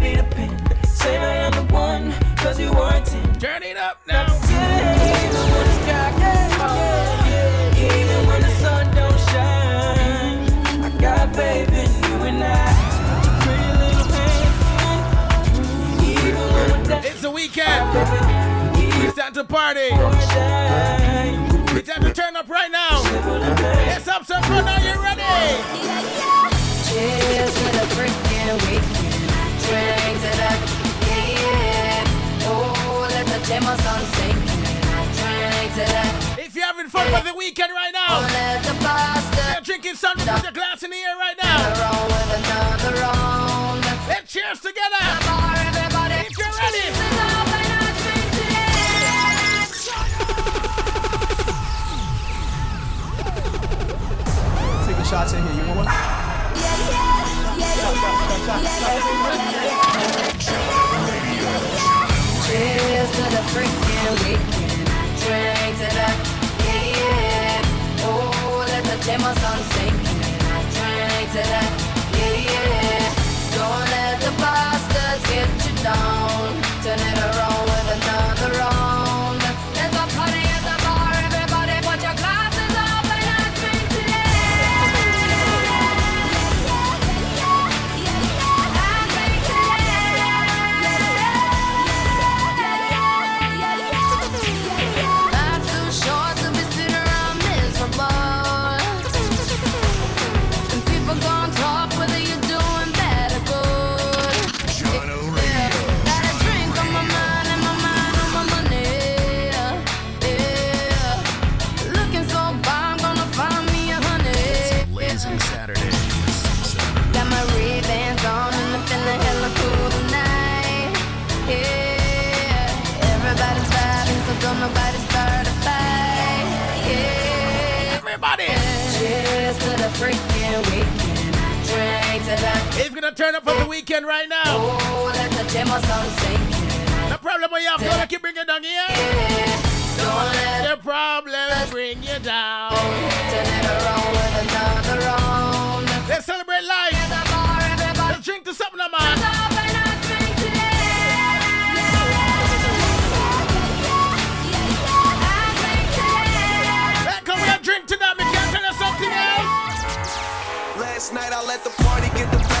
Peter Pan. Say that I'm the one, cause you weren't in. Turn it up now. Yeah, even when the sky, yeah, oh, yeah, yeah. Even when the sun don't shine, I got faith in you and I. Pretty little hand. Even when we're down, It's a weekend. It's time to party. It's time to turn up right now. If you're having fun with the weekend right Oh, now, let the pasta you're drinking something with your glass in the air right now. roll with another round. Let's cheers together. If you're ready. This is all when I drink today. Taking shots in here. You want one? Cheers weekend. Weekend right now, Oh, let the demo song sing. the problem we have, don't keep bringing down here. Yeah, don't let The problem bring you down. turn it around with another round. Let's celebrate life. The bar, Let's drink to something, man. stop drink come we drink to that. We tell us something else. Last night I let the party get the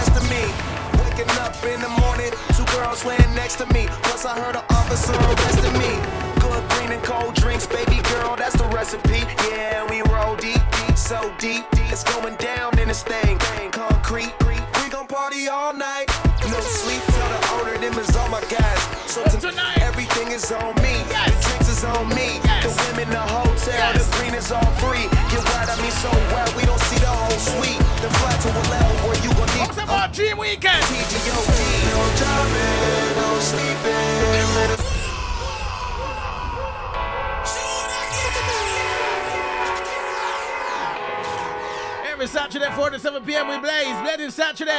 up in the morning, two girls laying next to me. Plus I heard an officer arresting me. Good green and cold drinks, baby girl, that's the recipe. Yeah, we roll deep, deep, so deep, it's going down in this thing. Concrete, we gon' party all night. No sleep till the owner them is all my guys. So tonight everything is on me. Yes. The drinks is on me. Yes. The women, the hotel, Yes. the green is all free. Get right, I mean so well, we don't see the whole suite. The fly to a level where you gon' need What's about Dream Weekend? Every Saturday, 4 to 7 p.m. we blaze. Blazing Saturday.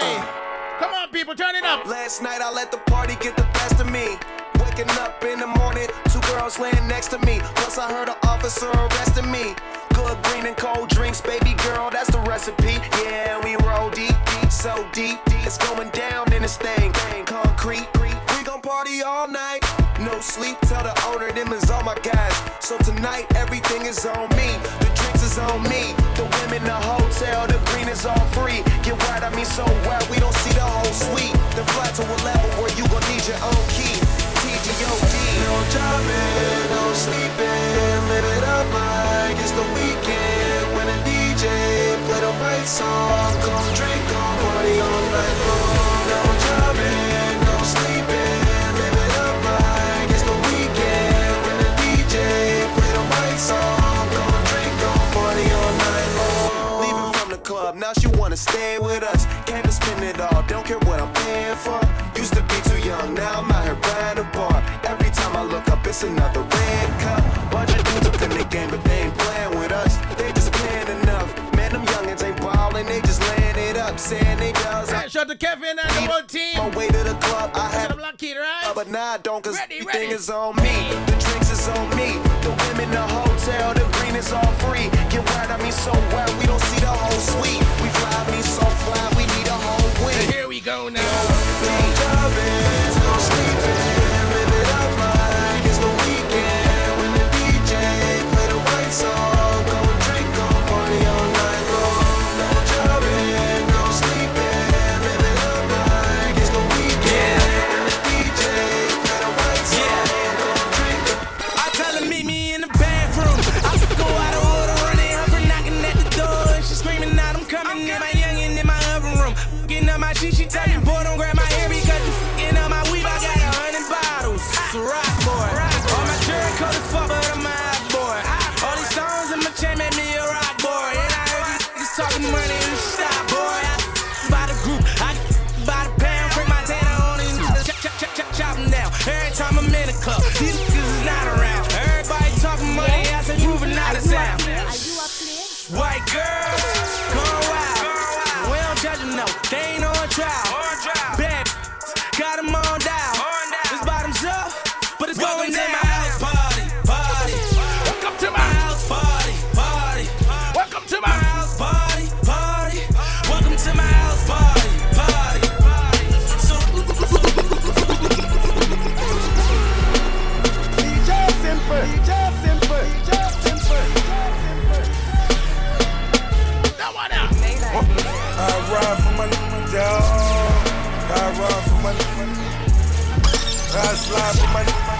Come on, people, turn it up. Last night I let the party get the best of me. Waking up in the morning, two girls laying next to me. Plus I heard an officer arresting me. Good green and cold drinks, baby girl, that's the recipe. Yeah, we roll deep, deep, so deep, it's going down in this thing. Concrete, we gon' party all night. No sleep, tell the owner them is all my guys. So tonight everything is on me. The drinks is on me. The women, the hotel, the green is all free. Get right, I mean so well, we don't see the whole suite. Then fly to a level where you gon' need your own key. TGOD. No driving, no sleeping. Live it up like it's the weekend. When a DJ play the right song, come drink on party all night long. Club, now she wanna stay with us. Came to spend it all, don't care what I'm paying for. Used to be too young, now I'm out here buying a bar. Every time I look up, it's another red cup. Bunch of dudes up in the game, but they ain't playing with us. They just playing enough. Man, them youngins ain't ballin', they just laying it up, saying they does. Hey, shout out to Kevin and the whole team. My way to the club, I have to Black Kid, right? but now I don't cause Ready, everything ready. is on me. The drinks is on me. The women, the hotel, the green is all free. Get right, I mean so well, we don't see the whole suite. We fly, I mean so fly, we need a whole week. here we go now.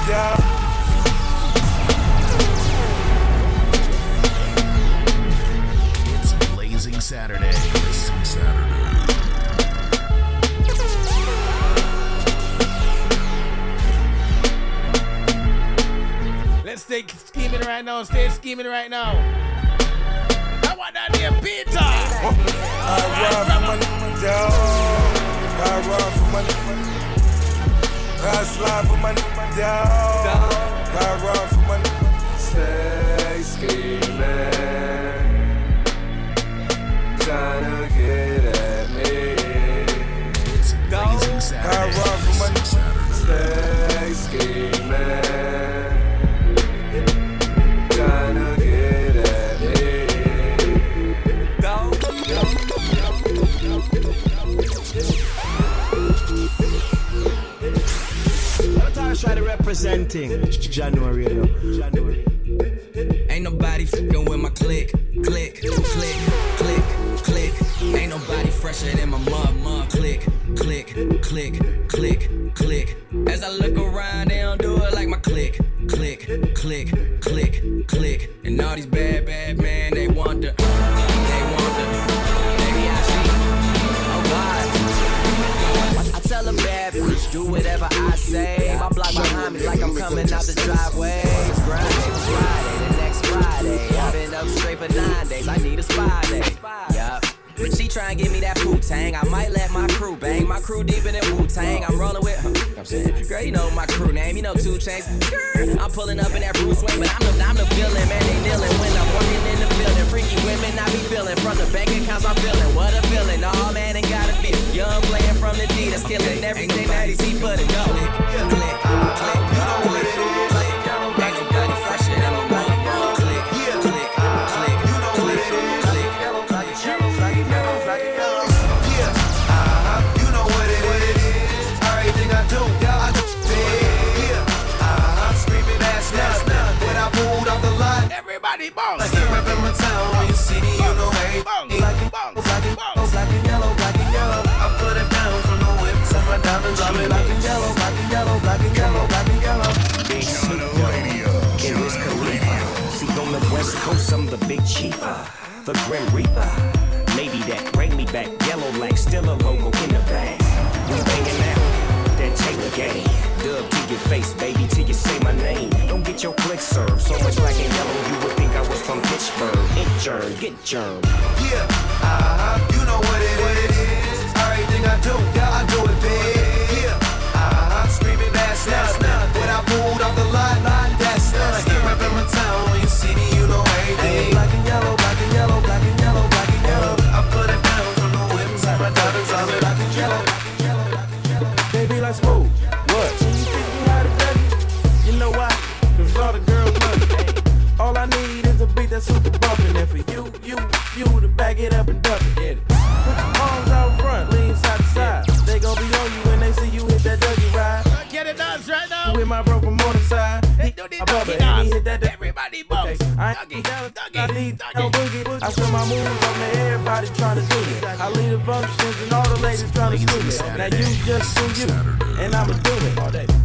It's Blazing Saturday. Let's stay scheming right now. Stay scheming right now. I want that near Peter. I ride for. I ride for I slide for my dog. I representing January. January. Ain't nobody fucking with my click, click, click, click, click. Ain't nobody fresher than my mug, mug. Click, click, click, click, click. As I look around, they don't do it like my click, click, click, click, click. And all these bad, like I'm coming out the driveway. It's Friday, Friday, the next Friday. I've been up straight for nine days. I need a spy day. Yup. She try and give me that Wu Tang. I might let my crew. My crew deep in Wu Tang. I'm rolling with. Huh, I'm girl, you know my crew name. You know two chains. I'm pulling up in that Bruce Wayne, but I'm the I'm the villain, man. They kneeling when I'm working in the building. Freaky women, I be feeling from the bank accounts. I'm feeling what a feeling. Oh man, ain't gotta be young playing from the D. That's killing everything that he see but it go. Click, click, click, click, click. Ain't coast, I'm the big chief. uh, The Grim Reaper. Maybe that bring me back. Yellow like still a logo in the bag. We banging out that Taylor game. Dub to your face, baby, till you say my name. Don't get your click served. So much black and yellow, you would think I was from Pittsburgh. Intern, get germ. Yeah, uh-huh, you know what it is. Everything I do, yeah, I do everybody trying to do it. I lead the functions and all the ladies trying to do it. Now you just do you, and I'ma do it all day.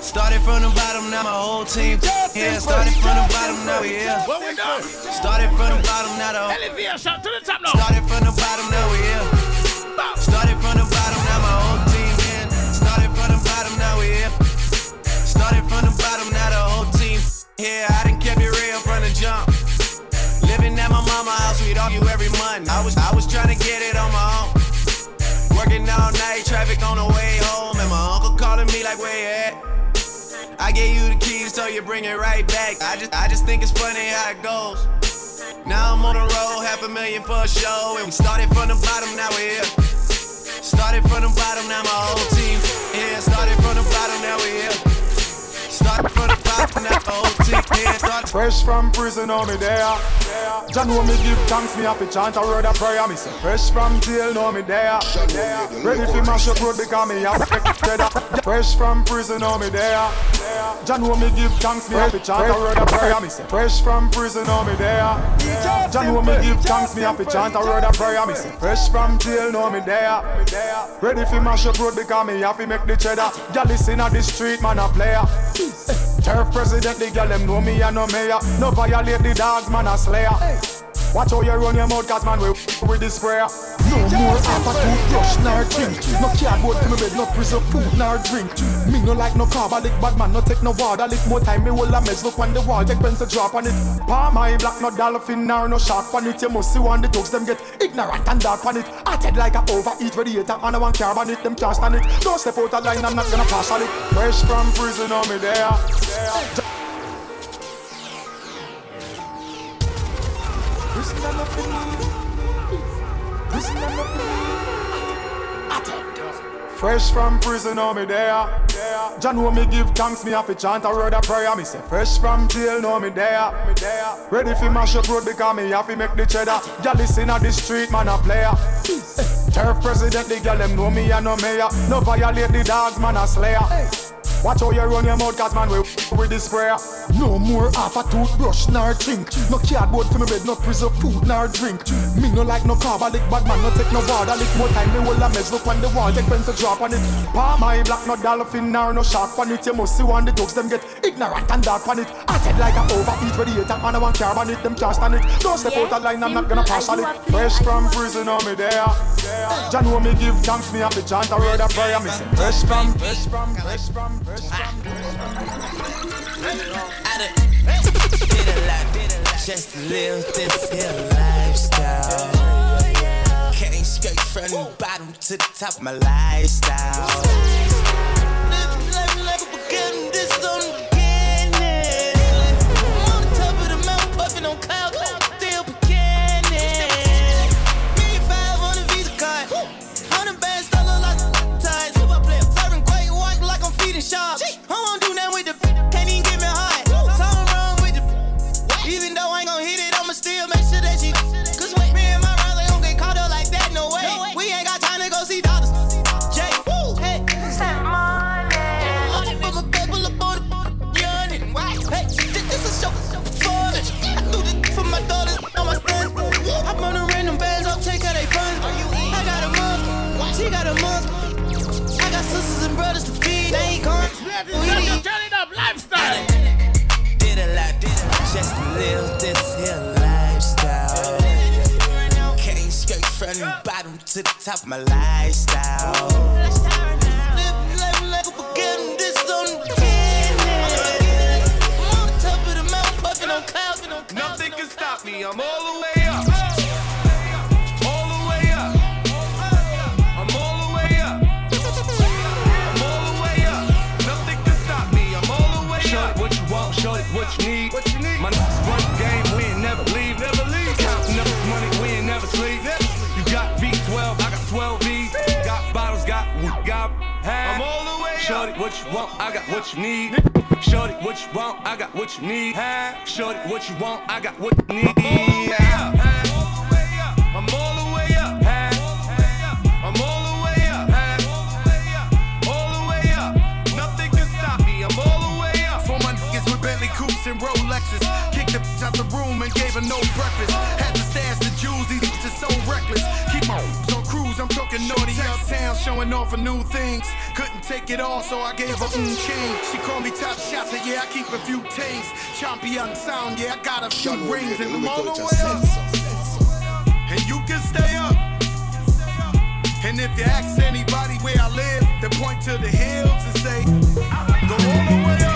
Started from the bottom, now my whole team. Yeah, started from the bottom, now we here. What we doing? Started from the bottom, now the whole shot to the top. Started from the bottom, now we here. Started from the bottom, now my whole team in. Started from the bottom, now we here. Started from the bottom, now the whole team here. I done kept it real from the jump. Living at my mama's house, we'd argue every month. I was I was trying to get it on my own. Working all night, traffic on the way home, and my uncle calling me like, where you at? I gave you the keys, so you bring it right back. I just, I just think it's funny how it goes. Now I'm on the road, half a million for a show. And we started from the bottom, now we're here. Started from the bottom, now my whole team. Yeah, started from the bottom, now we're here. Started from the Fresh from prison, now me there. Jah know me give thanks, me happy chant a word of prayer. Me say fresh from jail, know me there. Ready for mash up road because me have expected. Fresh from prison, now me there. Jah know me give thanks, me happy chant a word of prayer. Me say fresh from prison, now me there. Jah know me give thanks, me happy chant a word of prayer. Me say fresh from jail, know me there. Ready for mash up road because me have to make the cheddar. Y'all listen at the street, man a player. Turf president, the girl them know me and no mayor. No violate the dogs, man a slayer. Watch how you run your mouth, cause man we with the sprayer. No more half a toothbrush nor drink. No cardboard to me bed, no prison food nor drink. Me no like no carb, I lick bad man, no take no water. Lick more time, me will a mess look on the wall, take pens to drop on it. Palm eye black, no dolphin nor no shark on it. You must see one the dogs them get ignorant and dark on it. Hearted like a overeat radiator and I want carb on it. Them can't stand it. Don't step out of line, I'm not gonna pass on it. Fresh from prison, on me there. Fresh from prison, know me there. Jah know me give thanks, me have to chant a word of prayer. Me say fresh from jail, know me there. Ready for mash up road because me have to make the cheddar. Y'all listen at the street, man a player. Turf president, the girl them know me and no mayor. No violate the dogs, man a slayer. Watch how you run your mouth, cause man we with the prayer. No more half a toothbrush nor drink. No cardboard to me bed, no prison food nor drink. Me no like no carb, I lick bad man, no take no water. Lick more time, me will a mess look on the wall, take pens to drop on it. Palm my black, no dolphin nor no shark on it. You must see one the dogs them get ignorant and dark on it. Hearted like a overeat radiator and I want carb on it. Them can't stand it. Don't step out of line, I'm not gonna pass on it. Fresh from prison, on me there. Know me give thanks, me have to chant a word of prayer. Me say fresh from, fresh from, fresh from. I done did a lot just to live this here lifestyle. Came straight from the bottom to the top of my lifestyle. I'm sharks. I won't do nothing with the can't even get me high. Something wrong with the even though I ain't gon' hit it, I'ma still make sure that she. Cause wait, me and my they don't get caught up like that, no way. We ain't got time to go see doctors. Jay, woo, hey. Send money. Put my paper up on the why? Hey, this, a show for me. I do this for my daughters, on my sons. I'm on the random bands, I'll take how they fun. I got a mom, she got a mom. Ain't gone. Turn it up, lifestyle. Did a lot, did a lot just to live this here lifestyle. Came straight from the bottom to the top of my lifestyle. Live life like a beginning, this on the beginning. I'm on the top of the mountain, puffing on clouds, and on clouds. Nothing can stop me. I'm all the way what you want, I got what you need. Shorty, what you want, I got what you need. Shorty, what you want, I got what you need. I'm all the way up. I'm all the way up. All the way up. Nothing can stop me. I'm all the way up. For my niggas with Bentley coupes and Rolexes. Kicked the bitch out the room and gave her no breakfast. Had to stash the jewels, these bitches so reckless. Keep my on cruise, I'm talking naughty uptown, showing off for new things. Couldn't take it all, so I gave her mm change. She called me top shot, said yeah, I keep a few things. Champion sound, yeah, I got a few rings and I'm all the way up. And you can stay up. And if you ask anybody where I live, they point to the hills and say, Go all the way up.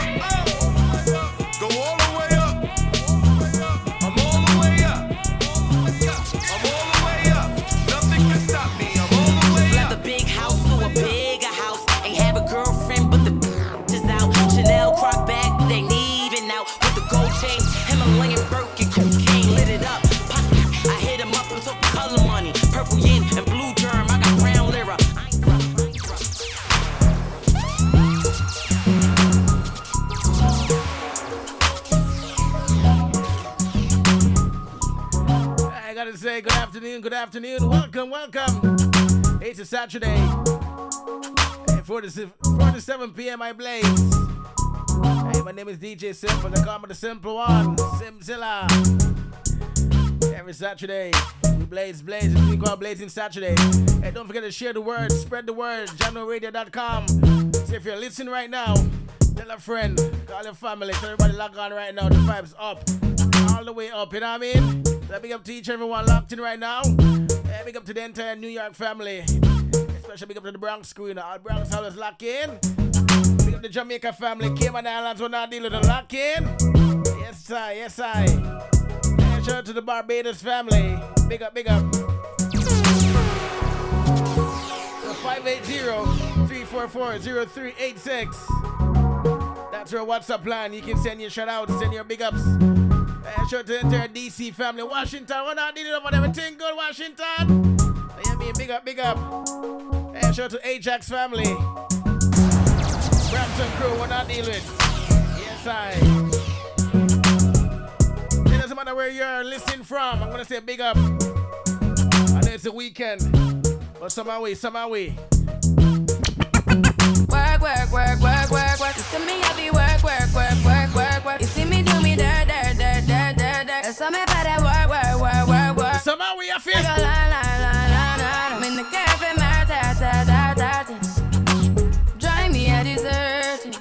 Good afternoon. Welcome, welcome. It's a Saturday. Hey, 47, 47 p.m. I blaze. Hey, my name is DJ Simple. They call me the simple one. Simzilla. Every Saturday, we blaze, blaze. We call Blazing Saturday. Hey, don't forget to share the word, spread the word. JahknoRadio.com. So if you're listening right now, tell a friend, call your family, tell everybody log on right now. The vibes up, all the way up. You know what I mean? So big up to each everyone locked in right now. Hey, big up to the entire New York family. Especially big up to the Bronx crew. All Bronx always lock in. Big up the Jamaica family. Cayman Islands will not deal with lock in. Yes, I, yes, I. And shout out to the Barbados family. Big up, big up. 580-344-0386. That's our WhatsApp line. You can send your shout outs, send your big ups. And shout out to the entire DC family. Washington, we're not dealing with everything good, Washington. Yeah, me, big up, big up. And shout out to Ajax family. Brampton crew, we're not dealing with. Yes, I. It doesn't matter where you're listening from. I'm gonna say big up. I know it's a weekend, but somehow we, somehow we. Work, work, work, work, work, work. You see me, I be work, work, work, work, work, work. You see me do dirt, dirt. That's how me better work, work, work, work, work. Somehow we are fit. La, la, la, la, la, la. I'm in the cafe, my ta, ta, ta, ta, ta. Drive me a dessert.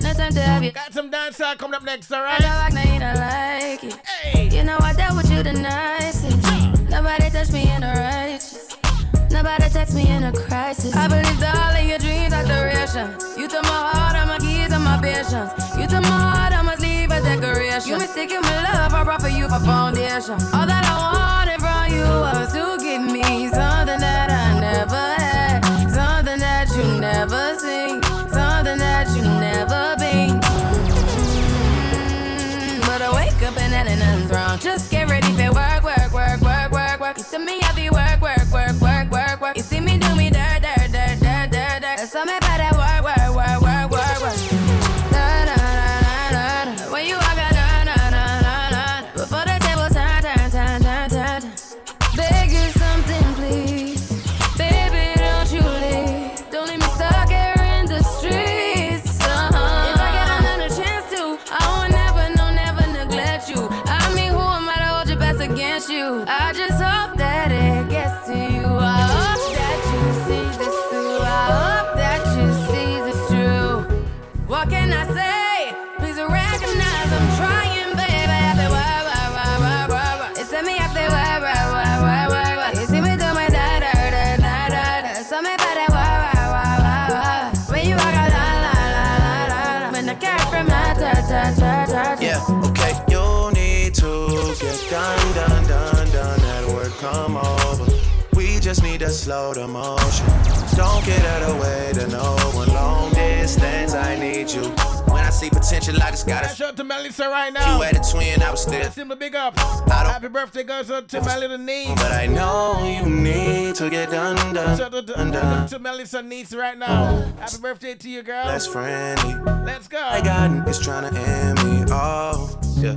No time to have you. Got some dancehall coming up next, I alright? don't like, now you don't like it. You know I dealt with you the nicest. Nobody touched me in a righteous. Nobody text me in a crisis. I believed all of your dreams are duration. You took my heart, all my keys, and my patience. You mistaken my love, I brought for you for foundation. All that I wanted from you was to come over. We just need to slow the motion. Don't get out of the way to no one. Long distance, I need you. When I see potential, I just gotta. Shout out to Melissa right now. You had a twin, I was still. Let's him a big up. Happy birthday goes out to my little niece. But I know you need to get done, done, Shout out to, done, done. to Melissa niece right now. Uh, Happy birthday to you, girl. Less friendly. Let's go. I got is trying to end me off. Yeah.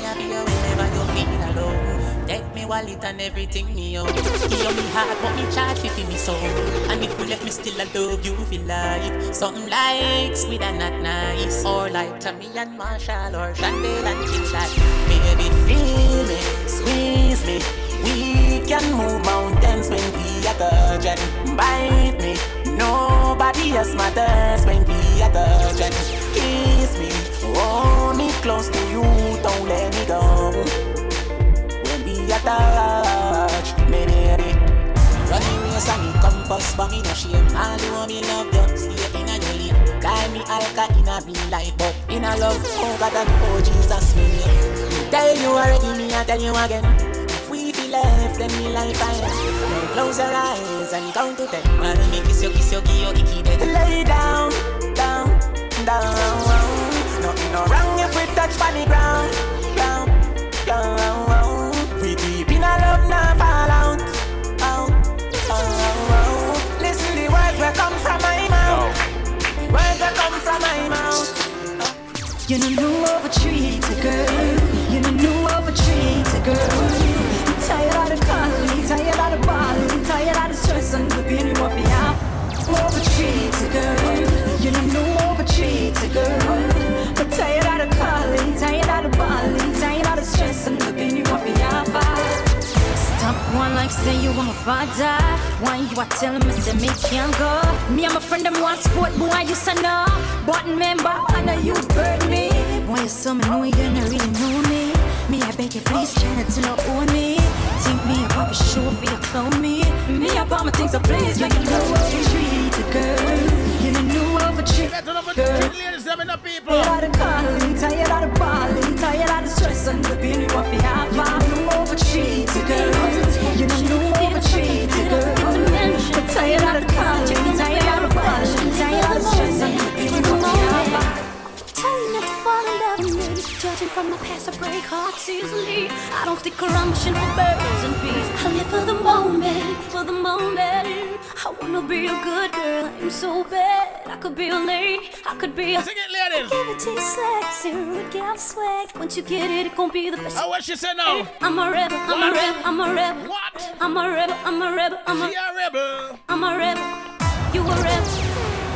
there be here whenever you feel alone. Take me wallet and everything me own. Give me heart, but me charge fi me soul. And if you let me still I love you for life. Something like sweet and not nice, or like Tommy and Marshall or Chandel and Shot. Baby, feel me, squeeze me. We can move mountains when we are touching. Bite me, nobody else matters when we are touching. Kiss me, hold me close to you, don't let me go. When we touch, me baby. Running Cause I need compass, but me no shame. All you want me love you, stay in a your lane. Call me Alka in a real life, but in a love, oh God, and oh Jesus, me. Tell you already, me I tell you again. If we feel left, then me life I Now close your eyes and count to ten. While me kiss you, kiss you, give you icky dead. Lay down, down, down. Nothing no wrong if we touch on the ground, ground, ground. We deep in a love, now fall out, out, out. Listen, the words will come from my mouth. The words will come from my mouth. You know of a treat a girl. You know of a treat a girl. Say you want my father. Why you are telling me say me can't go? Me and my friend them want sport, boy you say no. But remember, I know you burn me. Why you so me know you don't really know me? Me I beg you please try not to not own me. Think me about a show for you clone me. Me about my things so please make you know what you treat a girl. You don't know of a treat girl. Ladies, them in the people. Tired of calling, tired of the balling, tired of the stress and the pain you want to have. You know over treat Judging from my past, I break hearts easily. I don't stick around wishing for birds and bees. I live for the moment, for the moment. I wanna be a good girl. I'm so bad. I could be a lady. I could be a. Sing it, ladies. Give it to you sexy, rude gal swag. Once you get it, it gon' be the best. Oh, what she said now? Eh, I'm a rebel. I'm What? a rebel. I'm a rebel. What? I'm a rebel. I'm a rebel. I'm a. She a rebel. I'm a rebel. You a rebel.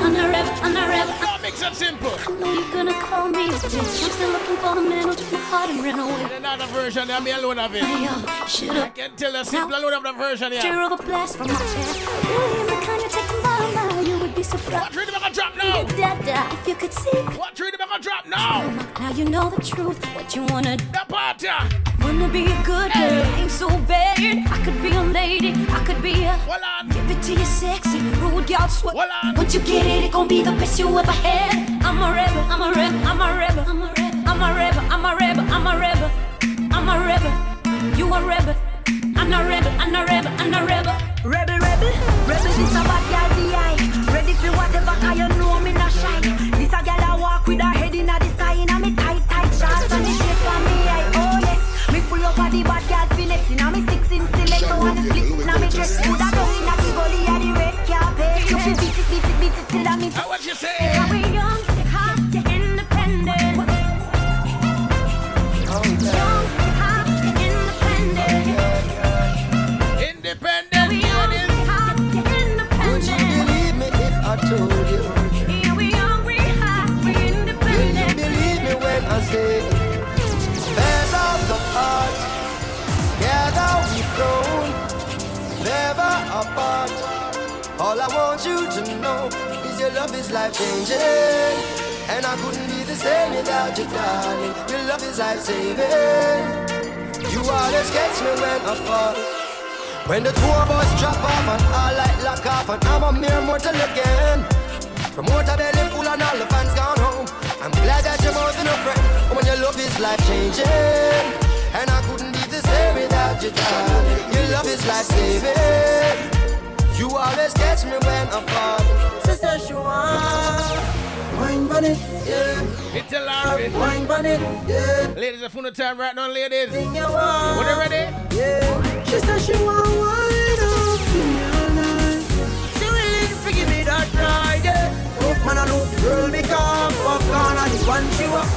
I'm a rebel. I'm a rebel. Don't mix it simple. I know you're gonna call me a bitch. I'm still looking for the man who took my heart and ran away. Another version, I'm alone of it. Hey, yo, shut I can tell a simple alone of the version, Tear of a blast from my chest surprised. What rhythm I drop now? If you could see. What rhythm I drop now? Now you know the truth. What you wanna do? Wanna be a good girl, hey. ain't so bad. I could be a lady, I could be a. Well, on. Give it to you sexy, rude y'all sweat. Well, on. Once you get it, it gon' be the best you ever had. I'm a rebel, I'm a rebel, I'm a rebel, I'm a rebel, I'm a rebel, I'm a rebel, I'm a rebel, I'm a rebel. You a rebel. I'm not rebel, I'm not rebel, I'm not rebel. Rebel, rebel, rebel is a bad guy, Ready for whatever, cause you know me not shy. This a girl I walk with her head in the sky, in a me tight, tight shorts and the shape on me eye. Oh yes, me full up of the bad girl finesse. In a me six inch stiletto and the split in a me dress. Put a down in a gully of the red carpet. You feel beat it, beat it, beat it till I me. How what you say? All I want you to know Is your love is life changing And I couldn't be the same without you darling Your love is life saving You always catch me when I fall When the tour bus drop off and all light lock off And I'm a mere mortal again Promoter belly full and all the fans gone home. I'm glad that you're more than a friend. When your love is life changing, and I couldn't be the same without you, darling. Your love is life saving. You always catch me when I fall. Sister Shuan, wine bunny, yeah. It's a lot. Wine bunny, yeah. Ladies, a full of time right now, ladies. Your. Are ready? Yeah. She said she want wine up me all night. She willing to give me that ride, yeah. Rough man, I know girl become popcorn and the one she want.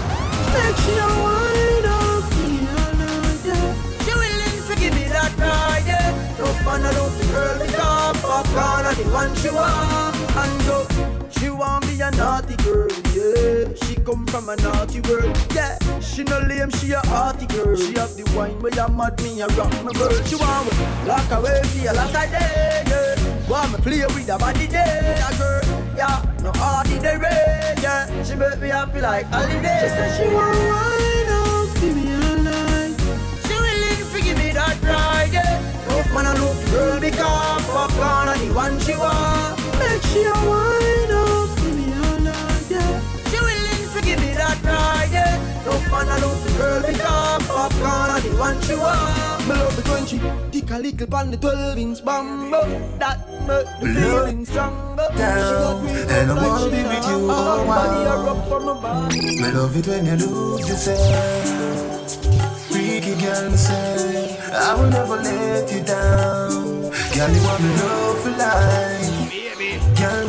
Make she a wine up me all night, yeah. She willing to give me that ride, yeah. Rough man, I know girl become popcorn and the one she want. And go. She want be a naughty girl, yeah. She come from a naughty world, yeah. She no lame, she a hearty girl. She have the wine where you mad me, a rock my world. She want me lock away for a lot of day, yeah. Want me play with a body day, a girl, yeah. No ordinary, yeah. She make me happy like holiday. She said she want wine Man, I look girl because pop gone and the one she want. Make she a wind up to me all night, yeah. She willing to give me that ride, yeah. No man, I look girl because pop gone and the one she want. Me love it when she dick a little on the 12 inch bumbo. That make the feeling stronger. She got me and I like wanna be with you want. all Body a while. rub for my body. Me love it when you lose yourself. Freaky girl, me say I will never let you down. Girl, you want me love for life. Girl, wine your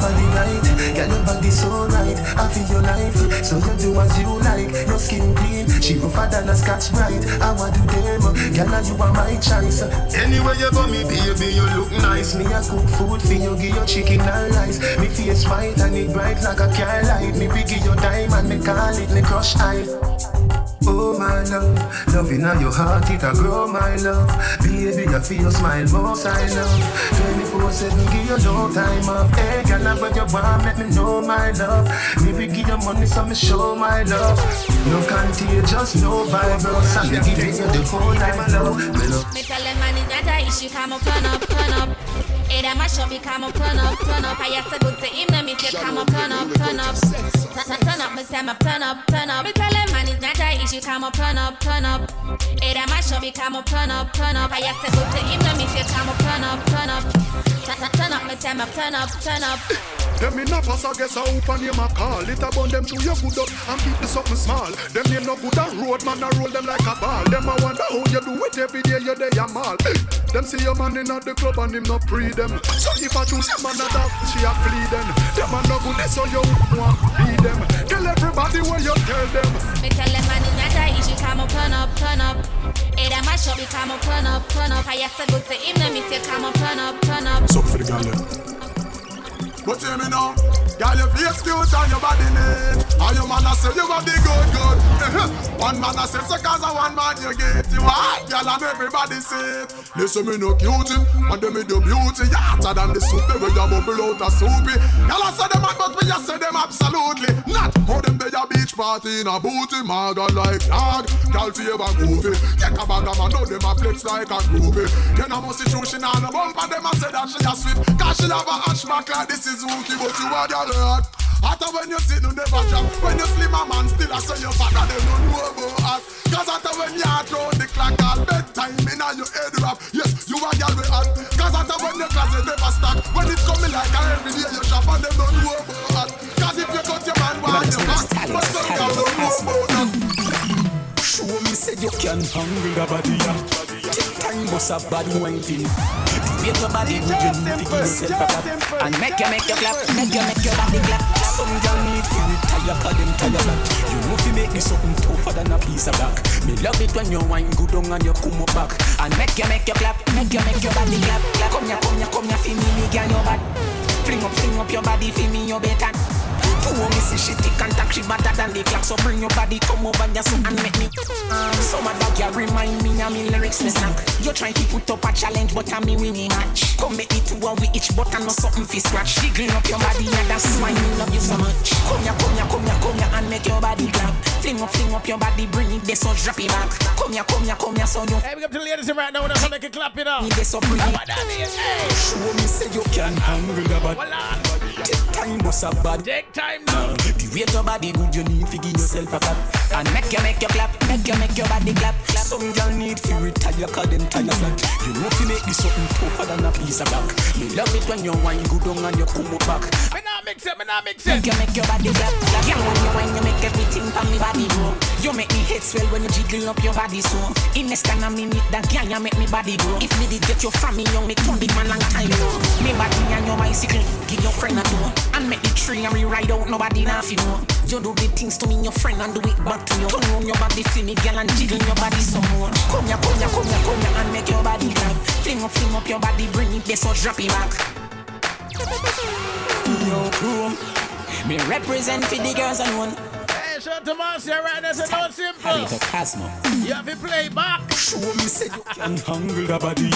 body right. Girl, your body so right. I feel your life, so you do as you like. Your skin clean, she rougher than a scotch bright. I want to them, girl, you are my choice. Anywhere you go, me baby, you look nice. Me a cook food for you, give you chicken and rice. Me face white and it bright like a car light. Me big give you diamond, me call it me crush ice. Oh my love, love in your heart, it a grow my love. Baby, I feel your smile most I love. 24 7, give you no time off. Hey, girl, I when you want, let me know my love. Maybe give you money, so me show my love. No contagious, no virus. And me give you the whole night love. Me love. Me tell them man it's not a issue, come up, turn up, turn up. Hey, that mash up, me come up, turn up, turn up. I have to go to him, now me say come up, turn up, turn up. Turn up, me say me turn up, turn up. Me tell them man it's not a issue, come up, turn up, turn up. Hey, that mash up, me come up, turn up, turn up. I have to go to him, now me say come up, turn up, turn up. Turn up, me say me turn up, turn up. Them in a pass, I guess I open name a call. It a bun them to your good up and keep the something small. Them name no good and road man, I roll them like a ball. Them I wonder how you do it every day, you day a mall. Them see your man in the club and him not pre them. So if I choose him another, she a flee them. Them a no good, eh, so you want be them. Tell everybody what you tell them. Me tell them man not a issue, come up, turn up, turn up. Hey, that mash up, me come up, turn up, turn up. I have to go to him, now me say come up, turn up, turn up. So for the girl. But hear me now, girl, your face cute and your body neat. And your man a say you body good, good. one man a say so cause a one man you get you hot, girl, and everybody see it. Listen me no cutie, and them me do beauty. Hotter than the soup, where you bubble out a soupy. Girl, I say them hot, but we just say them absolutely not. How them they a beach party in a booty, maga like dog. Girl, favor groovy. Take a bag of man, know them a flex like a groovy. Then I must see true, she nah no bumper, them a say that she a sweet. Cause she have a hatchback like this is Suzuki, but you are girl hot. Hotter when you sit, no never drop. When you slim a man, still I say you fatter, them don't know about hot. Cause hotter when you are round the clock, all bedtime in your head wrap. Yes, you are we hot. Cause hotter when your closet never stack. When it's coming like a every day you shop, and them don't know about hot. Cause if you cut your man, why you hot? But some girl don't know about that. Show me say you can handle the body. Take time, bust a body wine thing. Make your body good, you need to give yourself a. And make you make you clap, make you make your body clap. Some girl need to retire, cause them tire back. You know fi make me something tougher than a piece of back. Me love it when you wine good on and you come up back. And make you make you clap, make you make your body clap. Come here, come here, come here, fi me, me girl your bad. Fling up, fling up your body, fi me, you better. You me see she tick and tack, she better than the clock. So bring your body, come over here so and make me. Some of that girl remind me of me lyrics me snack. You trying to put up a challenge, but I me winning match. Come make me two and we each but I know something fi scratch. Jiggling up your body and that's why me love you so much. Come here, come here, come here, come here and make your body clap. Fling up, fling up your body, bring it there so drop it back. Come here, come here, come here so you. Hey, we up to the ladies right now, so they can clap it up. Me there so bring it. Show me say you can handle the body. Take time, bust a body. Take time now. The way your body good, you need to give yourself a clap. And make you make you clap, make you make your body clap. Some girl need to retire, cause them tire flat. You know if make this something tougher than a piece of rock. Me love it when you wine good on and you come back. Me me not mix it. Make you make your body clap. clap. Yeah, when you wine, you make everything from me body grow. You make me head swell when you jiggle up your body so. In less than a minute, that girl you make me body grow. If me did get you from me young, me turn big man long time ago. Me body and your bicycle, give your friend a tour. And make the tree and we ride out, nobody laugh you know. You do the things to me, your friend, and do it back to you. Turn on your body, feel me, girl, and jiggle your body some more. Come here, come here, come here, come here, and make your body clap. Fling up, fling up your body, bring it there, so drop it back. Yo, crew, me represent for the girls and one. Hey, shout to Marcia right now, so no simple. Cosmo. You have to play back. Show me say you can handle the body.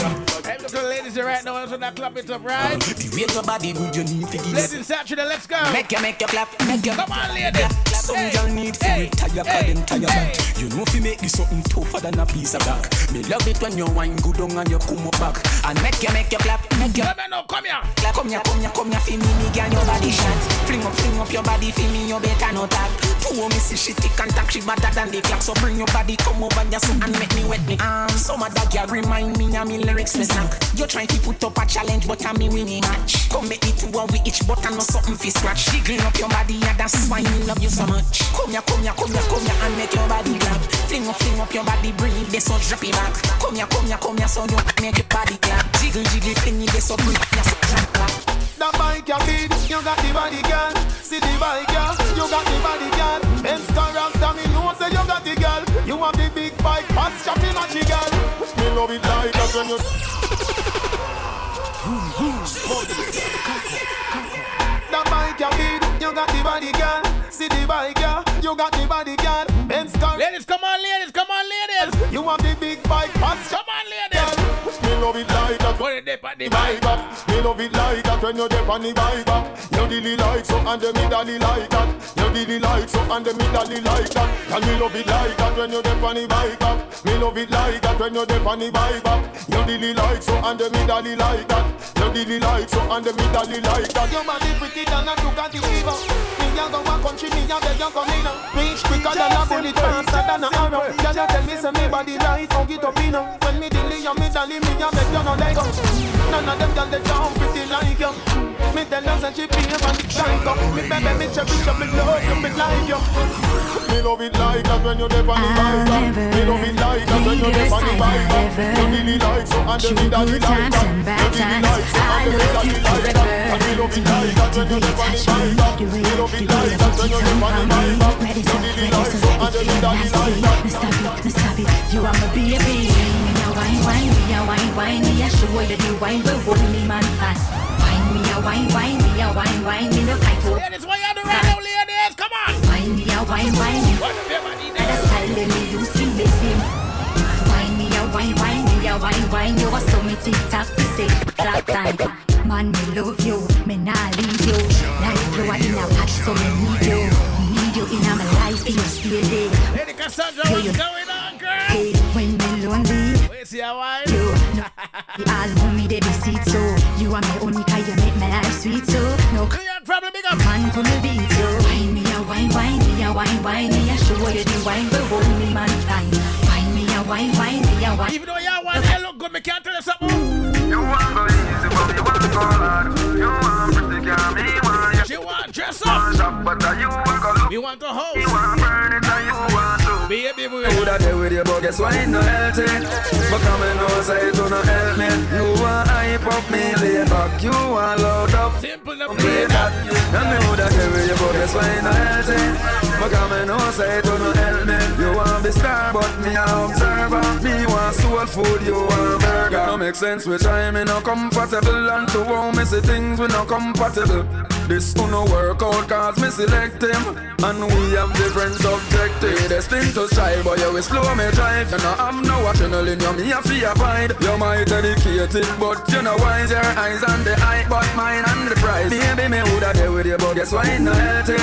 Hey, at the ladies right now, so that clap it up, right? The way your body good, you need to give Ladies Saturday, let's go. Make you make you clap, make you Come on, ladies. clap. some girl need to retire, cause them tired back. You know if you make this something tougher than a piece of back. Me love it when you wine good on and you come up back. And make you, make you clap, make you. come here. Clap, come here, come here, come here, feel me, me girl, your body shot. Fling up, fling up your body, feel me, you better not tap. Two me see she tick and tack, she better than the clock. So bring your body, come over your suit and make me wet me. Um, some of that girl remind me of me lyrics me snack. You trying to put up a challenge, but I'm me winning match. Come make it one with each button or something fi scratch. Jiggling up your body, and that's why me love you so much. Come here, come here, come here, come here, and make your body clap. Fling up, fling up your body, bring it there, so drop it back. Come here, come here, come here, so you make your body clap. Jiggle, jiggle, fling it there, so bring it so drop back. That bike you you got the body girl. See the bike girl, you got the body girl. Character, me know say you got the girl. You have the big bike, at the girl. Me love it like that when you. That bike you feed, you got the body girl. See the bike girl, you got the body girl. Benz car. Ladies, come on, ladies, come on, ladies. You have the big bike, fast Come on, ladies. Me love it like. Put it dip on the bike up. Me love it like that when you dip on the bike up. You dilly like so and the me dolly like that. You dilly like so and the me dolly like that. And me love it like that when you dip on the bike up. Me love it like that when you dip on the bike up. You dilly like so and the me dolly like that. You dilly like so and the me dolly like that. Your body pretty than a Ducati Fever. Me a go a country, me a beg you come in. Reach quicker than a bullet, faster than a arrow. Girl, you tell me say me body right, don't get up in. When me dilly and me dolly, me a beg you no let go. None of them girl they jump pretty like you. Me tell her say she feel on the shank up. Me baby me cherish you, me love you, me like you. Me love it like that when you dip on the bike up. Me love it like that when you dip on the bike up. You really like so and the me daddy like that. You really like so and the me daddy like that. Me love it like that when you dip on the bike up. Me love it like that when you dip on the bike up. You really like so and the me daddy like that. Me stop it, me stop it. You are my baby. Me wine, wine, me a wine, wine. Me a show you wine, but hold me man fast. Wine, me a wine, wine, me a wine, wine. Me no fight. Ladies, why you do right now, ladies? Come on. Wine, me a wine, wine. And a style that me use make them. Wine, me a wine, wine, me a wine, wine. You a so me tick tock to say time. Man, me love you, me nah leave you. Life flow in a patch, so me need you. Need you in my life, you stay there. Lady Cassandra, what's going on, girl? Hey, when me see how I you no, you all want me, they be sweet so. You are my only kind, you make my life sweet so. No problem, big up. Man, come me beat you. Wine me a wine, wine me a wine, wine me a show you the wine, but hold me man fine. Wine me a wine, wine me a wine. Even though you want to look good, me can't tell you something. You want go easy, but you want go hard. You want pretty girl, me want you. She want dress up. Shop, but you want go look. You want to host. You want burn it, and you want to. Baby, boy. Who that there with you, but guess why no healthy? But say it don't help me. You want hype up me, lay back. You want load up. Simple enough, play that. And me there with you, but guess why no healthy? But come and know, say it don't help me. You want be star, but me a observer. Me want soul food, you want burger. No make sense, which I'm in no comfortable. And to how me see things we no compatible. This who no work out cause me select him And we have different objectives Destined to strive but you will slow me drive You know I'm no adrenaline you me a fear abide You might dedicated but you know wise Your eyes on the eye but mine on the prize Baby me woulda there with you but guess why no healthy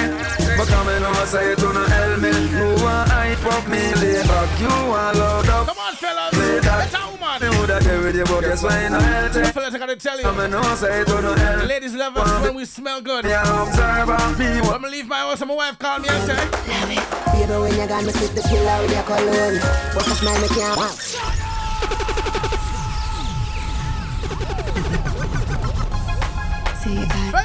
But come in and say to no help me. You want hype up me lay back You want load up. Come on fellas. Play that It's a woman. Me woulda there with you but guess why no healthy Fellas I gotta tell you. Come in and say to no help The ladies love us when we smell good. Yeah observer me When I leave my house and my wife call me and say. Baby, when you got me sit the killer with your cologne? But a smile me can't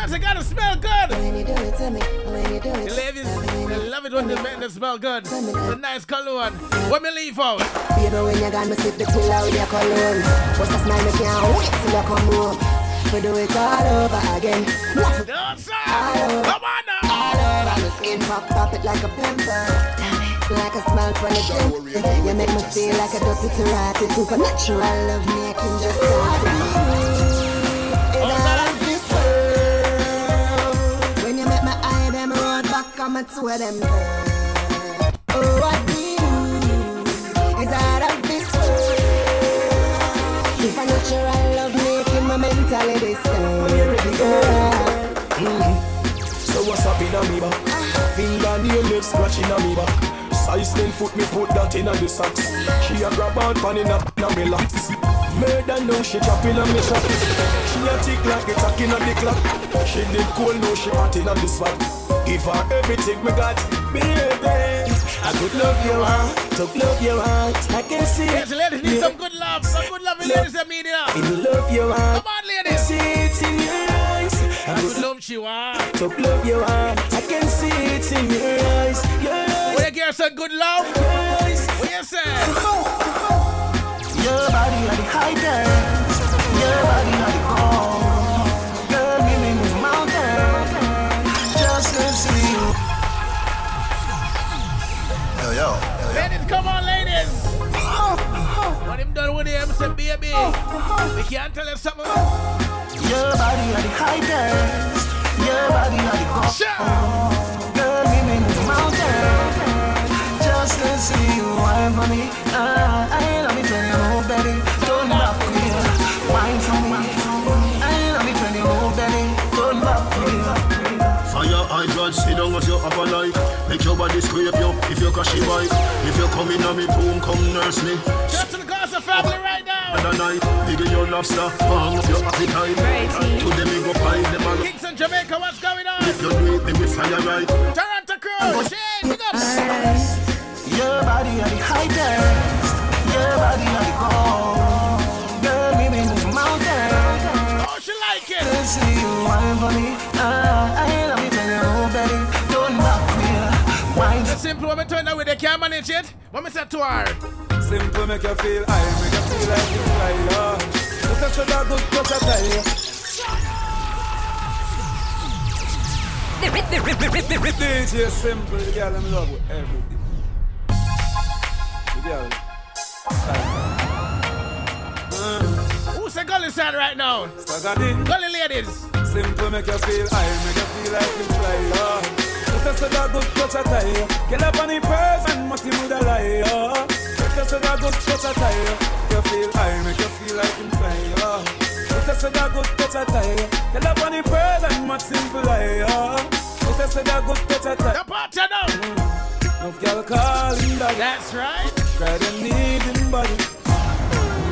Fellas, I gotta smell good. When you do it to me, when you do it. The ladies, they love it when the men they smell good. The nice cologne. When me leave out. Baby, when you got me sit the killer with your cologne. But a smile me can't wait till you come home. We do it all over again. All over. Come on now. All over. My skin pop, pop it like a pimple like a smile from the gym. You make me feel like a dirty Terati Supernatural love making just something roll back I'm a two of them Oh what do Is out of this world Supernatural love making my mentality stand mm-hmm. So what's up in a me back? Finger nail left scratching back. Size 10 foot, me put that in the socks. She a grab on pan in a, in a me locks. Murder no, she chopping on me shot. She a tick like a tack in a the clock. She did cool, no, she hot in a the spot. Give her everything me got, baby. I could love you heart, to love your heart. I can see Yes, it. ladies need Yeah. some good love. Some good love, ladies that media. In the love your heart. Come on, I ladies. see it in your eyes. I could love you, ah. To love your heart. I can see it in your eyes. Your eyes. Will you give some good love? Your eyes. What you say? Your body like the highest. Your body like the To. Yo, yo. Ladies, come on, ladies. What him done with him, say, baby. We can't tell you something. Your body like the highest. Your body like the gold. Girl, make me move mountain. Just to see you wine for me. Ah, I love Make your body scrape you if you crash your bike. If you come in on me boom, come nurse me. Just to the Gaza family right now. Other night, bigger your lobster, bang up your appetite. To them me go find them all. Kingston, Jamaica, what's going on? If you do it, then we fire right. Toronto crew, Shane, big up. Your body like the highest. Your body like the gold. Girl, make me move mountain. Oh, she like it. To see you wine for me. Ah, I Simple woman turn away, they can't manage it. What me say to her? Simple make you feel high, make you feel like you fly, Lord. Look at that good touch I tell you. DJ Simple, the girl I'm love with everything. The girl. Who's the gully side right now? Gully ladies. Simple make you feel high, make you feel like you fly, Lord. Look at so that good touch I tell you. Up on the person, must you move the lie. Look at so that good touch I tell you. Feel high, make you feel like you fly. Look at so that good touch I tell you. Get up on the person, must simple lie. Look at so that good touch I tell you. The party now. No girl calling that. That's right. Cry them needing body.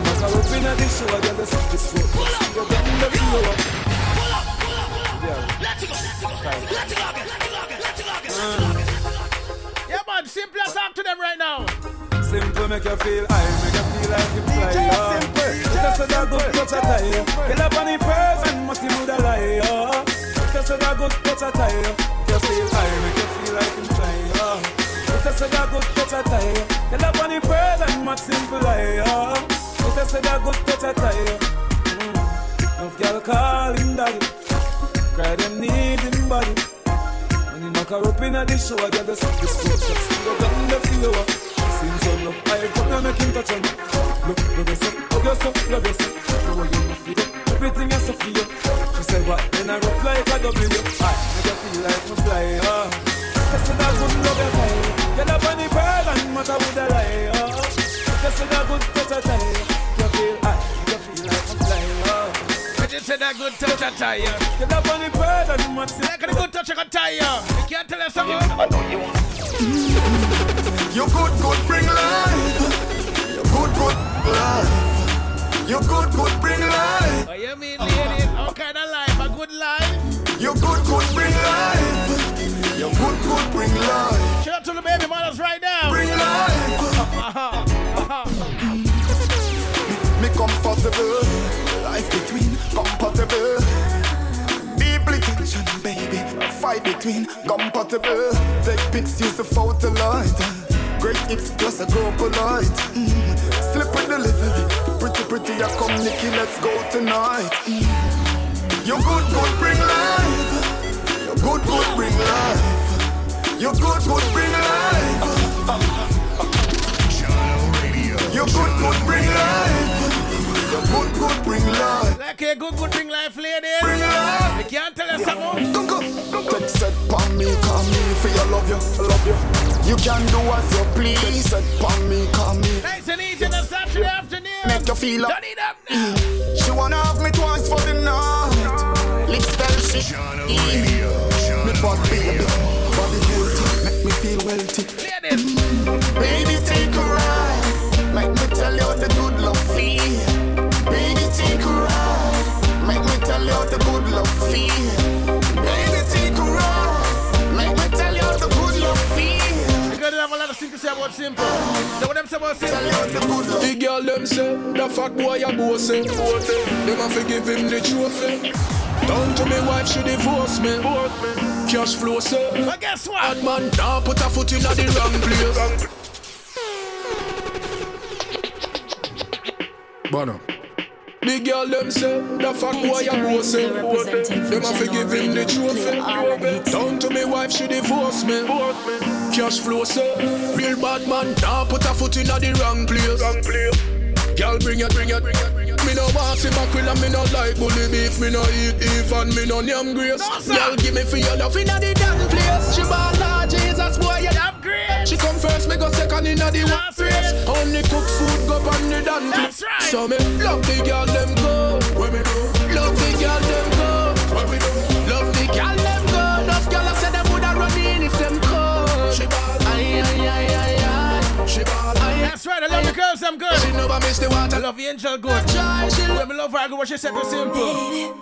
Cause I'm up in the show, I get the stuff this way. You're getting the view up. Yeah, man, simple talk to them right now. Simple make you feel high, make you feel like you fly. DJ Simple, just so that good touch a tie. Get up on the person, must you move the lie. Oh. Just so that good touch a tie. Make you feel high, make you feel like you fly. Oh. Just so that good touch a tie. Get up on the person, must simple lie. Oh. Just so that good touch a tie. Mm. No girl calling daddy, cry them needing body. When you knock her up in the show, I get the this way. Just go down the floor. Seems so look, I put them make him touch on. Look, love yourself, love yourself, love yourself. The way you move it, everything is so for you. She said what? Then I rock like a W. I make you feel like me fly. Oh. Just so that good love your time. Get up on the bird and matter with the lie. Oh. Just so that good touch your time. You feel high, you feel like me fly. Oh. I just said that good touch I tie you. Get up on the bird and matter. Like the good touch I can tie you. You can't tell us something. I know you You good, good, bring life. You good, good, life. You good, good, bring life. Oh, you mean ladies? All kind of life, a good life. You good, good, bring life. You good, good, bring life. Shout out to the baby mothers right now. Bring life. Uh-huh, uh-huh. Me comfortable. Life between compatible. People tension, baby. A Fight between compatible. Take pics, use the photo light. Great hips plus a go polite. Mm. Slip with the liver. Pretty, pretty, I come Nikki, let's go tonight. Mm. You good, good, bring life. You good, good, bring life. You good, good, bring life. You good, good, bring life. You good, good, bring life. Like a good, good bring life, ladies. Bring life. You can't tell us something. Don't go, don't go. Take set pon me, call me for your love you, love you. You can do as you please. Take set pon me, call me. Nice and easy on a Saturday afternoon. Make you feel Turn up. it up now. She wanna have me twice for the night. Lips tell she. Me bad baby, body guilty. make me feel wealthy. Baby, take a ride. Make me tell you the good love The girl them say, the fat boy a boss say. Them a fi give him the trophy. Eh. Down to me wife, she divorce me. Cash flow say. But guess what? Bad man now put a foot in the wrong place. Bono. The girl them say, the fat boy a boss say. Them a fi give him the trophy. Down to me wife, she divorce me. Cash flow say. Real bad man now put a foot in the wrong place. Girl, bring it, bring it, bring it, bring it. Me no want see mackerel and me no like bully beef. Me no eat beef and me no yam grace. Girl, give me for your love inna the damn place. She ball like Jesus, boy, you damn great. She come first, me go second inna the one race. Only cook food go on the damn That's right. So me love the girl them go. Where me do? Love the girl them go. Where me do? Love the girl them go. Enough girl I said them woulda run in if them could. She ball. Ay ay ay ay ay. She ball. That's right, I love the girls, I'm good. She never miss the water. I love the angel good. When me love her, I go what she said to simple.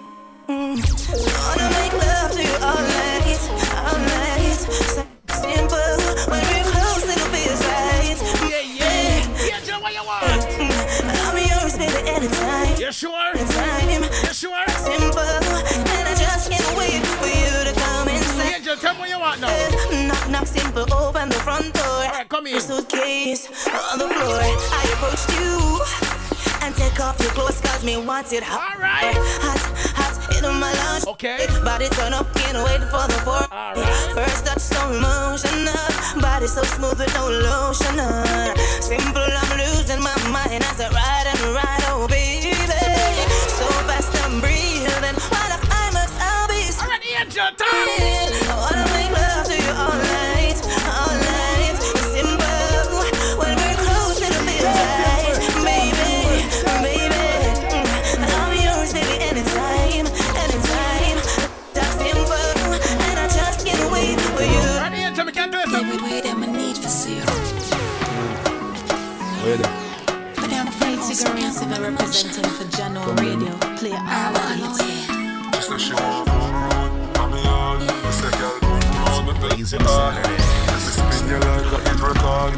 Mm. Wanna make love to you all night, all night. So simple. When we're close, it feels right. Yeah, yeah. Yeah, Angel, what you want? I'm yours, baby, anytime. You sure? Anytime. You sure? Simple. And I just can't wait for you to come inside. Angel, tell me what you want now. Knock, knock, simple. Open the front door. Alright, come in. Suitcase on the floor. I approached you. And take off your clothes cause me want it hot. Hot, hot in my lunch. Okay. Body turn up, can't wait for the four. Alright. First touch so emotional. Body so smooth with no lotion. on. Simple, I'm losing my mind as I ride and ride, oh baby. So fast I'm breathing. While I climax, I'll be Alright, Angel, talk. Where? But I'm afraid to go around Simple representing for Jahkno Radio. Play all the hits. She say she want boom road, and me all. Me say girl boom road, me tell Easy you all. Saturday. Me spin you like a hit record.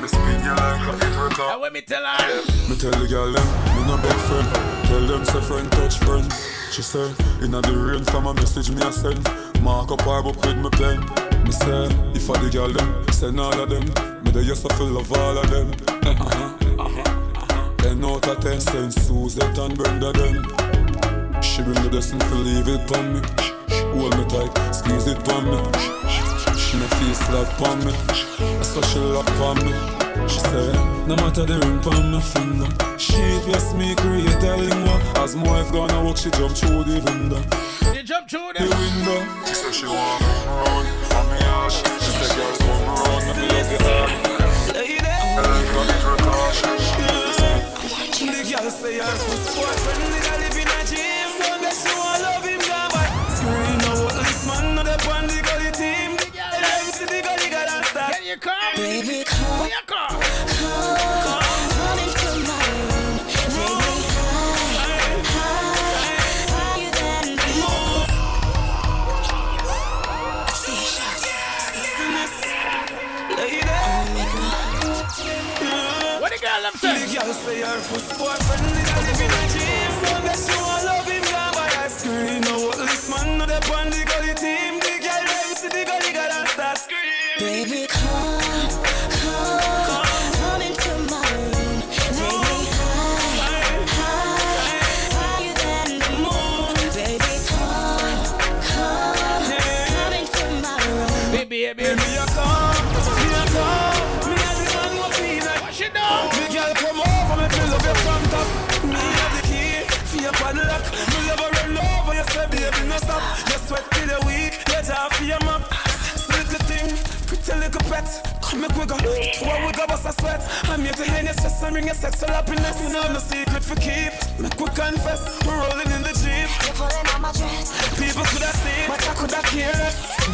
Me spin you like a hit record. Now, let me tell her. Me tell the girl them, me no beg friend. Tell them say friend touch friend. She say, inna the rain from a message me a send. Mark up her book with me pen. Me say, if I the girl them, send all of them. Me the yes I feel love all of them. Uh-huh, uh-huh. Ten out of ten, send Suzette and Brenda them. She bring the blessing to leave it on me. Hold me tight, squeeze it on me. She me feel slap on me. So she lock on me. She say, no matter the ring on my finger. She yes me create a lingo. As my wife gonna walk, she jump through the window. You jump through The them. window. She say she want me round. Love the. The girl say I'm for the girl in a gym. You love him, but screen no what this man no the the team. The start. Can you? Baby, say? I'm for sports sweat. Come make wiggle, throw a wiggle, bust a sweat. I'm here to harness just and bring a sexual happiness. You know I'm secret for keep. Make we confess, we're rolling in the jeep. My. People could have seen, but I could have.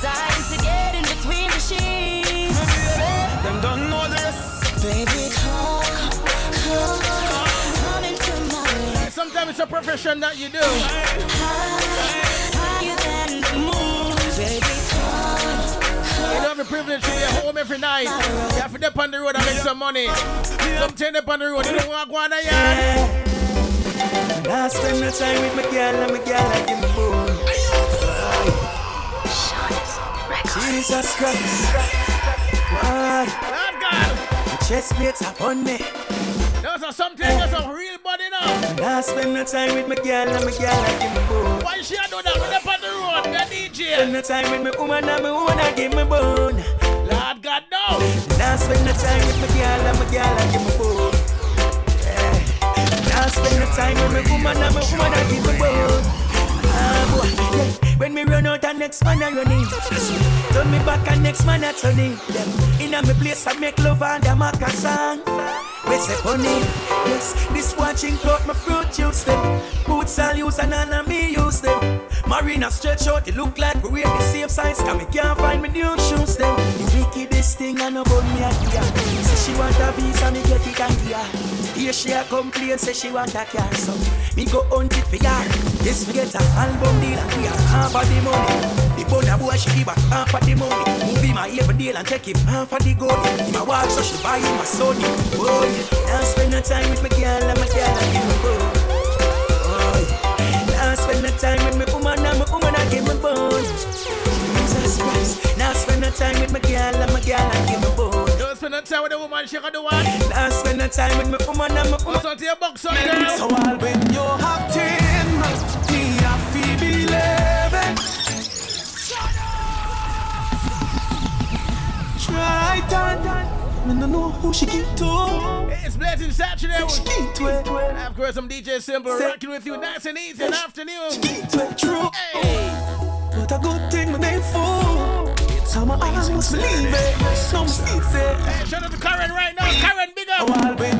Dying to get in between the sheets. Yeah. Them don't know this. Baby, come, come, come into my life. Sometimes it's a profession that you do. Privilege to be at home every night. You have to dip on the road and make some money. Something dip on the road, you don't want to go on the yard. I spend no time with my girl and my girl I give me bone. Jesus Christ. Why? Lord God. Chest plates up on me. Those are something, those are real body now. I spend no time with my girl and my girl I give me bone. Why she a do that the road, the DJ? Spend no time with my woman and my woman I give me bone. Lord God, no. Now spend no time with my girl and my girl I give me bone. Now spend no time with my woman and my woman I give me bone. Ah, boy, yeah. When me run out, the next man I run in. Turn me back, and next man I turn in. Them in a me place, I make love and a make a song. We say honey, yes. This watching cloth, my fruit juice them. Boots I'll use and none of me use them. Marina stretch out, it look like we wear the same size. Cause me can't find me new shoes them. The wickedest thing I know about me here. Say she want a visa, me get it and here. Here she a complain, say she want a car, so me go hunt it for her. Yes, me get a album deal and we are half of the money. The bonner boy she give back half of the money. Movie my even deal and take him half of the gold. He my watch so she buy him a Sony. Boy, now spend no time with my girl and my girl and give me bone. Boy, now spend no time with my woman and my woman and I give me bone. Jesus Christ, now spend no time with my girl and my girl and give me spend no time with the woman, she can do what? Now spend no time with my woman and my woman. Listen to your box on girl. So I'll when you have ten, me a feel be eleven. Try that. Me no know who she give to. It's Blazing Saturday. She give to it. And of course, I'm DJ Simple rocking with you nice and easy in the afternoon. She give to it true. But a good thing my name for. How my eyes must it. Some seats it. Shout out to Karen right now. Karen, big up.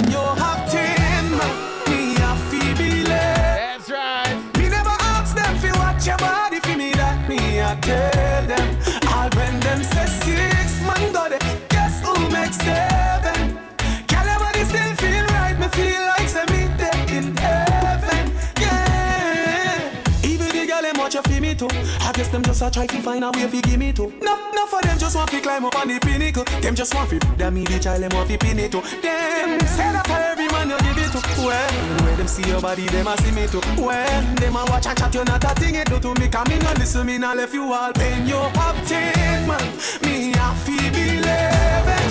I just a try to find a way fi give me too. No, no for them just want fi climb up on the pinnacle. Them just want fi them me the child them want fi pin it too. Them say that for every man you give it to. Well, when them see your body, them a see me too. When them a watch and chat, you not a thing it do to me. Come me no listen, me no left you all. When you have ten man, me a fi be eleven.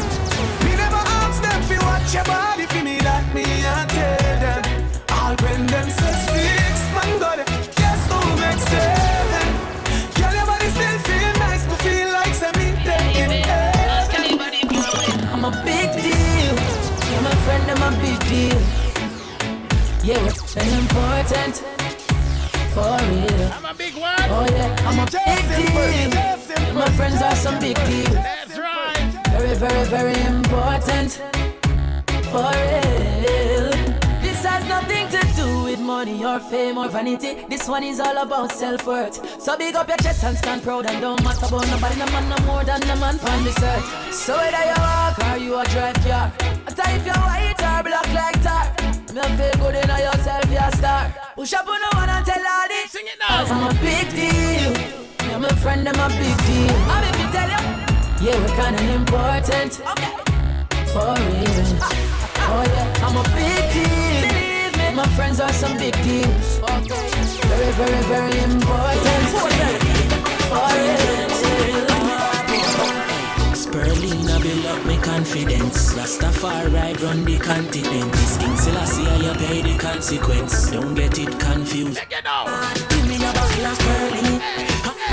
Me never ask them fi watch your body fi me that me a tell them. All when them say and important. For real. I'm a big one. Oh yeah, I'm a big deal. My friends are some big deal. That's right. Very, very, very important. For real. This has nothing to do with money or fame or vanity. This one is all about self-worth. So big up your chest and stand proud and don't matter about nobody. No man no more than the man on this earth. So whether you walk or you a drive car, I tell if you're white or black like tar. Me a feel good in yourself, you're a star. Push up on the one and tell all this. Sing it now. Cause I'm a big deal. Yeah, my friend, I'm a big deal. I'm if you tell you. Yeah, we're kinda important. Okay. For real. Oh yeah, I'm a big deal. Believe me, my friends are some big deals. Okay. Very, very, very important. For real. Spirulina build up my confidence. Rastafari run the continent. This King Selassie, you pay the consequence. Don't get it confused. Give me a bottle of Spirulina.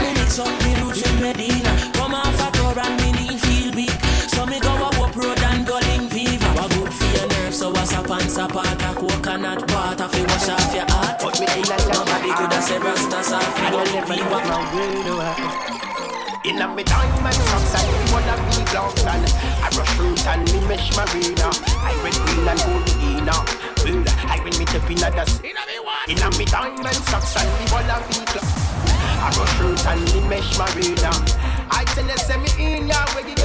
Me mix up me roots with Medina. Come off a tour and me knee feel weak. So me go a up road and go link fever. What good for your nerves? So what's up and a coconut water fi wash off your heart. Touch me Nobody could have said Rastas off me go fever. Inna me diamond socks and me wanna be gloves and I rush fruit and me mesh marina. I red green and gold inna. Well, I when me step inna the Inna me what? Inna me diamond socks and me wanna be gloves. I rush fruit and me mesh marina. I tell you say me in ya where you go.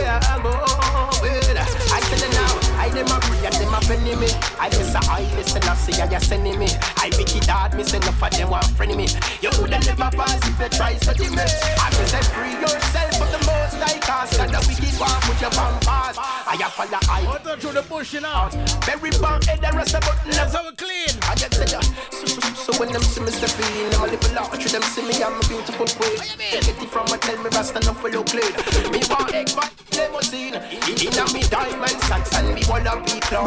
Well, I tell you now, I dem a free and dem a penny me. I just a I listen I see I just me. I make it me say no for them want friend me. You woulda never pass if you try study me. I me say free yourself for the most I cast and the wicked one put your on pass. I have follow I. What don't you the you now? Very bad head the rest of button. That's how it clean. I get say ya. So, so, so when them see me step in, them a little arch. Them see me I'm a beautiful queen. Get it from a tell me rasta no follow clean. Me want egg but limousine. Inna me diamond socks and me I'm ready to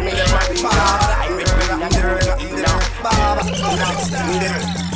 me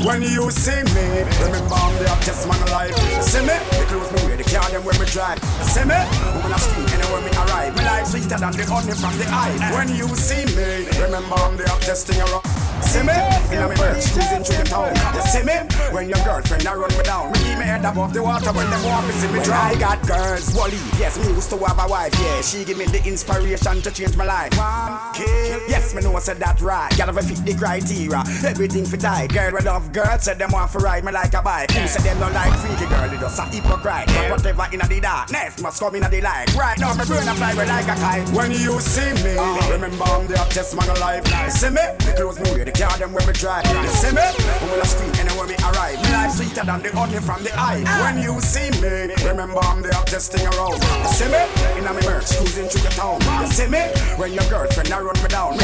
when you see me, remember I'm the hottest man alive. See me, the clothes me wear, the car them when we drive. See me, when I scream anywhere me arrive. My life sweeter than the honey from the eye. When you see me, remember I'm the hottest thing around. See me, in my merch, cruising through the town. You see me, when your girlfriend I run me down. Me keep my head above the water when they want to see me drown. I got girls, Wally. Yes, me used to have a wife. Yeah, she give me the inspiration to change my life. One kill. Yes, me know I said that right. Gotta fit the criteria. Everything fit tight. Girl, we love girls. Said them want to ride me like a bike. You said them don't like freaky girl. They just a hypocrite. But whatever in the darkness must come in the light. Right now, my brain a fly like a kite. When you see me, uh-huh. remember I'm the hottest man alive. See me? The clothes me wear, the car them when we drive. You see me? When we scream anywhere me arrive. Me life sweeter than the honey from the eye. When you see me, remember I'm the hottest thing around. You see me? In a me merch, cruising through the town. You see me? When your girlfriend I run me down.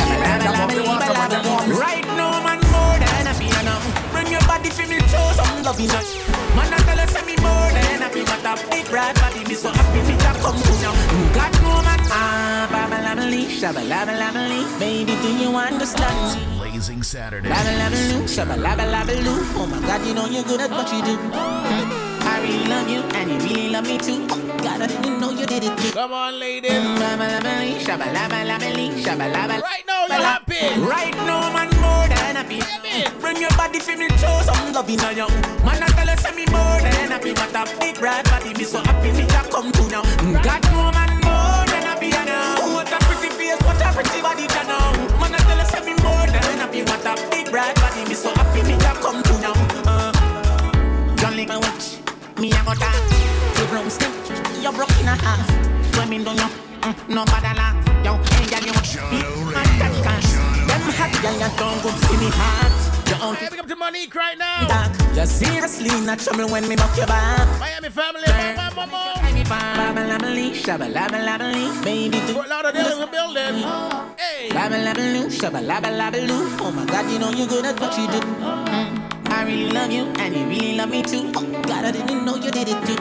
Right now, man, more than a now. Bring your body for me, show some love us. Man, I tell us me more than a feel, but a big body, me so happy, me just come to now. Got no man, ah, baba lamely, shabba laba lamely. Baby, do you understand? Blazing Saturday. Laba laba loo, shabba laba laba loo. Oh my God, you know you're good at what you do. I really love you, and you really love me too. God, I didn't know you did it too. Come on, ladies. Laba laba lee, shabba laba laba lee, shabba laba. Right now, you're happy. Right now, man, more than happy. Bring your body for me, show some love in you. Man, I tell us me more than happy. But a big red body, me so happy, me just come to now. God, no man, more than happy now. What a pretty face, what a pretty body, you. Man, I tell us me more than happy. What a big red body, me so happy, me just come to now. Uh, John Lick my watch, me a go talk. You broke stick, you broke in a half. Swimming down you, mm, no bother laugh. Yo, ain't got you, man, that cash. Them hot girl, you don't go see me hot. You Hey, pick up to Monique right now. back. You seriously not trouble when me knock your back. Miami family, mama, mama. Baba labali, shabba laba labali, baby do. Fort Lauderdale in the building. Hey. Baba labaloo, shabba laba labaloo. Oh my God, you know you're good at what you do. Mm. I really love you, and you really love me too. Oh God, I didn't know you did it too.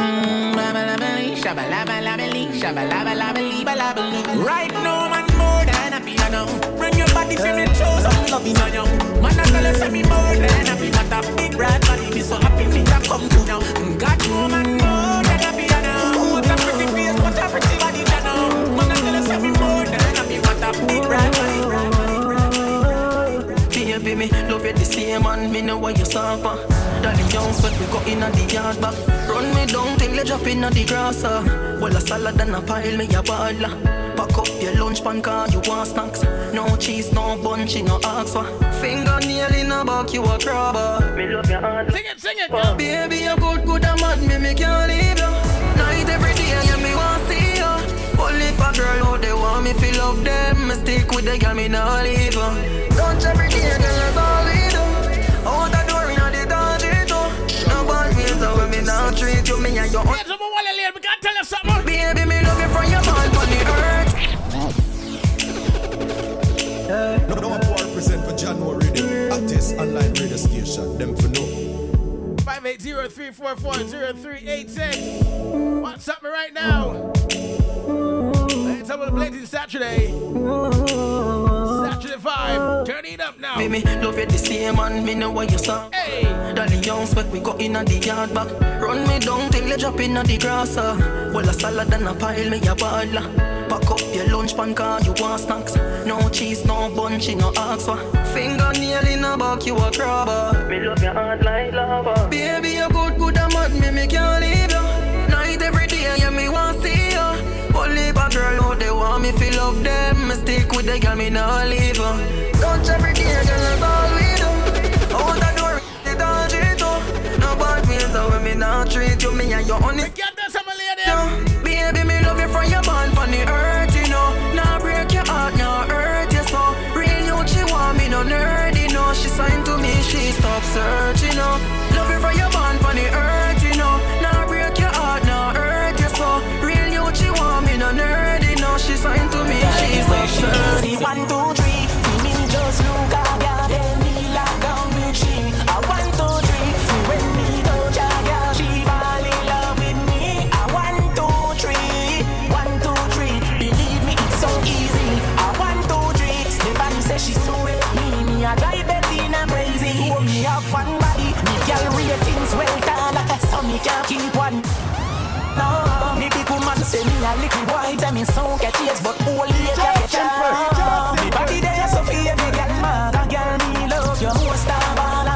Mm. Baba labali, shabba laba labali, shabba laba labali, balabaloo. Right now, man, happy, I. Bring your body for me, show some love in you. Man, I tell you, say me more than happy. But a big red body, me so happy, me that come to now. Mm, God, no man, more than happy, I know. What a pretty face, what a pretty body, I know. Man, I tell you, say me more than happy. What a big red body. Baby, me love you the same man, me know what you suffer. Daddy Jones, but we go in the yard back. Run me down till you drop in the grass. Uh. Well, a salad and a pile, me a baller. Pack up your lunch pan, car you want snacks. No cheese, no bun, she no ask for. Fingernail in a back, you a crabber. Me love your heart. Sing it, sing it, girl. Baby, you good, good and mad, me, me can't leave you. Night every day, yeah, me want see you. Only for girl out they want me feel love them. Me stick with the girl, me not leave her. Touch every day, girl, you, me and your own. Yes, I'm a wallet. We can't tell you something. Baby, me love you from your mind on the earth. No, no, I'm poor represent for Jahkno radio. Artist online radio station. Them for no. 580-344-0386. What's up me right now? Let's have a blazing Saturday. Saturday vibe. Turn it up now. Me, me love you the same man, me know what you saw. Hey. Daddy Jones, but we go in the yard back. Run me down till you drop in the grass. Uh. Well, a salad and a pile, me a baller. Pack up your lunch pan, car you want snacks. No cheese, no bun, she no ask for. Fingernail in a back, you a crabber. Me love your heart like lava. Baby, you good, good and mad, me, me can't leave you. Night every day, yeah, me want see you. Only bad girl out they want me feel love them. Stick with the girl, me not leave her. Touch every day, girl, that's all we do. Out the door, the door, too. No bad so when me not treat you, me and your honest. Get this, I'm a lady. Baby, me love you from your bond from the earth, me so get yes, but only a get chance. Me body there so feel every girl mad, a girl me love you most of all.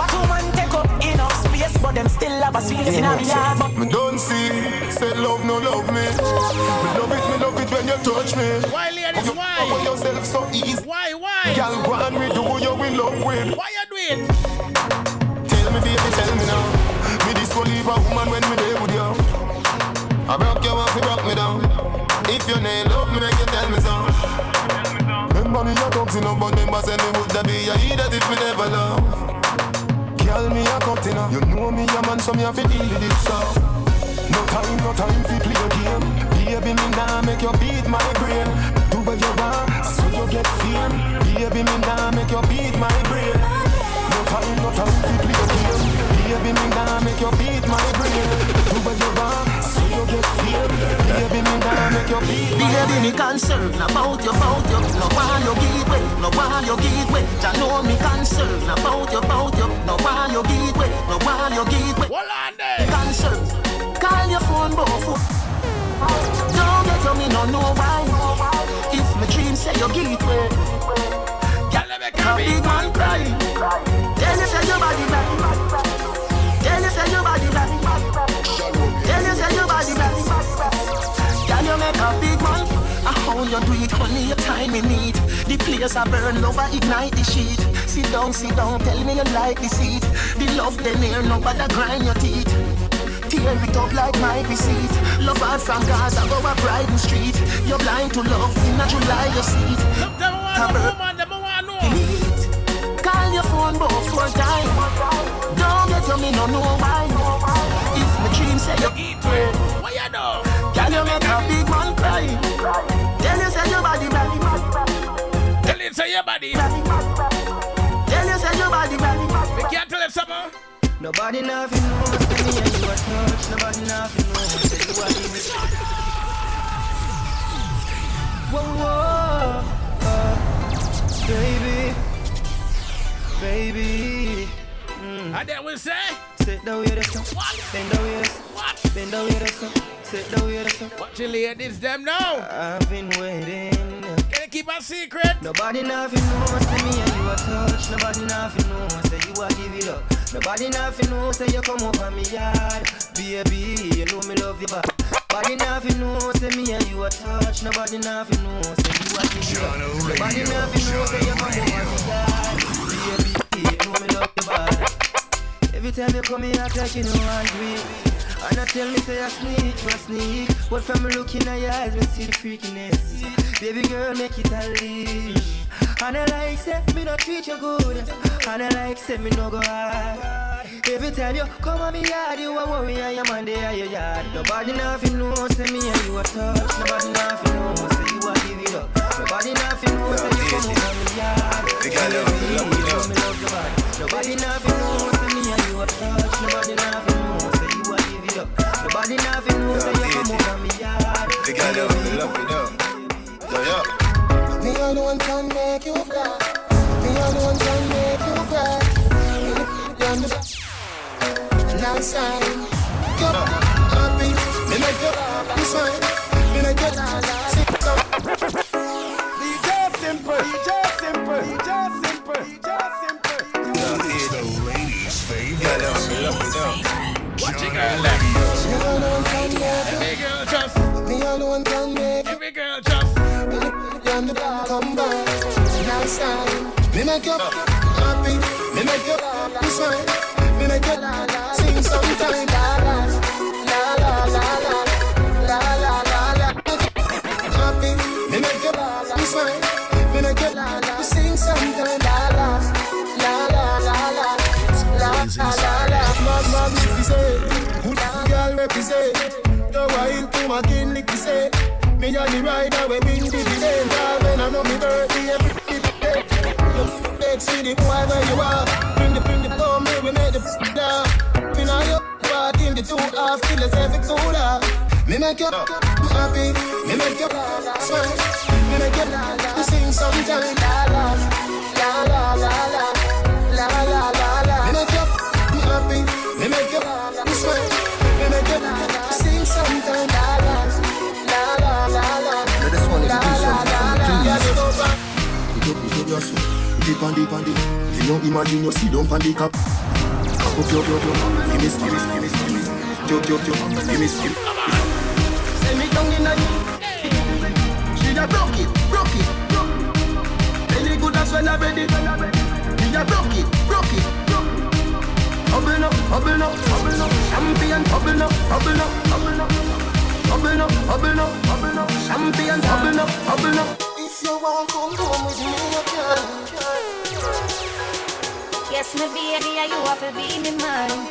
What woman take up enough space, but them still have a space in a me heart. But Me don't see, say love no love me. Me love it, me love it when you touch me. Why, ladies, you why? cover yourself so easy. Why, why? Girl, go and me do who you in love with. Why you do it? Tell me, baby, tell me now. Me this will leave a woman when me there with you. I broke you Enough, but remember say me would be a idiot if me never love. Girl, me a cut enough. You know me a man, so me have to deal with it, so. No time, no time to play a game. Baby, me nah make you beat my brain. Do what you want, so you get fame. Baby, me nah make you beat my brain. No time, no time to play a game. Baby, me nah make you beat my brain. Me nah make you beat Baby, me concerned about you, about you. No why you give way, no why you give way. I know me concerned about you, about you. No why you give way, no why you give way. Hold on there. Concerned, call your phone, both. Don't get to me, no know why. If my dream say you give way, Girl, let me carry big man cry. You do it, honey, your time in need. The place I burn, love I ignite the sheet. Sit down, sit down, tell me you like the seat. The love then here, nobody grind your teeth. Tear it up like my receipt. Love out from Gaza, go up Brighton Street. You're blind to love, in a July you see it. Look, them want Cover. the woman, them want know. Call your phone both four time. Don't get to me, no know why. If my dream say you eat What you do? Can you make a big man cry? Tell you say your body back. Tell it say your body. Tell you say your body back. We can't tell it something. Nobody nothing knows say me and you a touch. Nobody nothing knows say you a give it. Whoa, whoa, uh, baby, baby. Mm. And then we say, Sit down with us, What? bend down with us, what? bend down with us, sit down with us. What you ladies them know? I've been waiting. Can you keep a secret? Nobody nothing knows say me and you a touch. Nobody nothing knows say you a give it up. Nobody nothing knows say you come over me yard. Baby, you know me love you back. Nobody nothing knows say me and you a touch. Nobody nothing knows say you a give it up. Nobody nothing knows say you come over me yard. Baby, you know me love you back. Every time you come here, I take you know I agree. And I tell me say I sneak, I sneak. But from looking at your eyes, me see the freakiness. Baby girl, make it a leash. And I like say me no treat you good. And I like say me no go hard. Every time you come on me yard, you a worry and your man there your yard. Nobody nothing knows say me and you a touch. Nobody nothing knows say you a give it up. Nobody nothing knows say you come over me yard. Big girl, love me, love me, love me. Me love your body. Nobody nothing knows say me you a touch. Nobody nothing knows say you a give it up. Nobody nothing knows say you come over me yard. Big girl, love me, love me, love me. Yo, yo. Me alone can make you cry. Me alone can make you cry. Down the last time, you're happy. Me make you happy, smile. girl left. She don't Every girl just. Me alone can make. Every girl just. You the come back. Now it's time. Me make up, happy. Me make you smile. Me on the rider we win dividend when I know me birthday Let's see the boy where you are. Bring the, bring the door, me we make the down Been on your part in the two half Till it's every cooler Me make you happy Me make you smile Me make you sing sometimes. La la la la la la la la la la. Me make you happy Me make you smile your soul. Deep and deep and deep. Can you imagine your seat down on the cap? Cock up your your your. Give me skin, give me skin. Yo yo yo, give me skin. Send me down in a deep. She a broke it, broke it. Any good as when I ready. She a broke it, broke it. Bubble up, bubble up, bubble up. Champion, bubble up, bubble up, bubble up. Bubble up, bubble up, bubble up. Champion, bubble up, bubble up you won't come home with me again. Yes, my baby, you have to be my mind.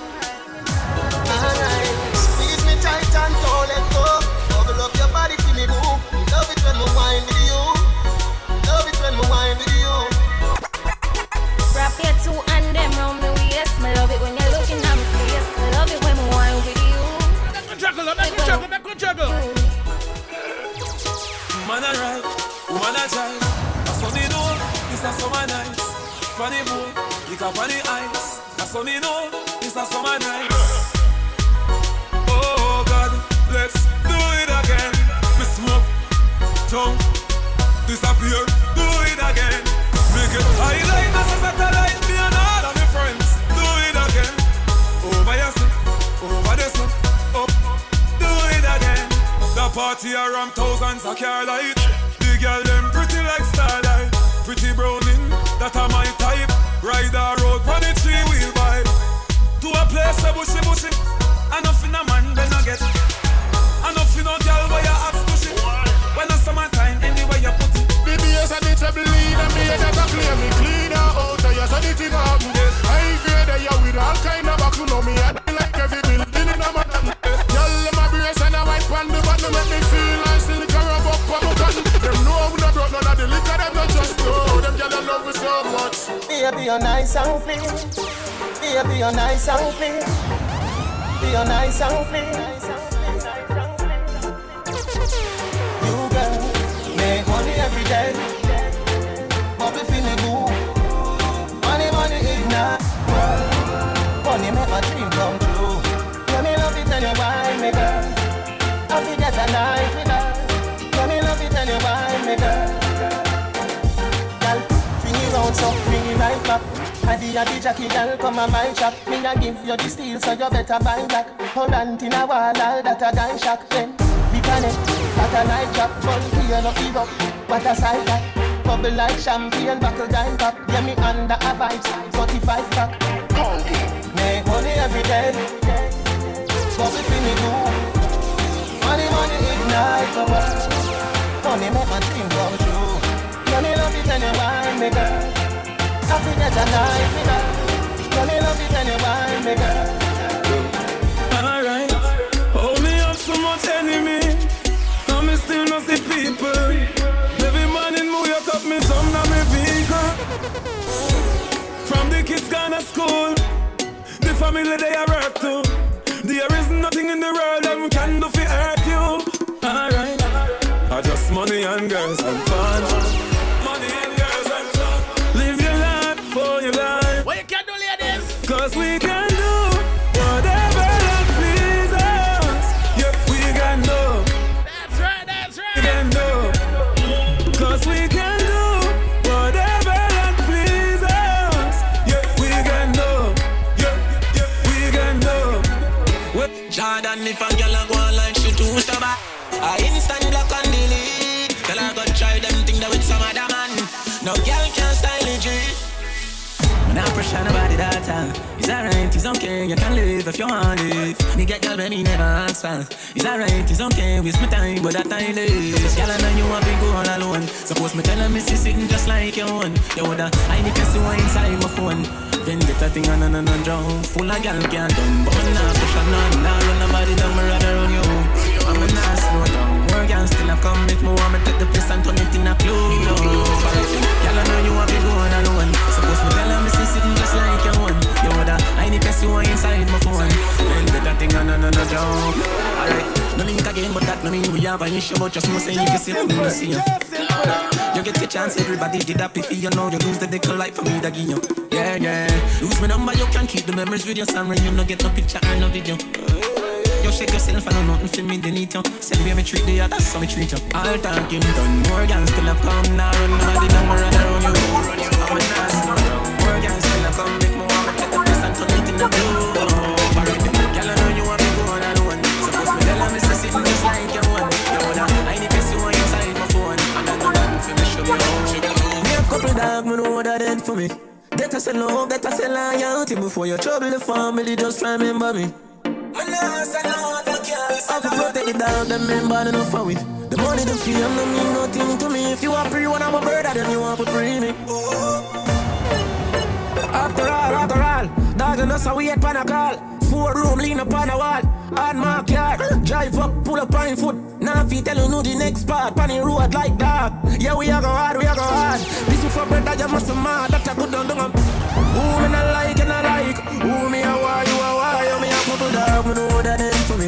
And us, we had pan a call. Four room, lean up on a wall. On my car, drive up, pull up on foot. Now if tell you know the next part. Pan road like that. Yeah, we are go hard, we are go hard. This is for bread that you must mad. That I could do, do Who me not like and I like? Who me a why, you a why? You me a couple dog, me know that is for me.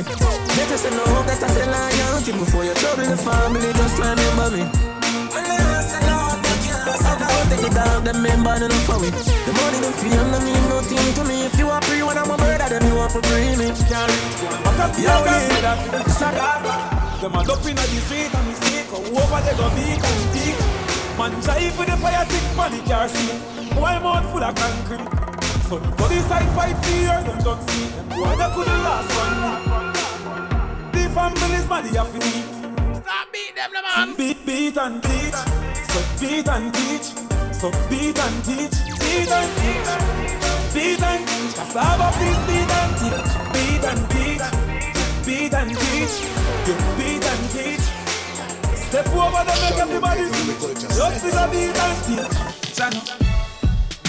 Let us know that I say loyalty Before you trouble the family, just remember me Take the dog, them men bad enough for it The money, the fame, no mean nothing to me If you are free when I'm a bird, then you want to free me Yo, yeah, Them a up inna the street and me see Go over they go beat and teeth Man drive with the fire tick panic car seat Boy mouth full of concrete So for this side fight for years them don't see Them boy they couldn't last one The family's money have to eat Stop beat them, the man. Beat, beat and teach So beat and teach. So beat and teach. Beat and teach. Beat and teach. Cassava please beat and teach. Beat and teach. Beat and teach. You beat and teach. Step over them make everybody see. Just to the beat and teach. Channel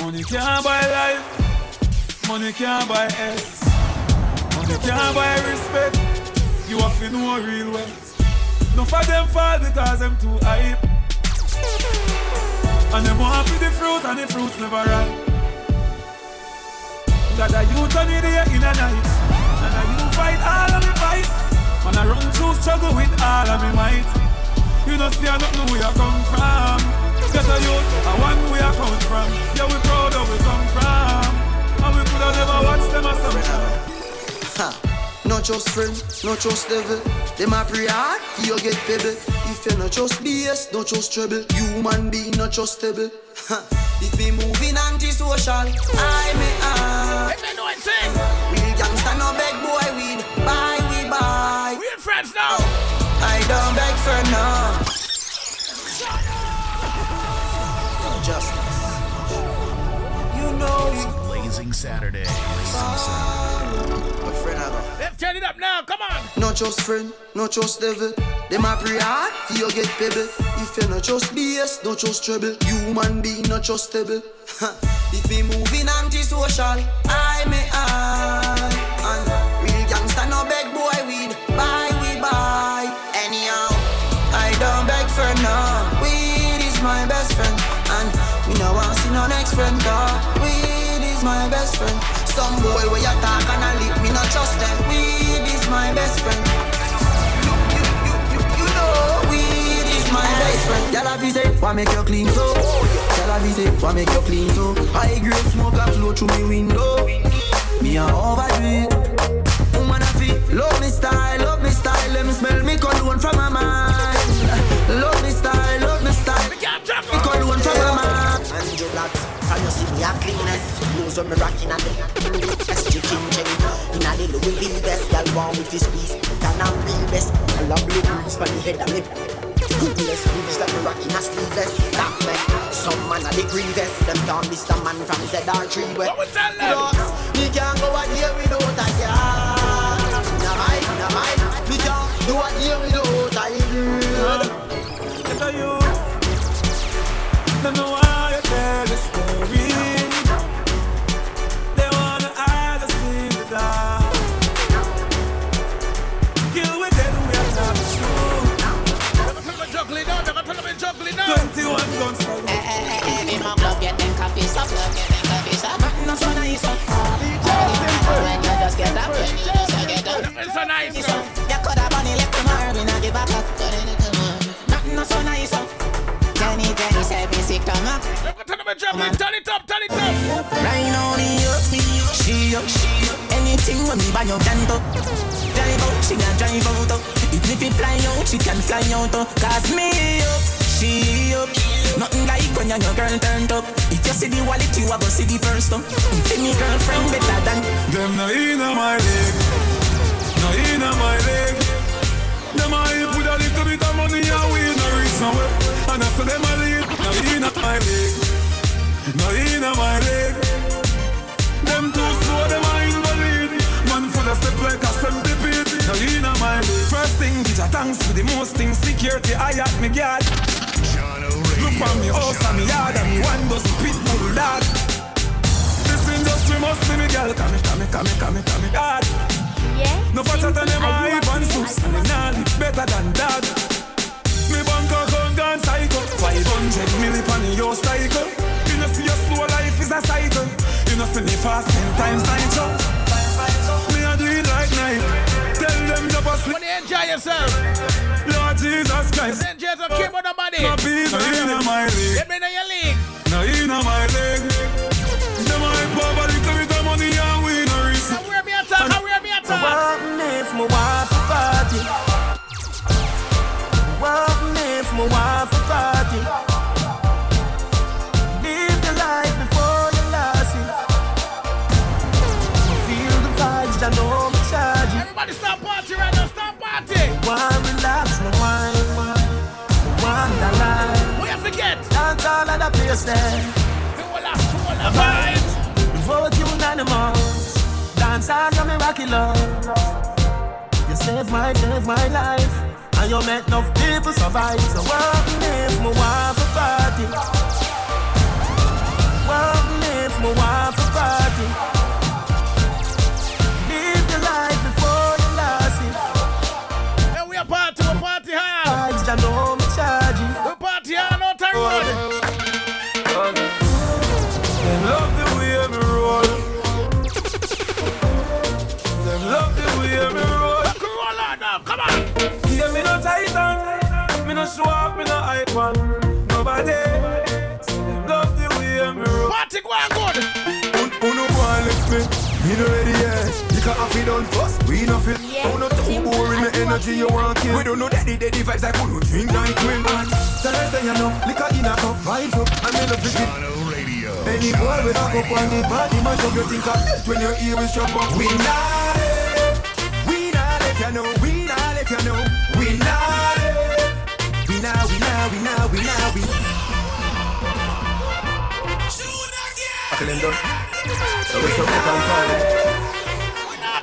Money can't buy life. Money can't buy health. Money can't buy respect. You have to know real wealth. No for them fall because them too hype. And them want with the fruit and the fruits never ripe. Got a youth on the day in a night. And a you fight all of me fight. And I run through struggle with all of me might. You know see I don't know where you come from. Get a youth, I want where you come from. Yeah, we proud of where we come from. And we could have never watched them as some Ha. Not just friend, not just devil. Them a pray hard, you get pebble. If you not just BS, not just trouble. Human being, not just stable. If me moving anti-social, I may I. Real gangsta no beg boy weed. Buy we buy. We friends now. I don't beg for no. Justice. You know it. Blazing Saturdaze. My friend Turn it up now, come on. Not just friend, not just devil. Them a pray hard, for you get pebble. If you not just BS, not just trouble. Human being, not just stable. If me moving anti-social, I may I. And real gangsta no beg boy weed. Buy we buy. Anyhow, I don't beg for no. Weed is my best friend, and we no want see no next friend. Dog. Weed is my best friend. Some boy where you talk and I lip, best friend. You, you, you, you, you know, weed is my best friend. Y'all have say, why make you clean so? Y'all have say, why make you clean so? High grade smoke a flow through me window. Me a overdo it. Woman a feel, love me style, love me style. Let me smell me cologne from my mind. Love me style, love me style. Me cologne from my mind. Blacks, from you see me a cleanest Clothes when me rockin' and the SG King King In a little Louis V vest Y'all want with this piece Can I'm real best. I love blue breeze But the head of me. Goodness boots that me rockin' a sleeveless That me. Some man a the grievous Them down Mr. Man from ZR3 Where What we tell them? Me can't go a day without a girl Na my, na my Me can't do a day without a girl Get a youth. Don't know why you tell the story. you have done so. Eh, eh, eh, eh, me my club get them coffee stop, get them coffee stop. Nothing so nice. When you just get up, just get up. Nothing so nice. You could have money left tomorrow, we not give a fuck. Nothing so nice. Jenny, Jenny said me sick, come up. Turn it up, turn it up. Right now, the she up, she up. Anything when me buy your canto. Drive out, she can drive out. Even if it fly out, she can fly out. Cause me up she up. Nothing like when your girl turned up. If you see the wallet, you are gonna see the first up. See me girlfriend better than Them no inna my leg, no inna my leg. Them help with a little bit of money we no reach nowhere. And after them a lead, no inna my leg, no inna my leg. Them too slow, them a invalid. Man full of step like a centipede. No inna my leg. First thing, get a thanks for the most things. Security, I at me guard. Look for me house and me yard and me one dozen pit bull dog. This industry must be me girl. Come, come, come, come, come, God. No fatter than them a hype and suits And they nah live better than that Me bank account gone psycho. 500 milli pan in your cycle. You know see your slow life is a cycle. You know see me fast ten times nitro. Me a do it like night Tell them to When you enjoy yourself. Lord Jesus Christ. Enjoy yourself, keep on the money No peace, no inna my league. Get me in your league. No inna my leg Them a hype over little bit of money and we no risk. Now where me attack, now where me attack What if my wife a party? What if my wife a party? The place there. the vibes Vote unanimous. Dance of me rocky love. You save my, save my life. And you make enough people survive. So what if my wife a party? What if my wife a party? No show off, me no hype one. Nobody. So them love the way me roll. Party going good Who no go and lift me? Me no ready yet. You can have it done first. We no feel. Who no too boring? The energy you want kill. We don't know daddy daddy vibes like who no drink like queen. Thursday you know, liquor in a cup, vibes up, and me love visit. Any boy with a cup on the body, mash up your think of death when your ear is strap up. We not live. We not live, you know. We not live, you know. We not. We now, we now, we now, we now, we. Calendar. So we stop it and call it.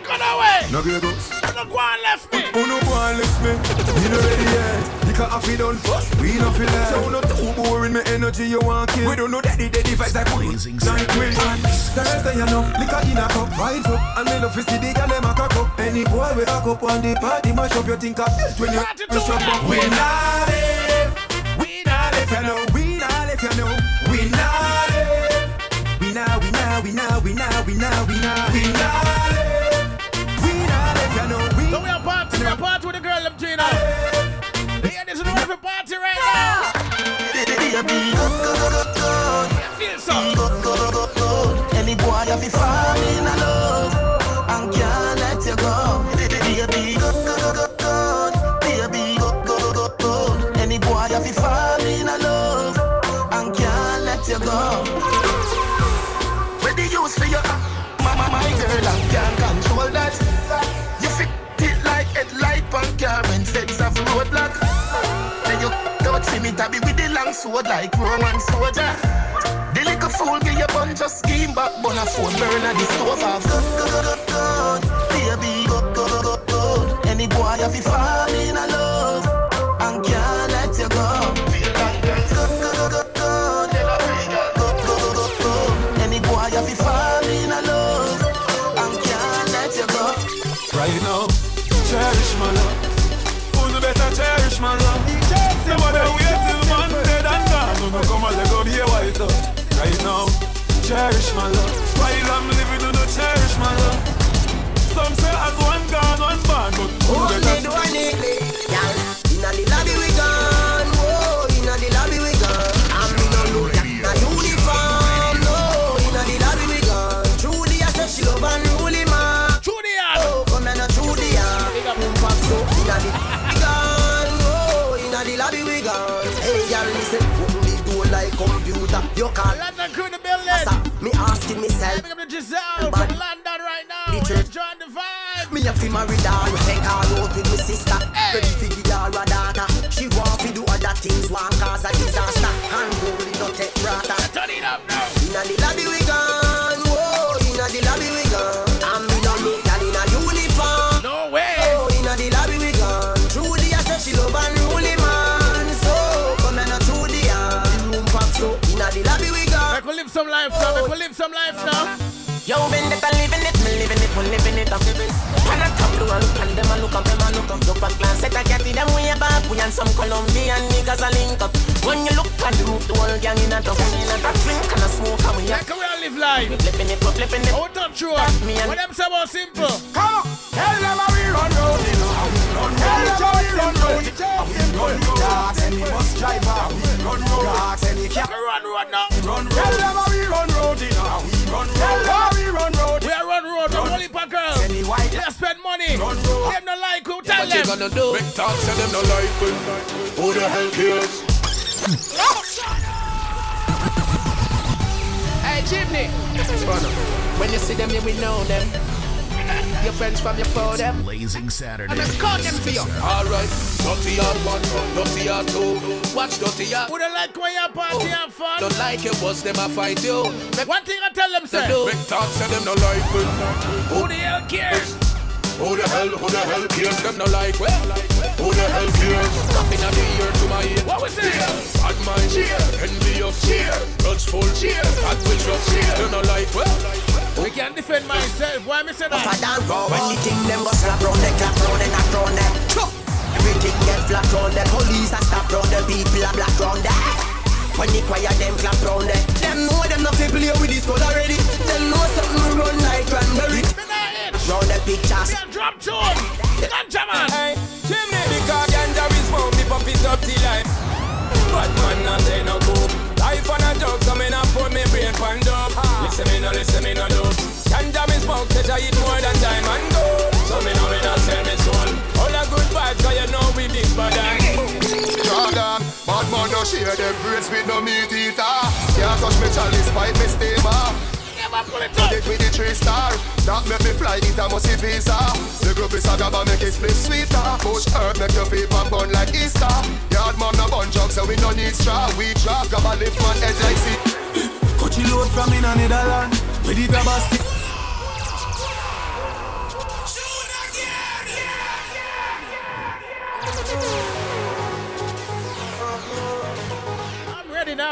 Cut away No grey goats. No go and left me Who no go and lift me? Me no ready yet. Can have it done first. We no feel it. So who no too boring. Me energy you want kill. We don't know daddy daddy vibes like blazing like queen. Thursday you know, liquor in a cup, vibes up, and me love see the girl them a cock up. Any boy with a cup on the party, mash up your think of when you mash up. We not live. We not live, you know. We not live, you know. We not live. We now, we now, we now, we now, we now, we now, we not live. We not live, you know. We So we are party, we are party with the girl them three now Party right now Feel so Any boy you be falling in love and can't let you go. Baby. Baby, go, go, go, go. Any boy you be falling in love and can't let you go. Where the use for your mama, my girl, ah. Me tabby with the long sword like Roman soldier. The little fool give you bunch of scheme but a phone burner the stove. Good, good, good, good, baby, good, good, good, good. Any boy you be falling in love cherish my love. While I'm living, don't cherish my love. Some say as one gone, one born, but who oh, get do I need y'all. Inna the lobby we gone. Inna the lobby we gone. I'm uniform. Inna the lobby we gone. Said she love man. Oh, come. Big up, so. The. Inna the lobby we gone. Hey. Open the door like computer. You can't girl. Big up to Giselle from London right now. Enjoying the vibe. Me have to marry her, take her out with my sister. Set a cat them way back. We and some Colombian niggas a link up. When you look at the roof, the whole gang in a duck. We in a duck, drink and a smoke and we a Like we all live life. We flipping it, we flipping it. Out of true. Me and What them say about simple? Come on, Tell them how we run road, you know. Run Tell them how we run road. We run road. Got any bus driver. We run road. Got any cab. Run road now. Run road. Tell them how we run road, you know. We run road. Tell we run road. We are run road. Run only for girls. Any white. They spend money. Run road. Them no like who tell you What you them. gonna do? Big talk, say them no like we. Who the hell cares? Hey, Jimmy. When you see them, you will know them. Your friends from your phone, them. Blazing Saturdaze. I'm gonna call them for you. Alright, dirty hard one, dirty hard two. Watch dirty hard. Who don't like when you party and fun? Don't like it, was them a fight you. One thing I tell them, say. Big talk, say them no like we. Who the hell cares? Who the hell, who the hell cares? Them no like we. Who the hell cares? Nothing of the ear to my ear. What was it? Bad mind, cheer. Envious, cheer. Grudgeful, cheer. That will just cheer. Them no like we. We can defend myself. Why me say Up that? and down, when the thing them go slap round them, clap round them, knock round them. Everything get flat round them. Police a stop round them, people a black round them. When the choir them clap round them, them know them not fi play with this code already. Them know something run like cranberry. Round the pictures. Drop tune. Ganja man. Hey, chimney because ganja we smoke, me pop it up till I. But man, not say no go. Life on a joke, so me not put me brain pan dope. Listen me no, listen me no do. Ganja me smoke, cause I eat more than time and gold. So me know me not sell me soul. All a good vibes, cause you know we big bad Jordan, bad man no share them brains with no meat eater. Can't touch me chalice, fight me steamer. Never pull it Put it with the three star. That make me fly, it a must visa. The group is a gaba, make it split sweeter. Push herb, make your feet and burn like Easter. Yard man no bun jug, so we no need straw. We drop, gaba lift man edge like sea. Coachy load from in a Netherland With the grabber stick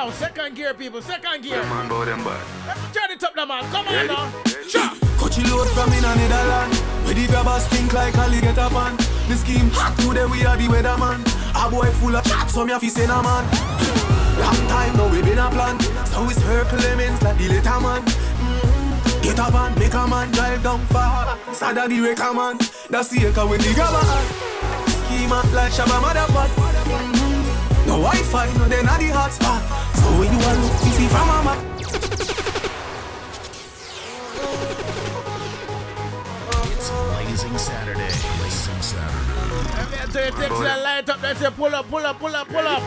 now. Second gear, people. Second gear. Man, bow them bad Let's turn it up now, man. Come on now. Chop. Coachy load from in a Netherland With the grabber stink like alligator pan The scheme hot today we are the weatherman A boy full of chat so me a fi send a man Long time now we been a plan So it's her elements like the later man Mm. Get a van, make a man drive down far Sada the wrecker man That's the echo when the grabber Scheme hot like Shabba motherfuck mm-hmm. No Wi-Fi, no then a the hotspot So when you a look, you see from a map It's Blazing Saturdaze. Blazing Saturdaze. Let me tell you, takes that light up. They say pull up, pull up, pull up, pull up.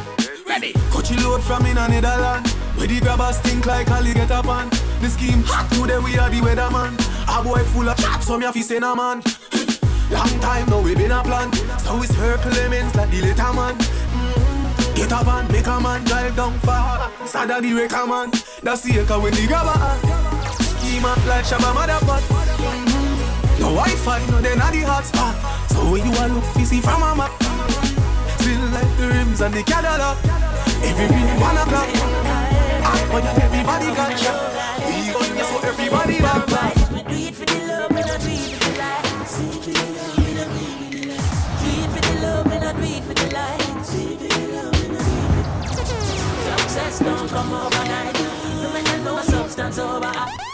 Ready. Coachy load from in a Netherland Where the grabber stink like alligator pan The scheme hot today we are the weatherman A boy full of chat so me a fi send a man Long time now we been a plan So it's her elements like the later man Mm. Get a van, make a man drive down far. Sada the wrecker man. That's the echo when the grabber hot Scheme hot like Shabba motherfuck mm-hmm. No Wi-Fi, no then a the hotspot. So when you a look, you see from a map. Still like the rims and the Cadillac. Every minute one o'clock. Ah, But everybody got shot. We gun you so everybody back Success don't come overnight. No man no substance over.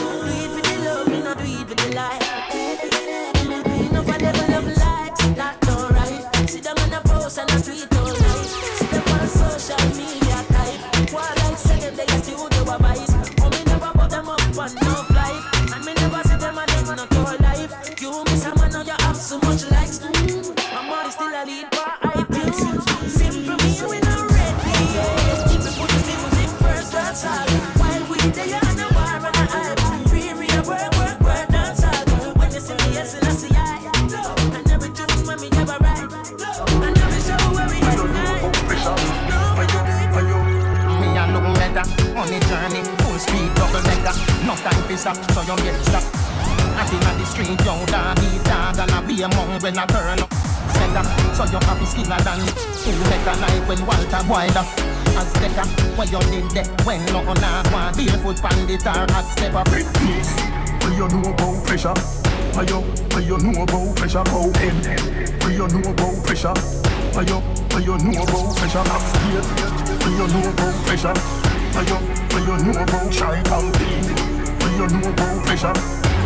know about you, what you know about shy campaign? What you know about pressure?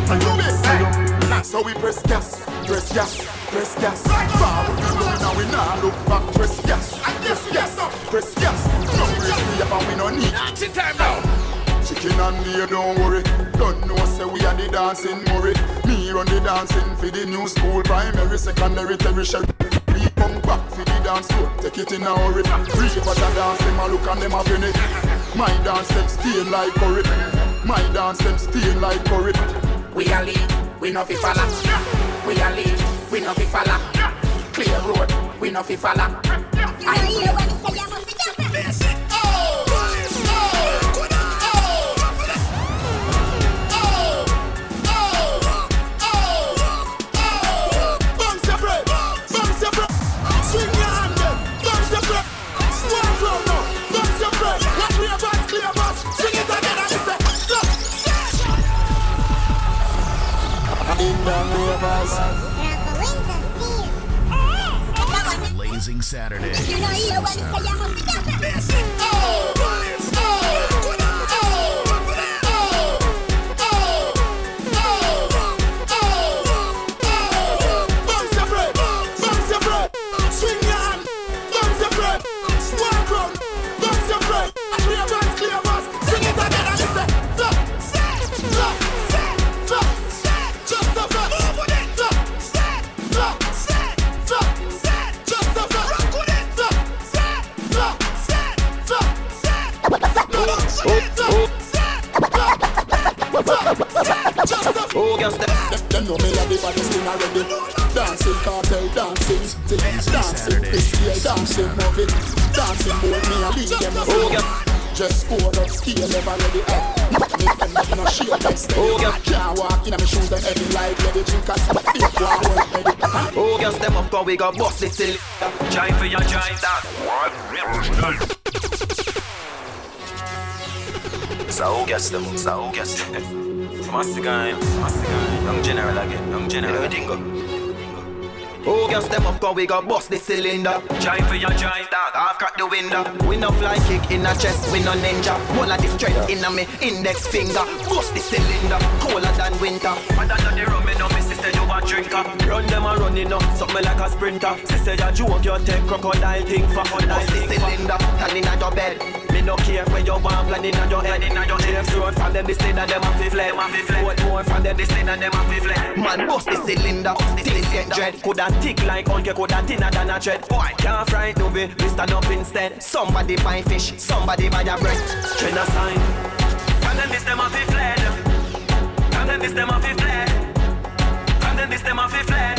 What you, what you So we press gas, press gas, press gas. Far we going now we now look back. Press gas, press gas, press gas. No raise me up and we no need. Action time now. Chicken and beer, don't worry. Don't know say we are the dancing Murray. Me run the dancing for the new school, primary, secondary, tertiary. Dance floor, take it in a hurry. Three what a dance, them look and them a finish. My dance them stain like curry. My dance them stain like curry. We a lead, we no fi follow. We a lead, we no fi follow. Clear road, we no fi follow. Bounce we got bust this silly. Jive for your jive, dog. So, guess them, so, guess them. Master guy, master guy. Young general again, young general. Everything go. Oh, girl, step up, cause we got bust the cylinder. Jive for your jive, dog. Half crack the window. We no fly kick in a chest, we no ninja. One of the strength in a me index finger. Bust the cylinder, colder than winter. I don't know the rum, me no drinker. Run them a running up, something like a sprinter. Sister, you joke, you take crocodile thing for Bust the cylinder, turning at your bed. Me no care where you want, planning on your head. Inna your James Road from them, this thing and them a fi flame. What more from them, this thing that them a fi flame. Man, bust the cylinder, things get dread. Coulda tick like you coulda thinner than a tread. Boy, can't fright no be, we stand up instead. Somebody buy fish, somebody buy a bread. Train a sign. And then this them a fi fled. From them this them a fi fled. This them fi fled.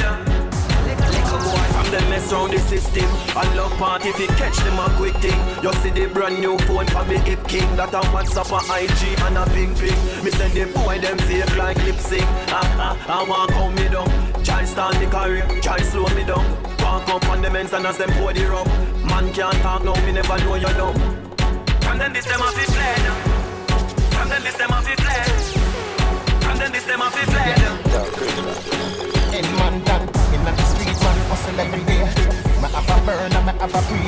Little from them mess round the system. I love party if you catch them a quick thing. You see the brand new phone from the hip king. That a WhatsApp a IG and a ping ping. Me send the boy them fake like lip sync. Ah ah, I want come me down. Try start the career, try slow me down. Walk up on the men's and as them pour the rum. Man can't talk now, me never know you know. From them this them a fi fled. From them this them a fi fled. From them this them a fi fled. Man every day. Me have a burn and me have a pre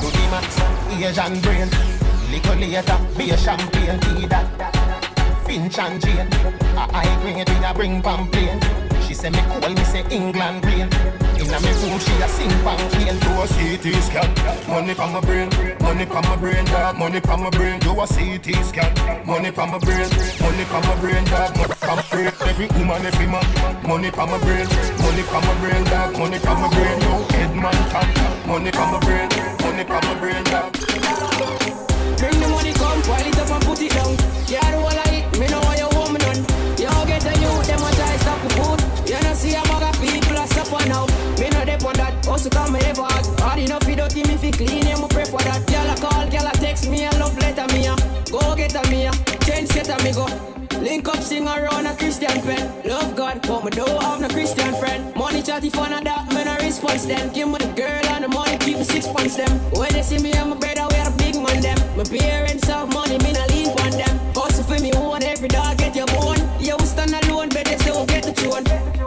Do the max, Asian brain. Little later, be a champagne, tea that. Finch and Jane, a high grade we a bring pamphlet. She say me cool, me say England rain. Inna me room, she a sing pamphlet. Do a CT scan, money from my brain, money from my brain, dog, money from my brain. Do a CT scan, money from my brain, money from my brain, dog, money from my brain. Every woman, every man, money from my brain, money from my brain, dog, money from my brain. No head man top, money from my brain, money from my brain, dog. Bring the money come, pile it up and put it down. Yeah, the whole of it, me know why you want me none. You all get a youth, them a try stop the food. You know see a bag of people a suffer now. They also come me ever hard. Hard enough you don't me fi clean, yeah, me pray for that. Girl a call, girl a text me a love letter me a. Go get a me a, change set a me go. Link up, sing around a Christian pen. Love God, but me don't have no Christian friend. Money chatty fun of that, me no response them. Give me the girl and the money, keep me six pants them. When they see me and my brother, we are big man them. My parents have money, me no lean on them. Hustle for me, one every dog get your bone. You stand alone, better so get the tune.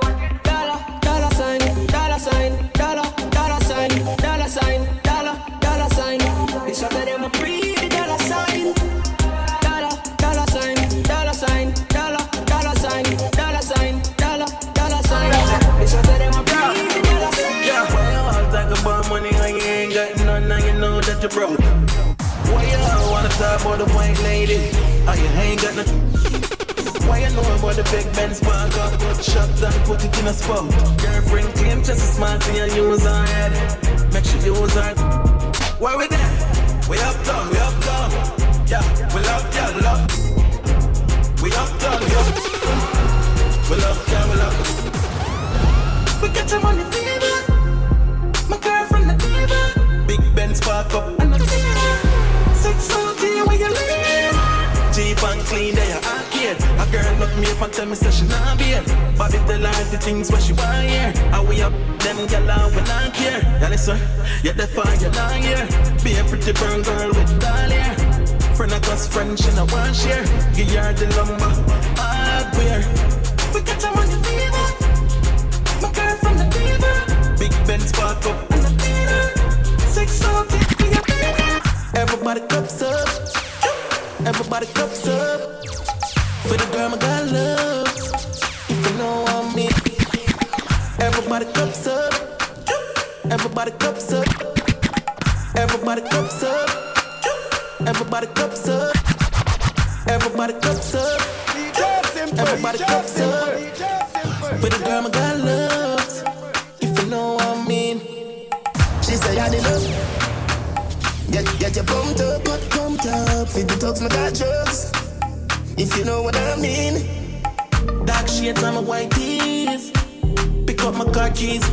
Know that? Why you all wanna talk about the white lady? Oh, you ain't got nothing. Why you know about the big Benz park up? Shut down, put it in a spot. Girlfriend claim just as smart and you use her head. Make sure you use her. Why we there? We up down, we up down. Yeah, we love, yeah, we love. We up down, we up. We love, yeah, we love. We get your money Park up. Six salty where you live. Jeep and clean there arcade. A girl look me up and tell me say she not beer. Bobby tell her the things what she want hear. And we up them gyal and we not care. Yeah listen, yeah the fire you not here. Be a pretty brown girl with doll hair. Friend of us friend she not want share. Give her the lumber hardware. We got your money fever. My girl from the diva. Big Benz park up and the diva. Six salty we a diva. Everybody cups up. Everybody cups up for the girl my God loves. If you know what I mean. Everybody cups up. Everybody cups up. Everybody cups up. Everybody cups up. Everybody cups up. Everybody cups up for the girl my God She say I the love. Get get your pumped up, but pumped up. Feed the talks, my got drugs. If you know what I mean. Dark shades on my white tees. Pick up my car keys.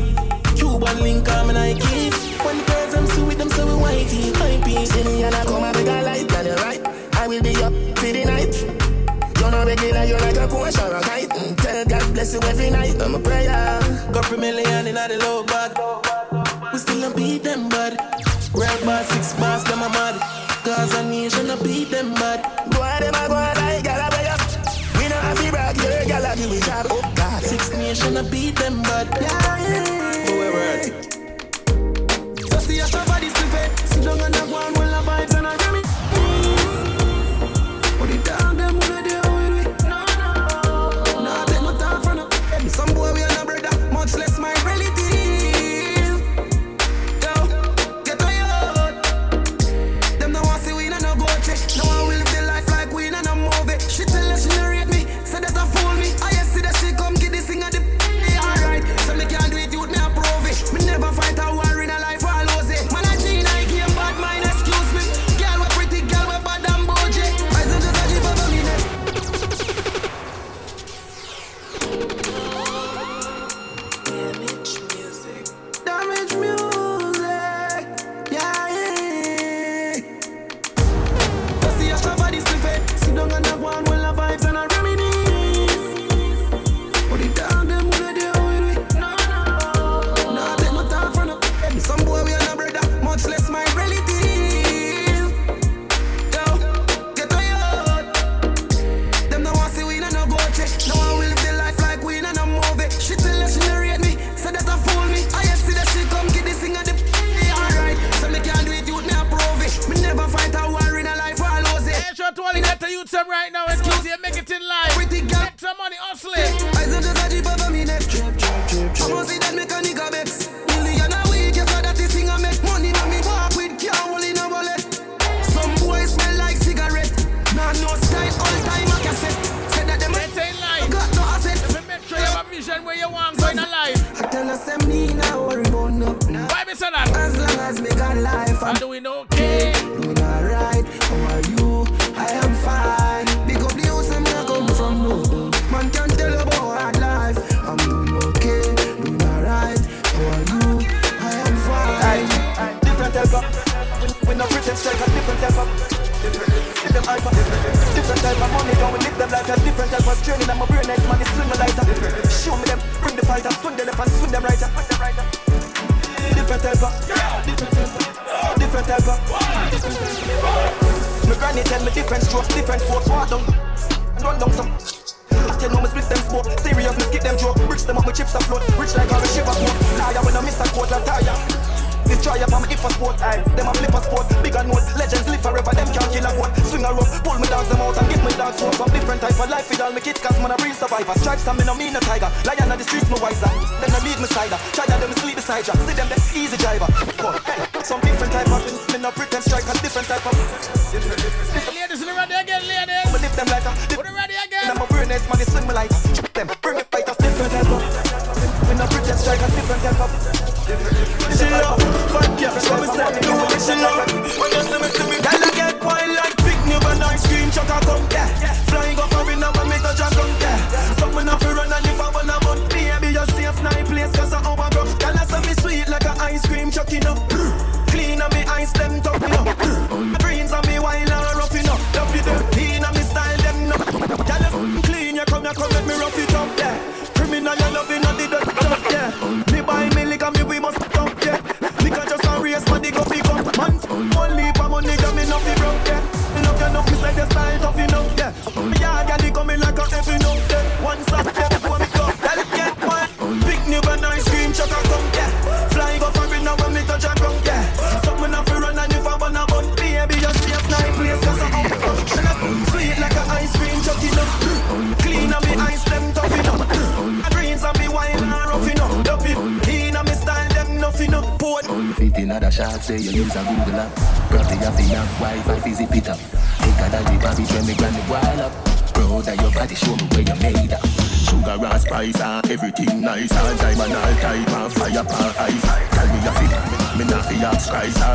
Cuban link on my Nikes. When the girls I'm so with them, so we whitey. High peas. See me and I come and make a light, and you're right. I will be up for the night. You're not regular, you're like a Porsche or a kite. Mm, Tell God bless you every night. I'm a prayer. Got for million in the low bag. We still don't beat them bad. Real bad, six bars, them a mad. Cause a nation a beat them bad. Boy, them a go a like gala play up. We not have to brag, your gala give me job. Oh God. Six nation a beat them bad. Yeah, yeah.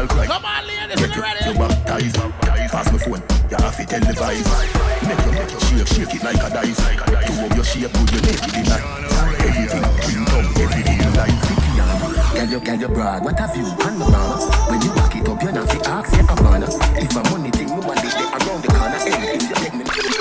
girl cry. Come on, ladies, you ready? You baptize, pass me phone. You have to tell the vibe. Make your neck shake, shake it like a dice. To up your shape, good you make it the night. Everything, bring down everything you like. Can you, can you brag? What have you done, mama? When you back it up, you're not the ask, you're a banner. If my money thing, you want it, they around the corner. Hey, if you take me.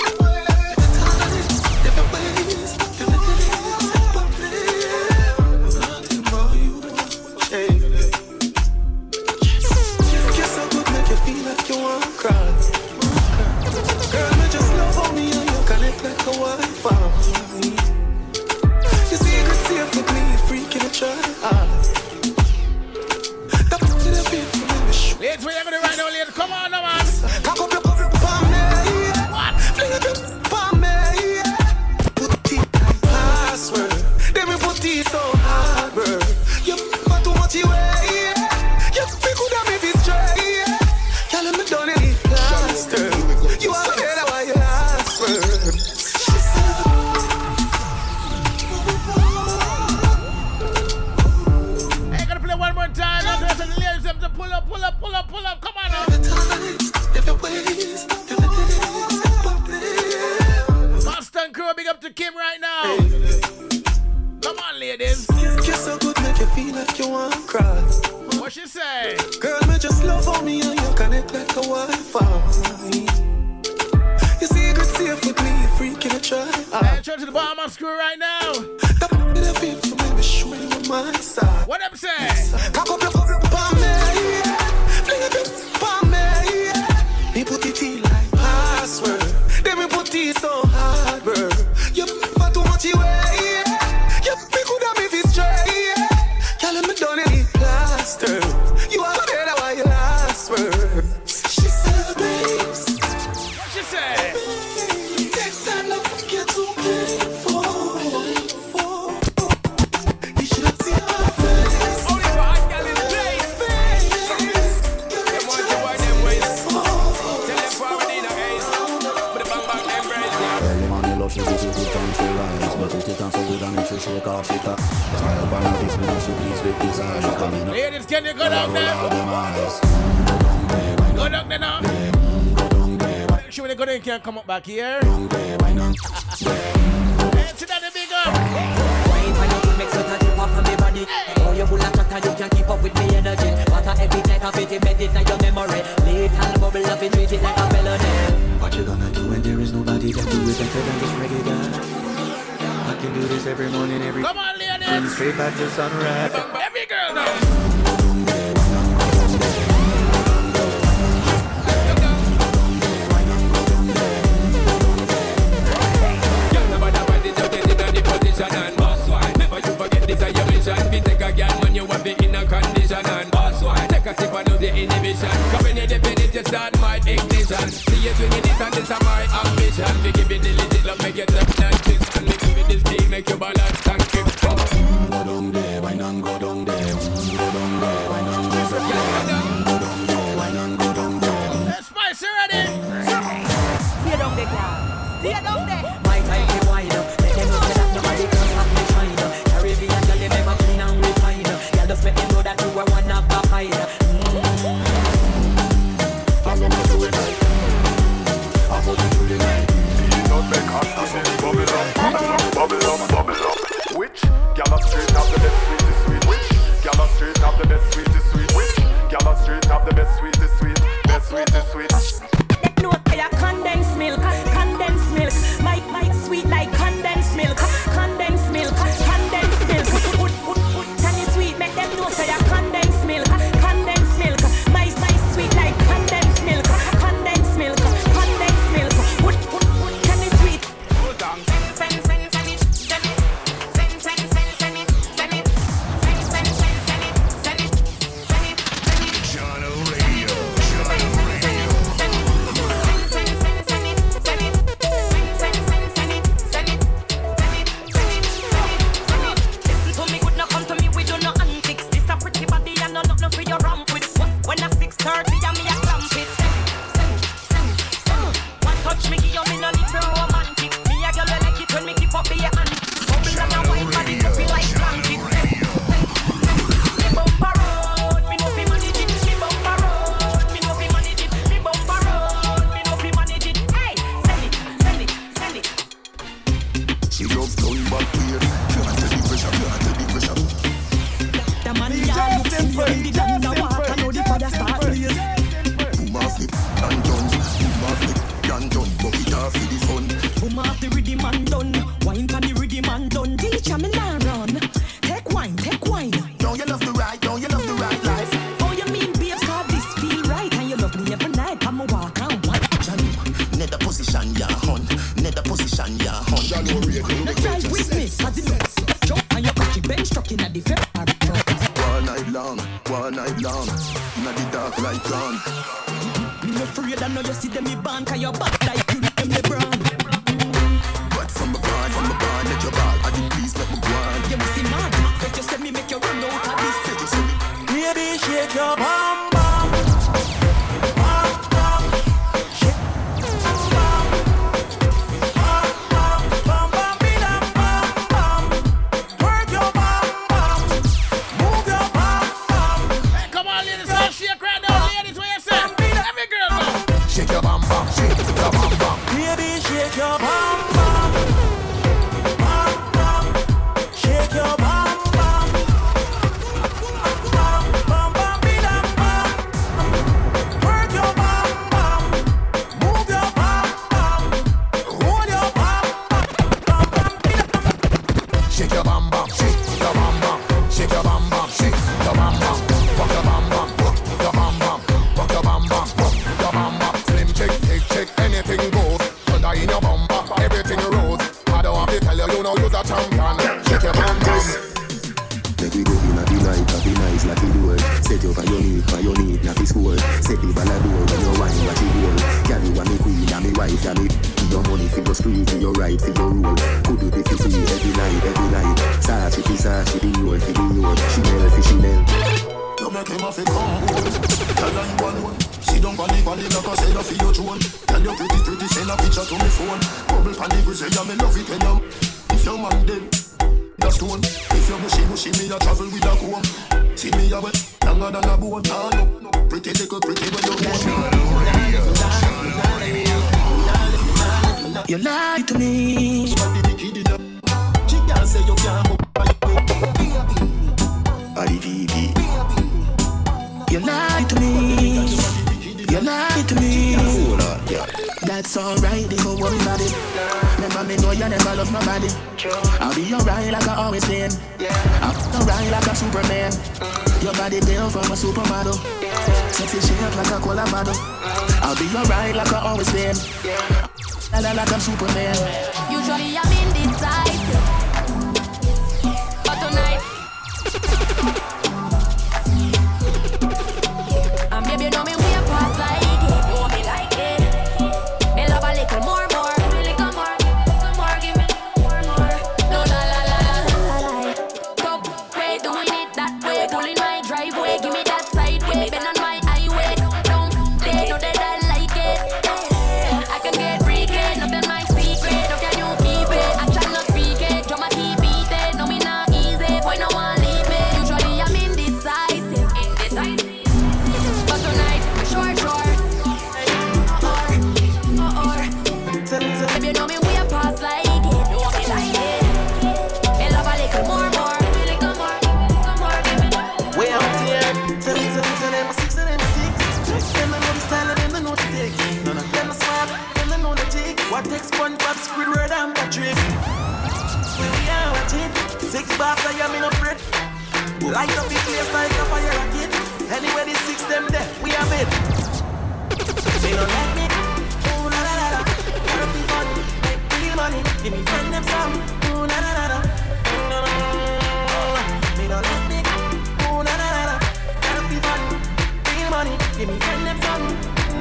Give me friend them some.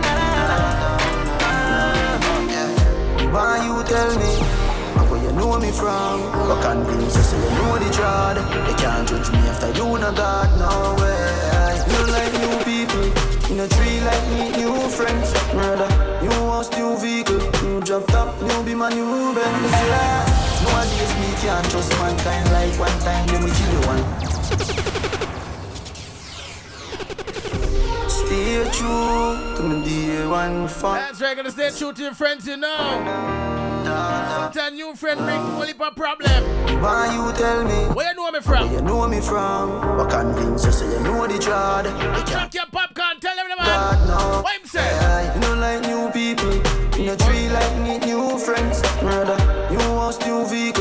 La, la, la, la. Why you tell me? Where you know me from? But convince you say you know the trod. They can't judge me after you no God, no way. You like new people. In a tree like me, new friends. Murder, new house, new vehicle. New job top, new be my new Benz. Yeah. Nowadays me can't trust mankind like one time then we kill you one. Stay true to me dear one fun. That's right, gonna stay true to your friends, you know. Sometimes new friend bring a problem. Why you tell me? Where you know me from? Where you know me from? But convince you say you know the trod. Chuck your popcorn, tell them the man. God, no. What him say? Yeah, you know like new people. In a tree like new friends. Murder, new house, new vehicle.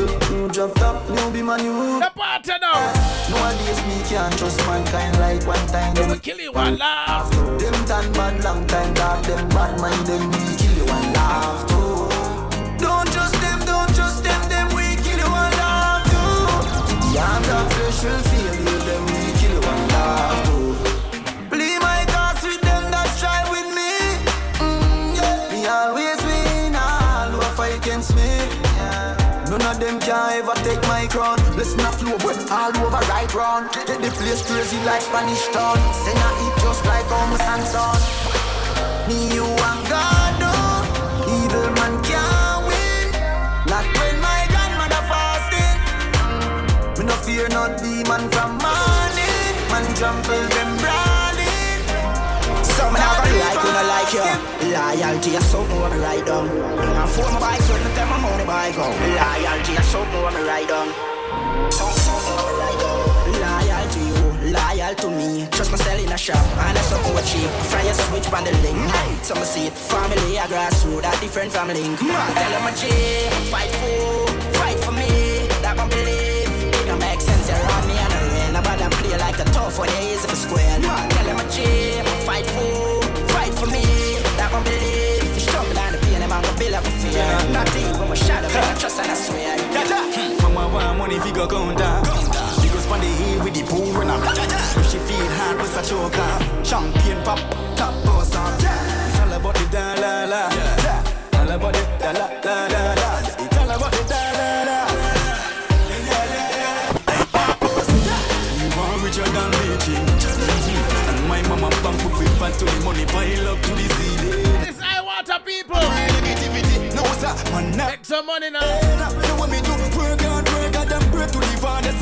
Job top, new be my new. The party now. Nowadays me can't trust mankind like one time. Them kill you one laugh. Them done bad long time. Dog them bad mind. Them we kill you one laugh too. Don't trust them, don't trust them. Them we kill you one laugh too. The arms of flesh will fail Listen to flow, but all over right round. Get the place crazy like Spanish town. Say a hit just like Thomas and Son. Me, you and God, no. Evil man can't win. Not when my grandmother fasting. Me no fear no demon from morning. Man trample them brawling. Some now gonna like you, not like you. Loyalty is something what me write down. And for my bike, so tell my money buy go. Loyalty is something what me write down. Loyal to you, loyal to me. Trust myself in a shop, and that's something what cheap. Fry a switch on the link. Some see it, family, a grassroots, a different family. Tell them a G, fight for, fight for me. That one believe. It don't make sense around me and the rain. Nobody play like a tough one, easy for square. Tell them a G, fight for, fight for me. That one believe. Struggle down the pain, I'm gonna build up a fear. Not even a shadow, but I trust and I swear. Mama want money figure counter. Because on the hill with the pool runner. If she feel hard, with a choker. Champion pop, top boss on. It's all about the da la la. All about the da la la la la. It's all about the da la la. You want richer than rich. And my mama bank put me fat to the money pile up to the ceiling. This I water people. No sir, man. Make some money now.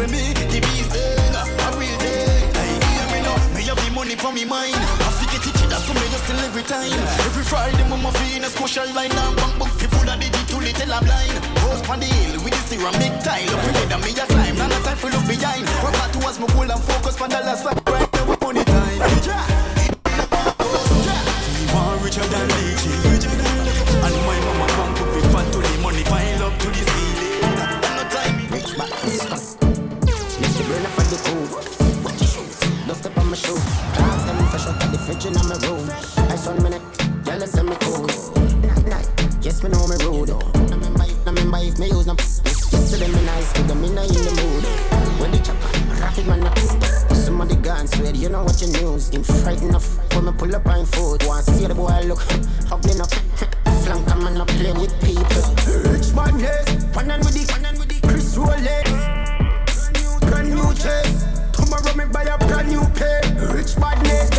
The me the beast thing, a real thing. Hey, hear me now, me have the money for me mind. I forget it, that's so me still every time. Every Friday, mama feel a social line. Now bank book full of digital little I'm blind. Post on the hill with the ceramic tile. Up in the me a climb, now no time for look behind. Work hard towards my goal and focus on the last right now we money time. Yeah. Fridge in my room. Ice on my neck. Girl, send me cool. Yes, me know me rude. I remember I remember if me use no. Yesterday me nice, but them in the mood. When the chopper, rapid man up. Some of the guns, swear, you know what you news. In frightened enough when me pull up on foot. Want see the boy look, hopping up. Flank a man up playing with people. Rich man, yes. And with the, and with the Chris Rolex. Brand new chase. Tomorrow me buy a brand new pair. Rich badness,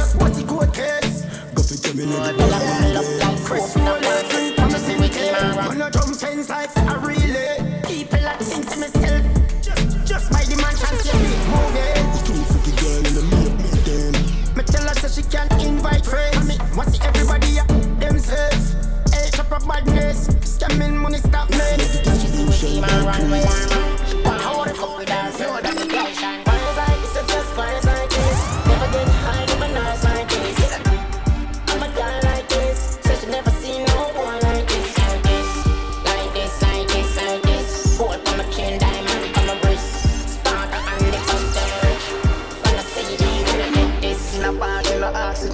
me let it Chris Rolex. Come to see me clear. On a drum sense like a relay. People that think to still. Just, just by the mansion, see me moving. Too freaky girl in the make me them. Me tell her so she can invite friends. Me want see everybody up themselves. Hey, chop up badness. Scamming money stop me. She see me run with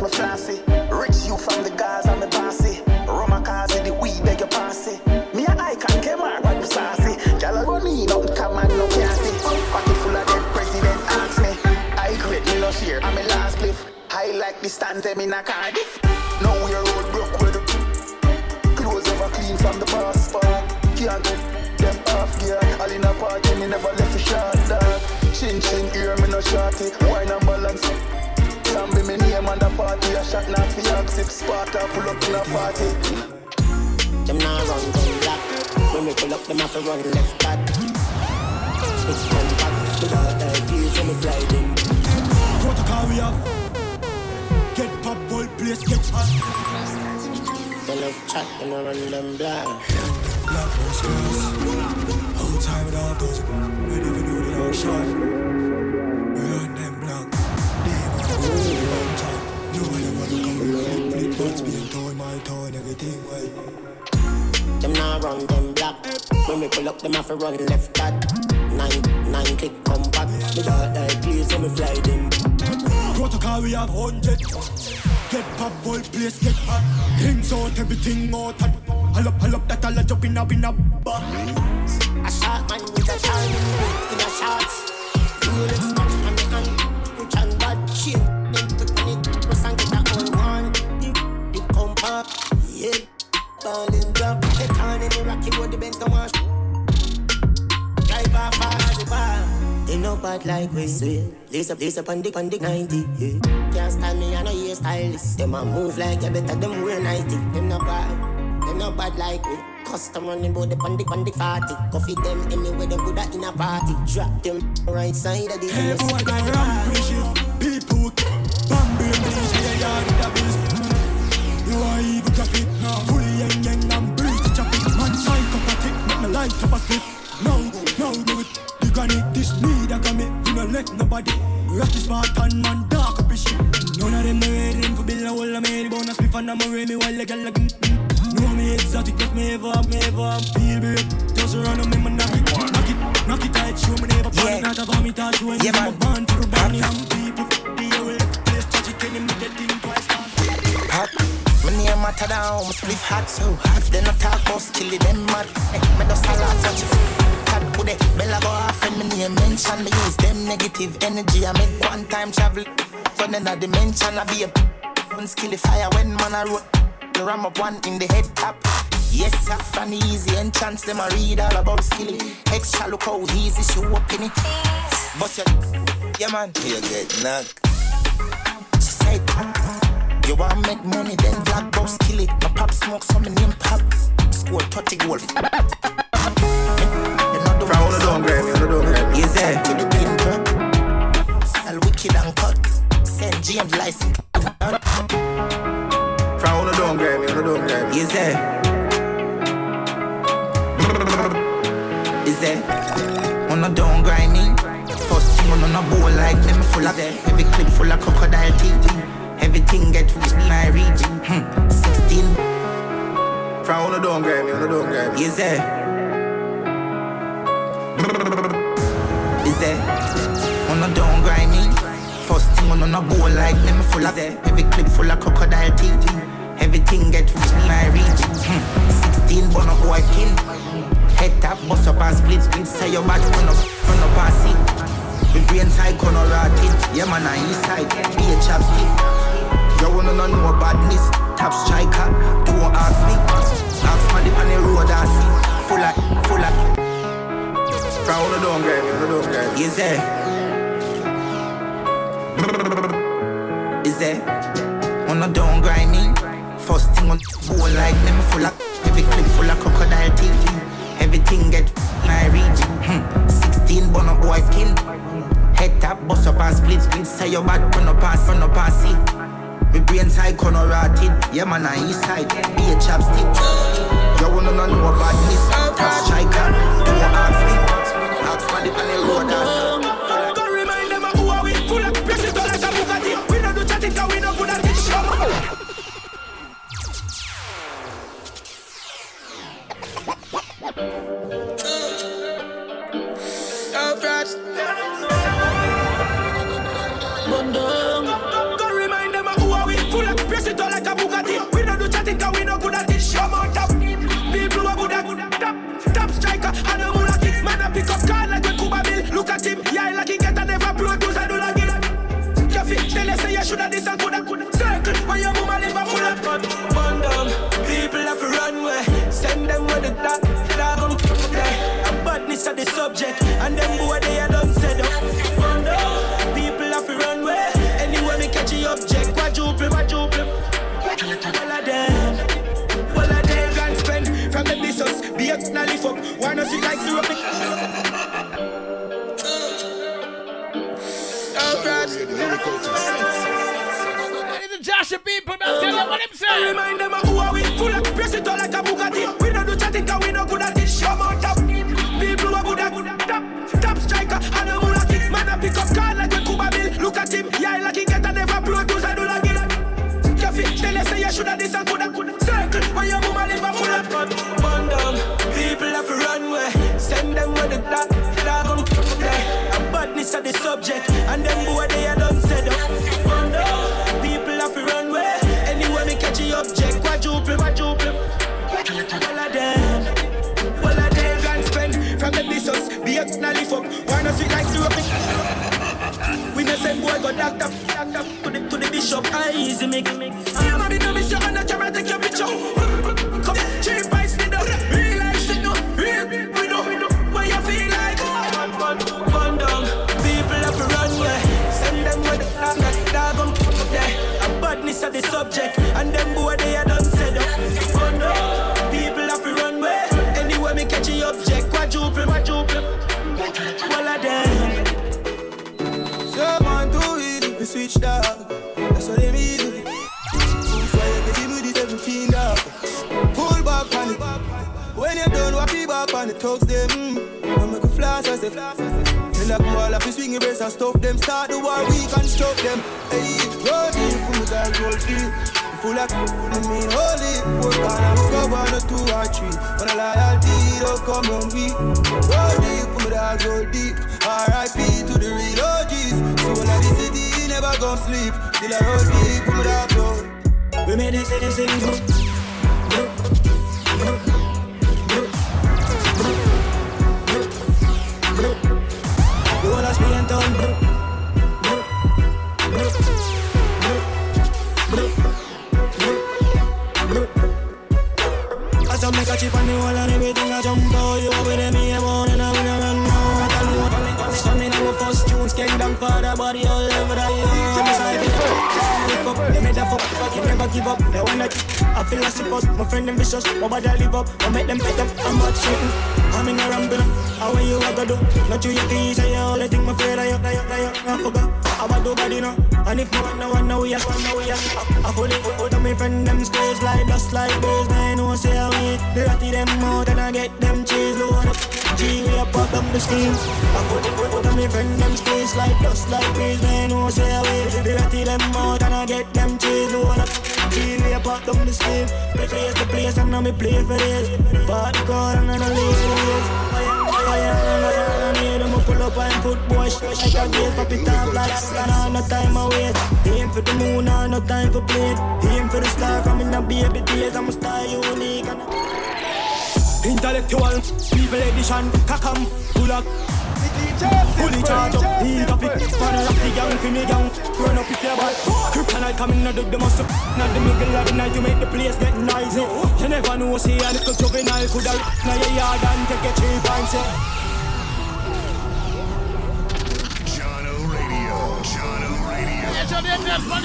it's. Rich you from the guys, I'm a bossy. Roma cars in the weed, beg your passy. Me a icon, came out, you sassy. Y'all a run in, out come and no cancy. Pocket full of dead president, ask me. I great, me no share, I'm a last cliff. I like the stand them in a Cardiff. Shot not for yak six Sparta pull up in a party. Them now run them black. When we pull up, them have to run left back. It's come back. Without that gear, so me fly them. Protocol we have. Get pop ball place, get hot. They love chat, them a run them black. Black class. Whole time with all those. Ready for do the long shot. No one ever look. Flip, flip, what's being torn, my torn, everything well. Them now run them black. When we pull up, them have to run left back. Nine, nine click come back. Without that gear, so me fly them. Protocol we have hundred. Get pop ball place, get hot. Things out, everything out. Hull up, hull up, that all a jump in bin a bar. A shot man with a boot in a shots. Rolex rocky road, the Benz don't wash. Drive off fast, the bar. They know bad like we swear. Lace up, lace up on the, on the 90, yeah. Can't stand me, I know you stylist. Them a move like you better, them wear 90. Them not bad, them not bad like we. Custom running bout the pandi pandi party. Coffee them anywhere them good at in a party. Drop them right side of the Hey, house. boy, got ram pretty shit. People, bamboo, yeah, with the bills. Mm. You are evil traffic, now fully psychopathic, make my life top a split. No, no, do it. The granite, this need a me. You don't let nobody. Rocky smart and man, dark up his shit. None of them no ready for build a wall. I made the bonus, spliff and I'm a me while the girl like. Know me exotic, but me ever, me ever feel big. Just run on me, man, knock it, knock it, knock it tight. Show me never panic, not about me touch when Yeah, I'm man. a born for Bonnie and people. The whole place, touch it, can you make that thing twice? hot. My name matter down, my spliff hot so hot. Then I talk about skilly, them mad. Eh, me just a lot such Cat put it, bella go off and me name mention. Me use them negative energy. I make one time travel. When in a dimension, I be a one skilly fire when man I wrote. The ram up one in the head tap. Yes, sir, funny easy enchants. Them I read all about skilly. Extra look how easy she up in it. Bust your, yeah man, you get knocked. She said, you want make money, then black box kill it. My pop smoke, so my name pop. Score 30 goal. All the dog, Grammy, all the dog, Grammy. Yes, sir. All all the dog, Grammy, all the dog, Grammy. Yes, sir. Is on a down grinding? First thing on a bowl like them full of every clip full of crocodile teeth everything get rich in my region. Hmm. 16. Fra, on the don't grab me, on the don't grab me. Yes, sir. There? On the don't grind me. First thing on a bowl like me, me full of there. Every clip full of crocodile teeth. Everything get rich in my region. Hmm. 16, but no boy skin. Head tap, bust up and split, split. Say your back, run up, run up and sit. The brain side, corner rotted. Yeah, man, I east side. Be a chapstick. You wanna know no badness, top striker, don't ask me. Ask my dip on the road, I see. Full of, full of. Frown, no don't get me, no don't. Is there? Is there? On a don't grind me. First thing on bone like them full of. Every clip full of crocodile teeth. Everything get my region. Hmm. 16 bun up boy skin. Head tap, bust up and split, split. Say your bad, turn up and, turn up and see. Me brains high, corner rotted. Yeah, man, I east side. Be a chapstick. You wanna know about this? Striker. Do a half flip. Ask for the panel loaders.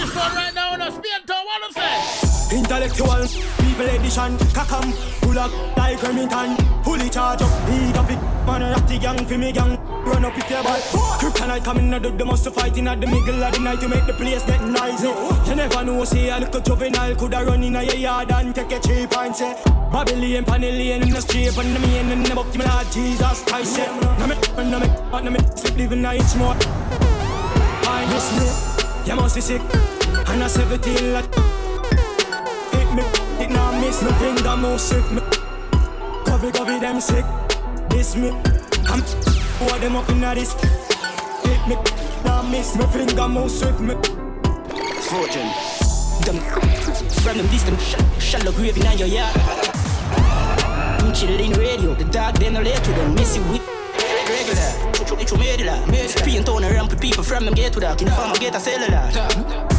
Spanish phone right now. No speed to what I'm saying. Intellectual people edition Kakam Pull up like Remington. Fully charge up Heat up it Man rock the gang fi me gang. Run up if you're bad Kryptonite coming out of the muscle fighting at the middle of the night To make the place get noisy. You never know say a little juvenile Coulda run in your yard and take a cheap and say. Babylon, Panellian in the street And the main in the book, me Lord Jesus Christ say. No me, no me, no me Sleep living nights more. I miss me You must be sick And I 17 like hit me. It now miss nothing that move sick me. Coffee, coffee, them sick. This me. I'm pour them up in this. Hit me. Now miss my finger move swift me. Fortune. Them from them distant sh- shallow grave in your yard. I'm chilling radio. The dog then late to them miss it with regular. It's your medulla. Spin tone around for people from them get to that. The farm get a cellular.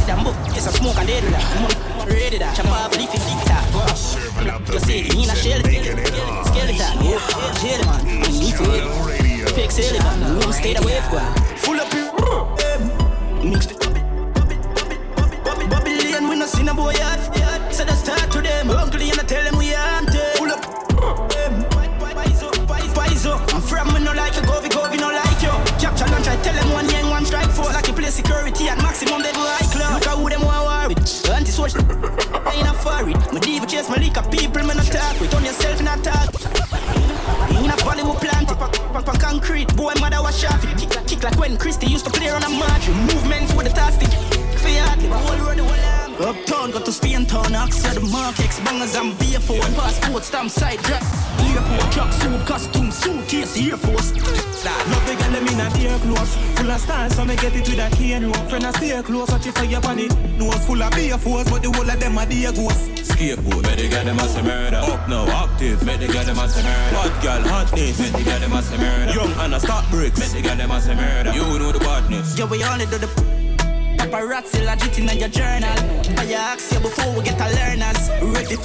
Them book is a smoke and dead that. Ready that. Chop off leafy leaf that. You see it in a shell. Skeleton. Jail man. And you feel. Fake celibate. We stay away from. Full up your. Mixed it. Babylon, we no see no boy yet. So they start to them. Uncle, and I tell them for it. My diva chase my liquor, people man not talk with. On yourself, not talk. In a we plant, pop, pop, concrete. Boy, mother was sharp. Kick, kick like when Christy used to play on a march. Movements with the tastic. Fiat, the whole road, the whole arm. Uptown, got to Spain town, Oxford, Mark, X, bangers, and beer for one passport, stamp side drop. Airport, truck, suit, costume, suitcase, Air Force. Love the girl, them in a dear clothes. Full of style, so me get it with a cane rope. Friend, I stay close, watch it for your body. Nose full of beer force, but the whole of them are dear ghosts. Skateboard, make the girl them as a murder. Up now, active, make the girl them as a murder. Hot girl, hotness, make the girl them as a murder. Young and a stop bricks, make the girl them as a murder. You know the badness. Yeah, we only do the paparazzi legit in your journal. I ask you before we get a learners. Ready,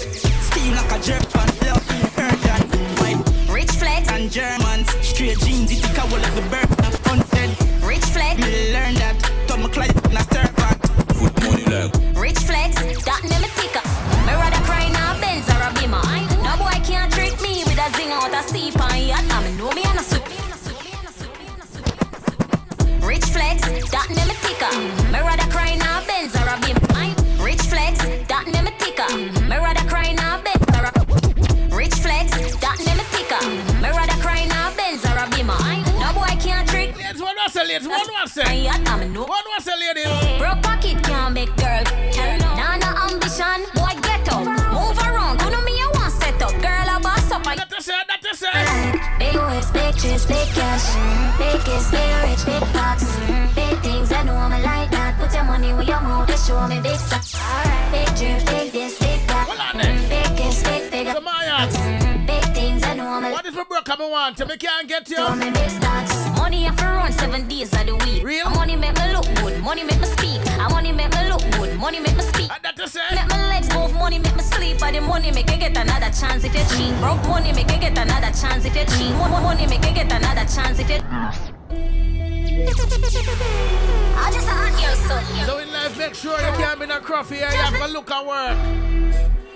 steam like a jerk fan. Love, Herdan, white, Rich flex, and Germans. Straight jeans, it cover like the bird. Content, rich flex, me learn that. Tom McClyde, na third part. Foot money like. rich flex. That name is ticker. Me rather cry now Benz or a Beamer. No boy can't trick me with a zing out a sea pan yacht. I me know me and a flex, that name is ticker. Me rather cry now Benz or a Beamer. Rich flex, that name is ticker. Me rather cry now Benz or a Rich flex, that name is ticker. Me rather cry now Benz or a Beamer. No boy can't trick. Yes, one was a lady, one was a me. One was a lady. Broke pocket can't make girl. Nah, no ambition, boy get up. Move around, you know me, I want set up. Girl, I boss up. I That is it, that is it. Waist, big cash. Big kiss, big rich, big box. Big things, I know I'm like that. Put your money where your mouth is, show me big stuff. Big drip, big this. Big come want? So me can't get you. Show me big stocks. Money to run seven days of the week. Real? Money make me look good. Money make me speak. And money make me look good. Money make me speak. That is it. Make my legs move. Money make me sleep. But the money make you get another chance if you cheat. Broke money make you get another chance if you cheat. Mo- mo- Money make you get another chance if you. I just a hot girl, so So in life, make sure you can't be no cruffy here. You have to look at work.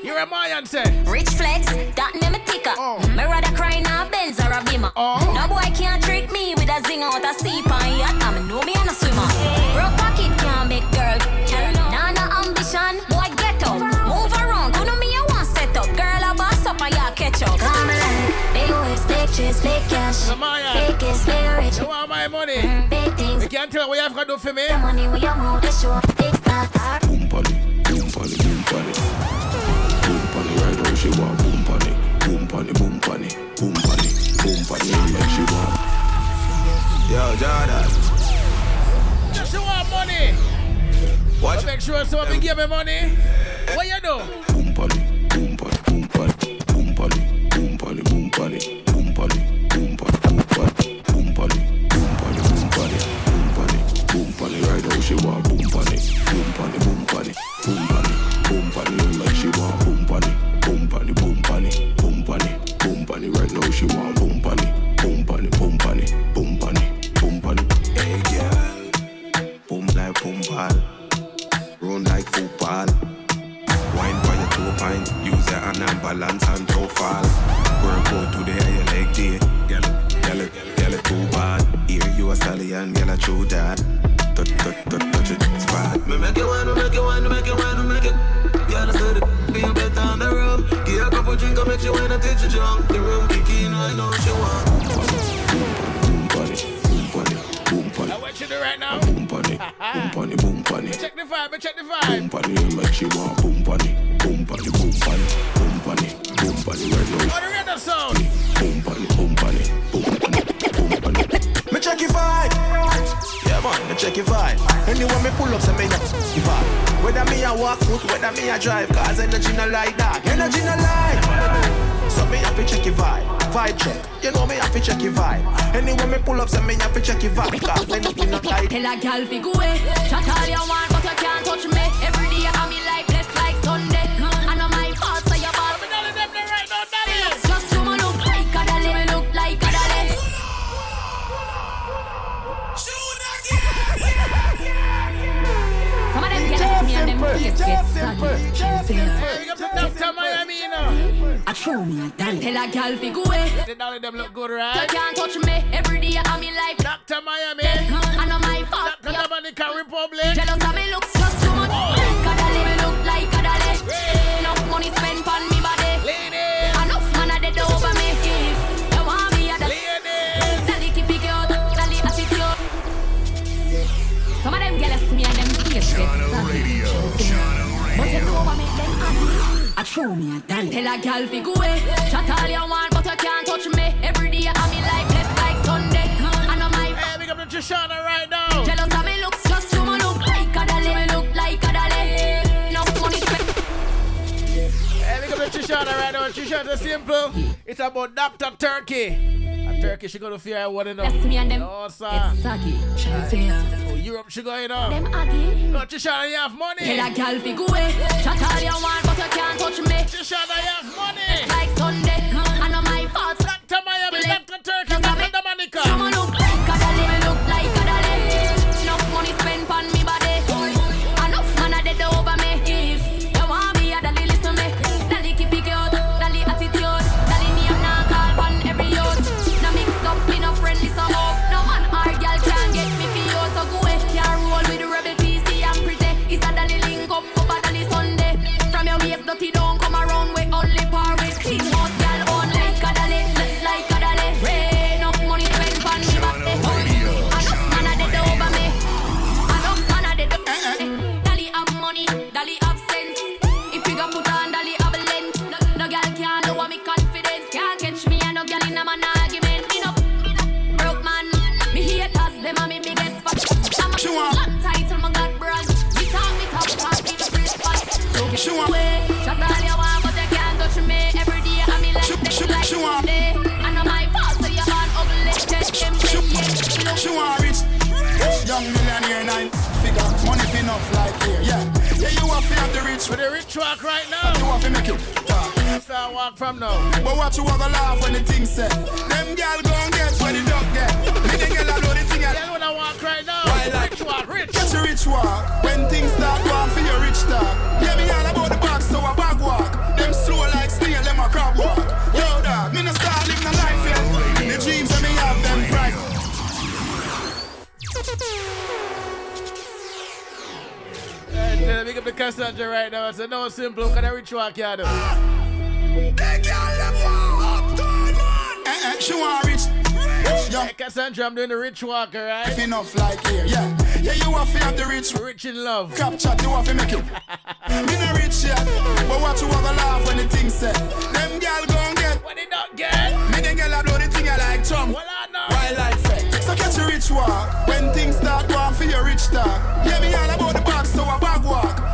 You're a Mayan, say. Rich flex, that name a ticker. Oh. Me rather cry now, Benz or a Beamer. Oh. No boy can't trick me with a zing out a sea pine yacht. I'm know me and a swimmer. Broke pocket can't make girl. Nah, nah, ambition. Boy, get up. Move around. You know me, I want set up. Girl, I boss up and y'all catch up. Come on. Big whips, big trips, big cash. No, big is big rich. You want my money? Mm, big things. You can't tell what you have got to do for me. The money we are moving the show, big bucks. Boom, buddy. Boom, buddy. Boom, buddy she want boom pon it. Boom pon it, boom pon it, boom pon it, boom pon it, like she want. Yo, Jordan. Just you want money. Watch. Make sure someone give me money. What you do? Boom pon it, boom pon it, boom pon it, boom pon it, boom pon it, boom pon it, boom pon it, boom pon it, boom pon it, boom pon it, boom pon it, boom pon it, boom pon it, boom pon it, right now she want boom pon it, boom pon it, boom pon it, boom pon it, now she want boom it, boom it, boom it, boom it, boom it. Hey, girl. Boom like boom ball. Run like football. Wine by your toe pint. Use your hand and balance and don't fall. Work out today, how your leg day. Girl, girl, girl, it too bad. Here you a stallion, girl, a true dad. Touch, touch, touch, touch it, spot. Me make wine, me make wine, me make wine, me make it. Girl, I said it, feel better on the road. Give her a couple drink, I make you wine and teach you drunk. The room kicking, I know what you want. Boom pon it, boom pon it, boom pon Now it, what you do right now? boom pon boom pon boom pon it. Check the vibe, me check the vibe. Boom pon it, like she want boom pon it, boom pon it, boom pon it, boom pon it, boom pon it, right now. Oh, the rhythm sound. Boom pon it, boom pon it, boom pon boom pon it. Me check your vibe. Yeah, man, me check your vibe. Anyway, me pull up, say me not vibe. Whether me a walk foot, whether me a drive, cause energy no like that. Energy no like. So me have to check your vibe. Vibe check. You know me have to check your vibe. Anyway, me pull up, say me have to check your vibe. Cause energy no like. Tell a gal fi go away. Chat all you want, but you can't touch me. Every day I'm me like get saggy. Hey, you got Dr. Miami, you know. I show me a dolly. Tell a gal fi go away. The dolly them look good, You right? can't touch me. Every day I'm me like Dr. Miami. I know my fault. Dr. Dominican Republic. Jealous of me looks just too much oh. like a dolly. Me look like a dolly. Enough money spent on me body. Enough man a dead over me. If you want me a dolly, dolly keep it out. Dolly attitude. Some of them jealous me and them face get saggy. But you know what make them happy? I show me a dolly. Tell a gal fi go away. Chat all you want, but you can't touch me. Every day I'm me like blessed like Sunday. I know my Hey, big up to Trishana right now. Jealous of me looks just you me look like a dolly. Me look like a dolly. Enough money spent. Hey, big up to Trishana right now. Trishana simple. It's about Dr. Turkey. Turkey she gonna fear I want to know. That's me and them. No, sir. It's saggy. Oh, Europe she going on. Them aggy. No, Trishana, you have money. Tell a gal fi go away. Chat all you want, but you can't touch me. Trishana, you have money. It's Like Sunday. I know my fault. Dr. Miami, Dr. Turkey, Dr. Dominica. Walk right now. you want fi make it talk. Start walk from now. But watch you walk a laugh when the thing set. Them gal gon' get when the dog get. Me the gal alone the thing you wanna walk right now. Why like- Rich walk, rich. Get your rich walk when things start going the Cassandra right now. It's a no simple. Can I reach what you do? Hey, girl, man. Eh, eh rich. Yeah. Cassandra, I'm doing the rich walk, alright? If enough like here, yeah. Yeah, you want to have the rich. Rich in love. Capture, you want to make it. me not rich yet, but what you have a laugh when the thing said. Them girl gon' get. What they not get? Me the girl I blow the thing I like chum. Well, I know. Wildlife effect. So catch a rich walk. When things start going for your rich talk. Yeah, me all about the box, so I bag walk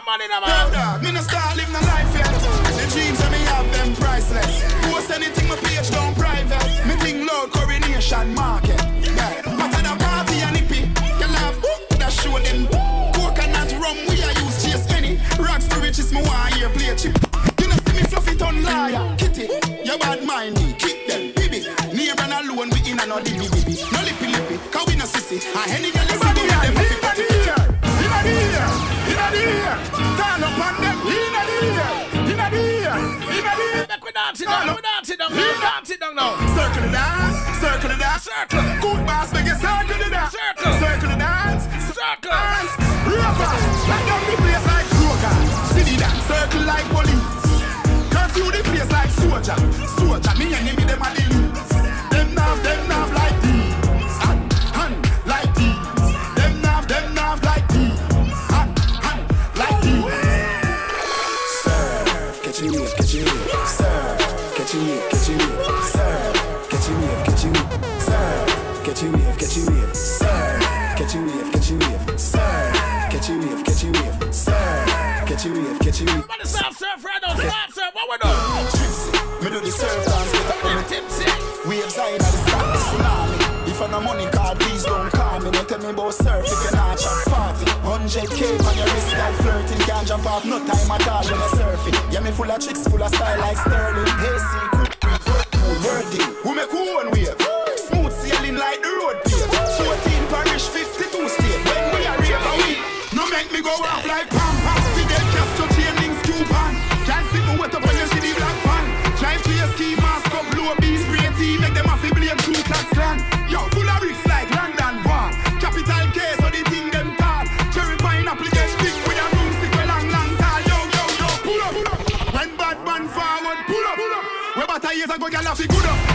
that man in a man. Me no start living a life yet. The dreams that me have them priceless. Post anything my page don't private. Me think Lord coronation market. Yeah. But at a party and nippy, you love, That show them. Coconut rum we I use chase any. Rags to riches me want here play chip. You know see me fluffy ton liar kitty. Your bad mindy kick them baby. Neighbor and alone we in and out the baby. No lippy lippy, cause we a sissy. I any girl you see me with them. Everybody here, everybody here ear. Turn up them. In the ear. In the ear. In the ear. We dance it down. We dance it down. We dance it down now. Circle the dance. Circle the dance. Circle. Good bass make it circle the dance. Circle. Circle the dance. Circle. Dance. Rubber. Let down the place like croaker. City dance. Circle like police. Curfew the place like soldier. 100k on your wrist like flirting Can't jump off no time at all when you surfing. Yeah, me full of tricks, full of style like Sterling. Hey, cuelga la figura.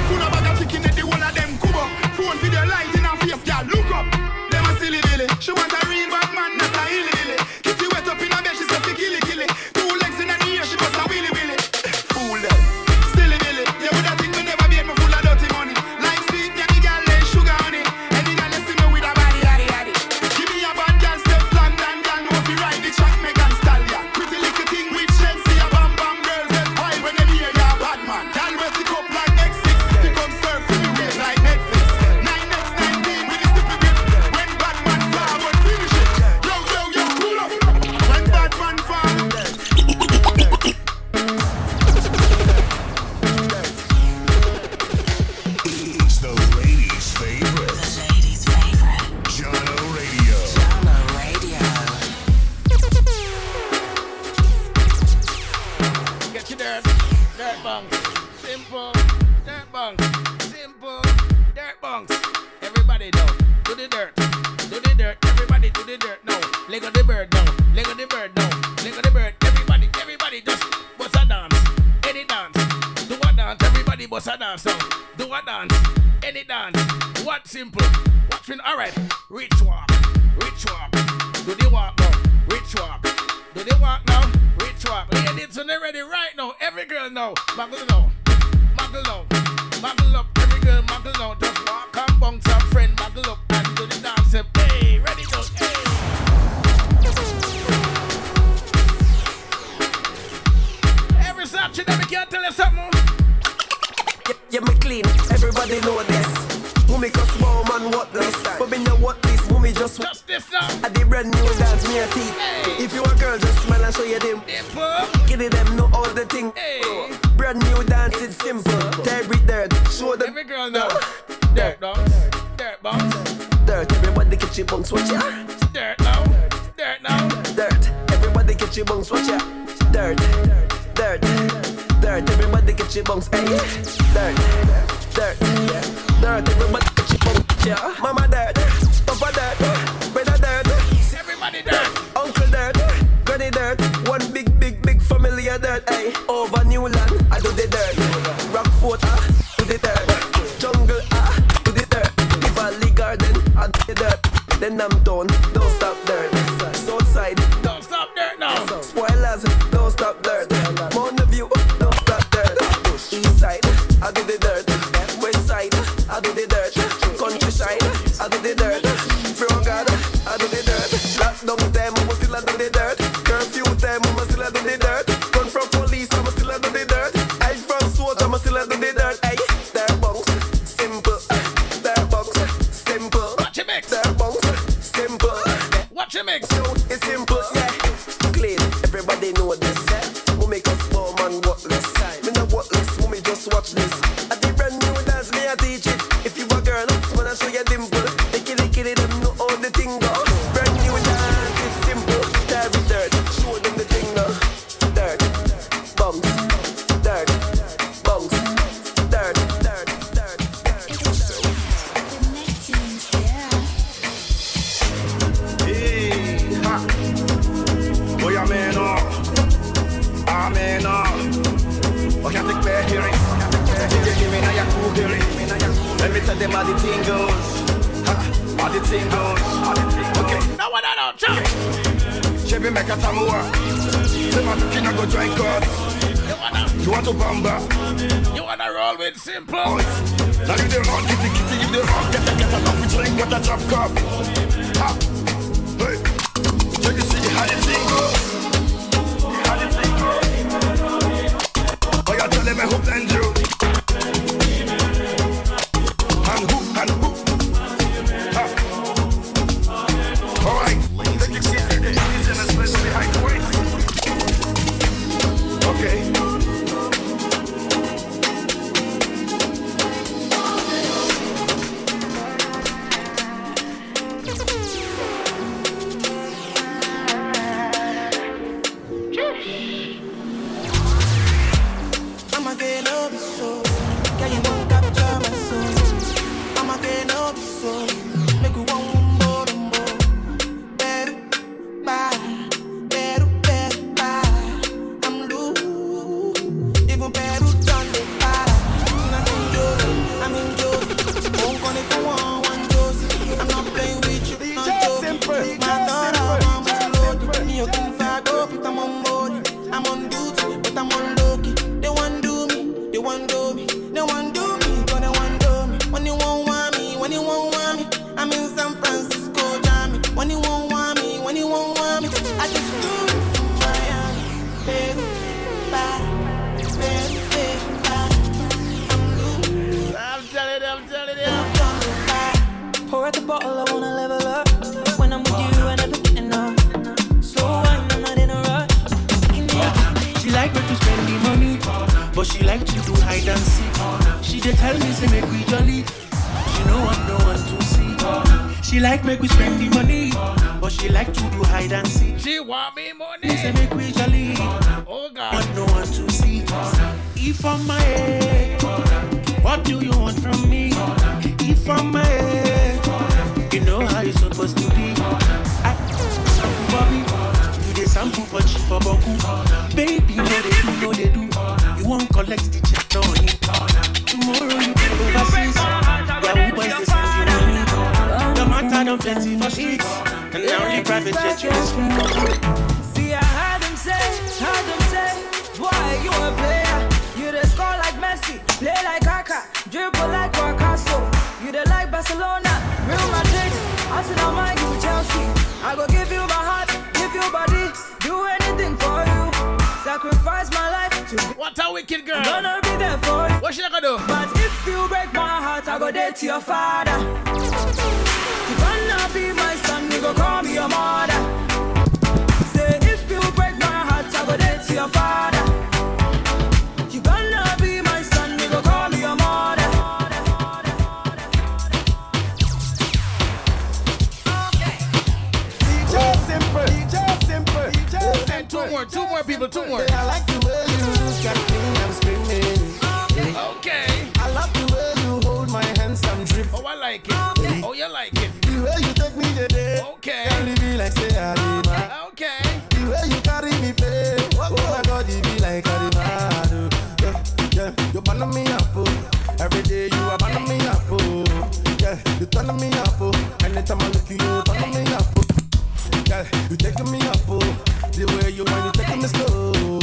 you when you take me slow.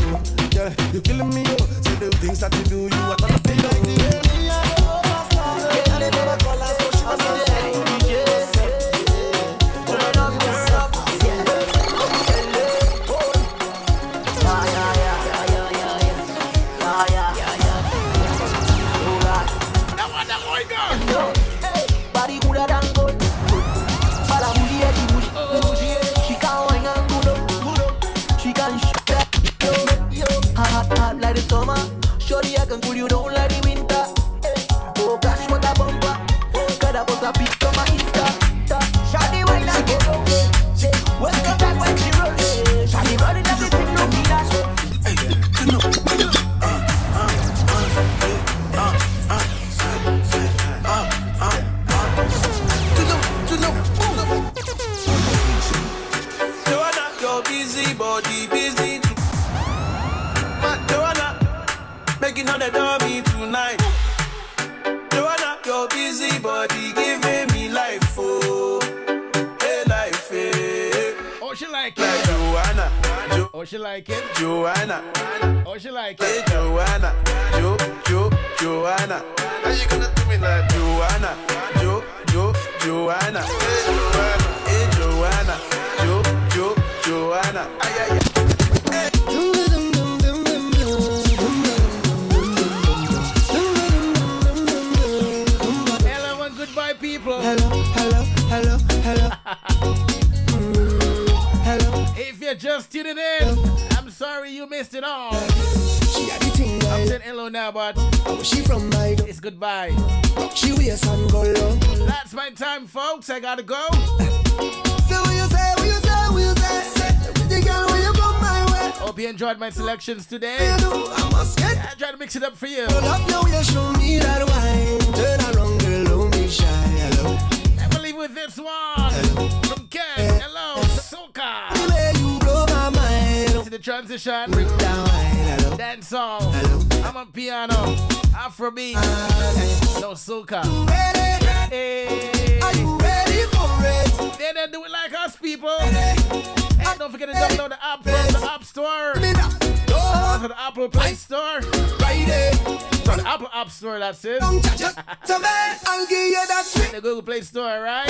yeah. You're killing me, oh. See the things that you do, you are selections today. I I try to mix it up for you. Pull up now, you show me that wine. Turn around, girl, don't be shy. Hello. We'll leave with this one from Ken. Hello, Soca. The way you blow my mind. To the transition. Bring down wine. Hello. Dance song. Hello. amapiano. Afrobeat. App Store, that's it. Don't touch it. So man, I'll give you that sweet The Google Play Store, right?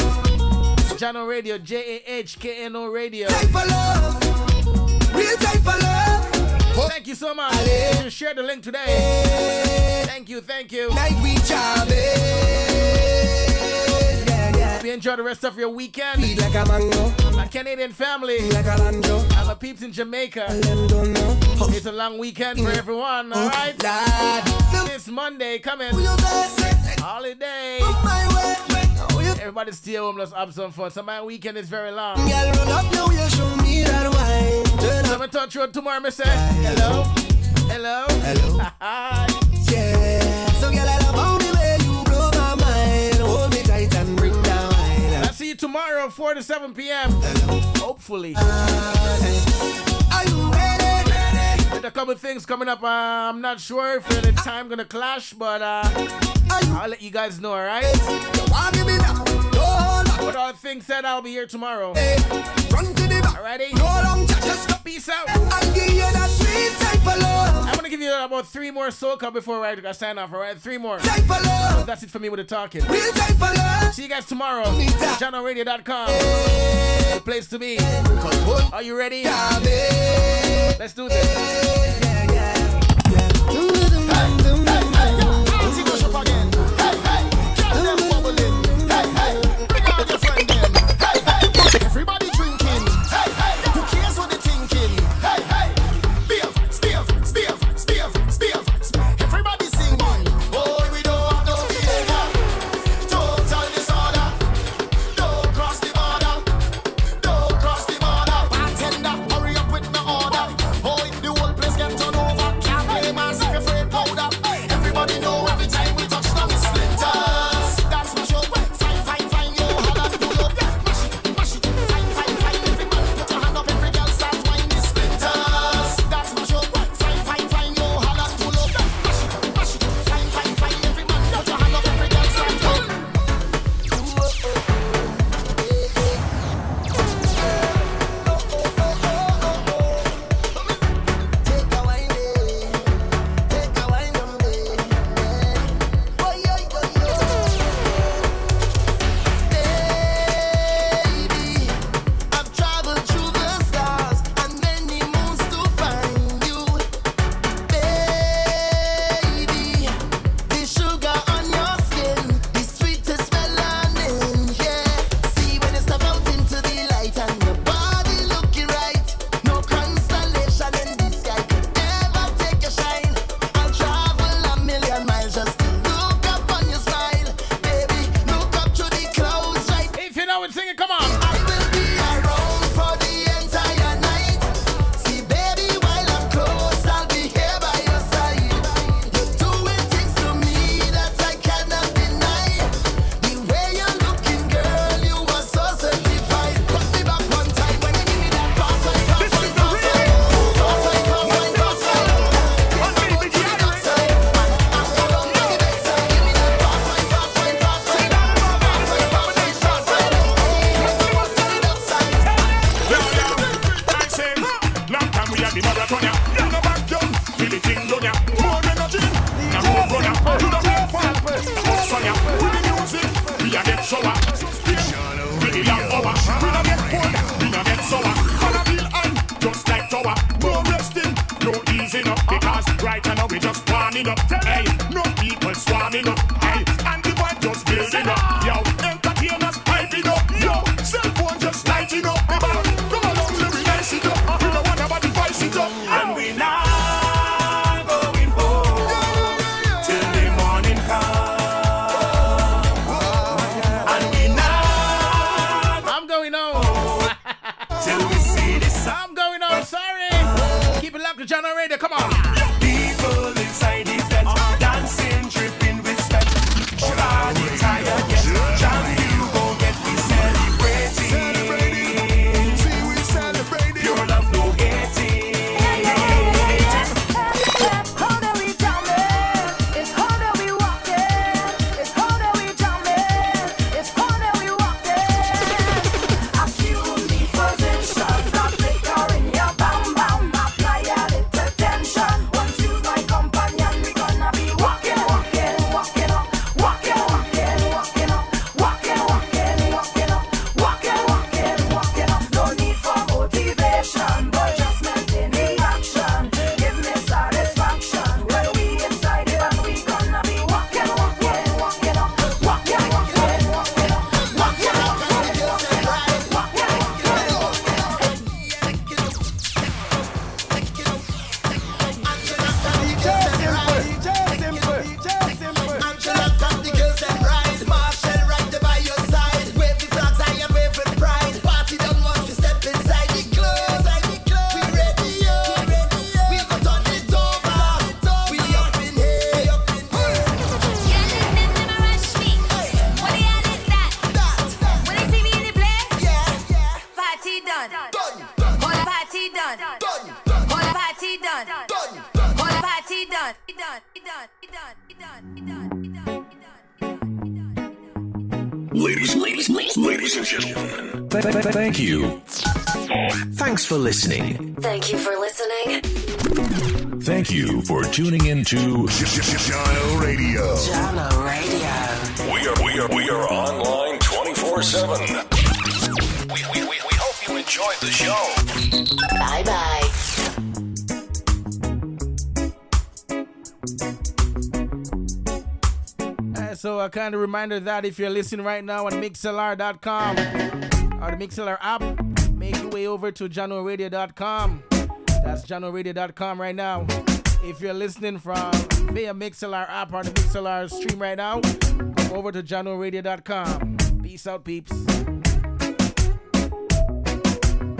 Jahkno Radio, J A H K N O Radio. type of love. Real type of love. Thank you so much. Just share the link today. Thank you, thank you. Like we jabbing. Yeah, yeah. Hope you enjoy the rest of your weekend. Beat like a mango. My Canadian family. Beat like a lanjo. I'm a peeps in Jamaica. It's a long weekend for everyone, alright? This Monday coming. you? Holiday. You Everybody stay home, let's have some fun. So my weekend is very long. Girl, run up now, you. I'm touch road tomorrow, me eh? say. Hello. Hello. Hello. Yeah. So girl, I love how the way you blow my mind. Hold me tight and bring down. I'll see you tomorrow, 4 to 7 p.m. Hopefully. Are you With a couple things coming up, uh, I'm not sure if the time gonna clash, but uh, I'll let you guys know, alright? You want me now? Hold up. With all things said, I'll be here tomorrow. Hey, Front to the back. Alrighty? No long chat, just go. Peace out. I'll give you that sweet type of love. I'm gonna give you about three more soca before I sign off, alright? Three more. Love. That's it for me with the talking. Real type of love. See you guys tomorrow. Hey, The place to be. Are you ready? Let's do this. Listening. Thank you for listening. Thank you for tuning into Jahkno Radio. Jahkno Radio. We are we are we are online twenty four seven. We we we we hope you enjoyed the show. Bye bye. Uh, so a kind of reminder that if you're listening right now on mixlr.com or the Mixlr app, make your way over to jahknoradio.com. That's jahknoradio.com right now. If you're listening from via Mixlr app or the Mixlr stream right now, go over to jahknoradio.com. Peace out, peeps.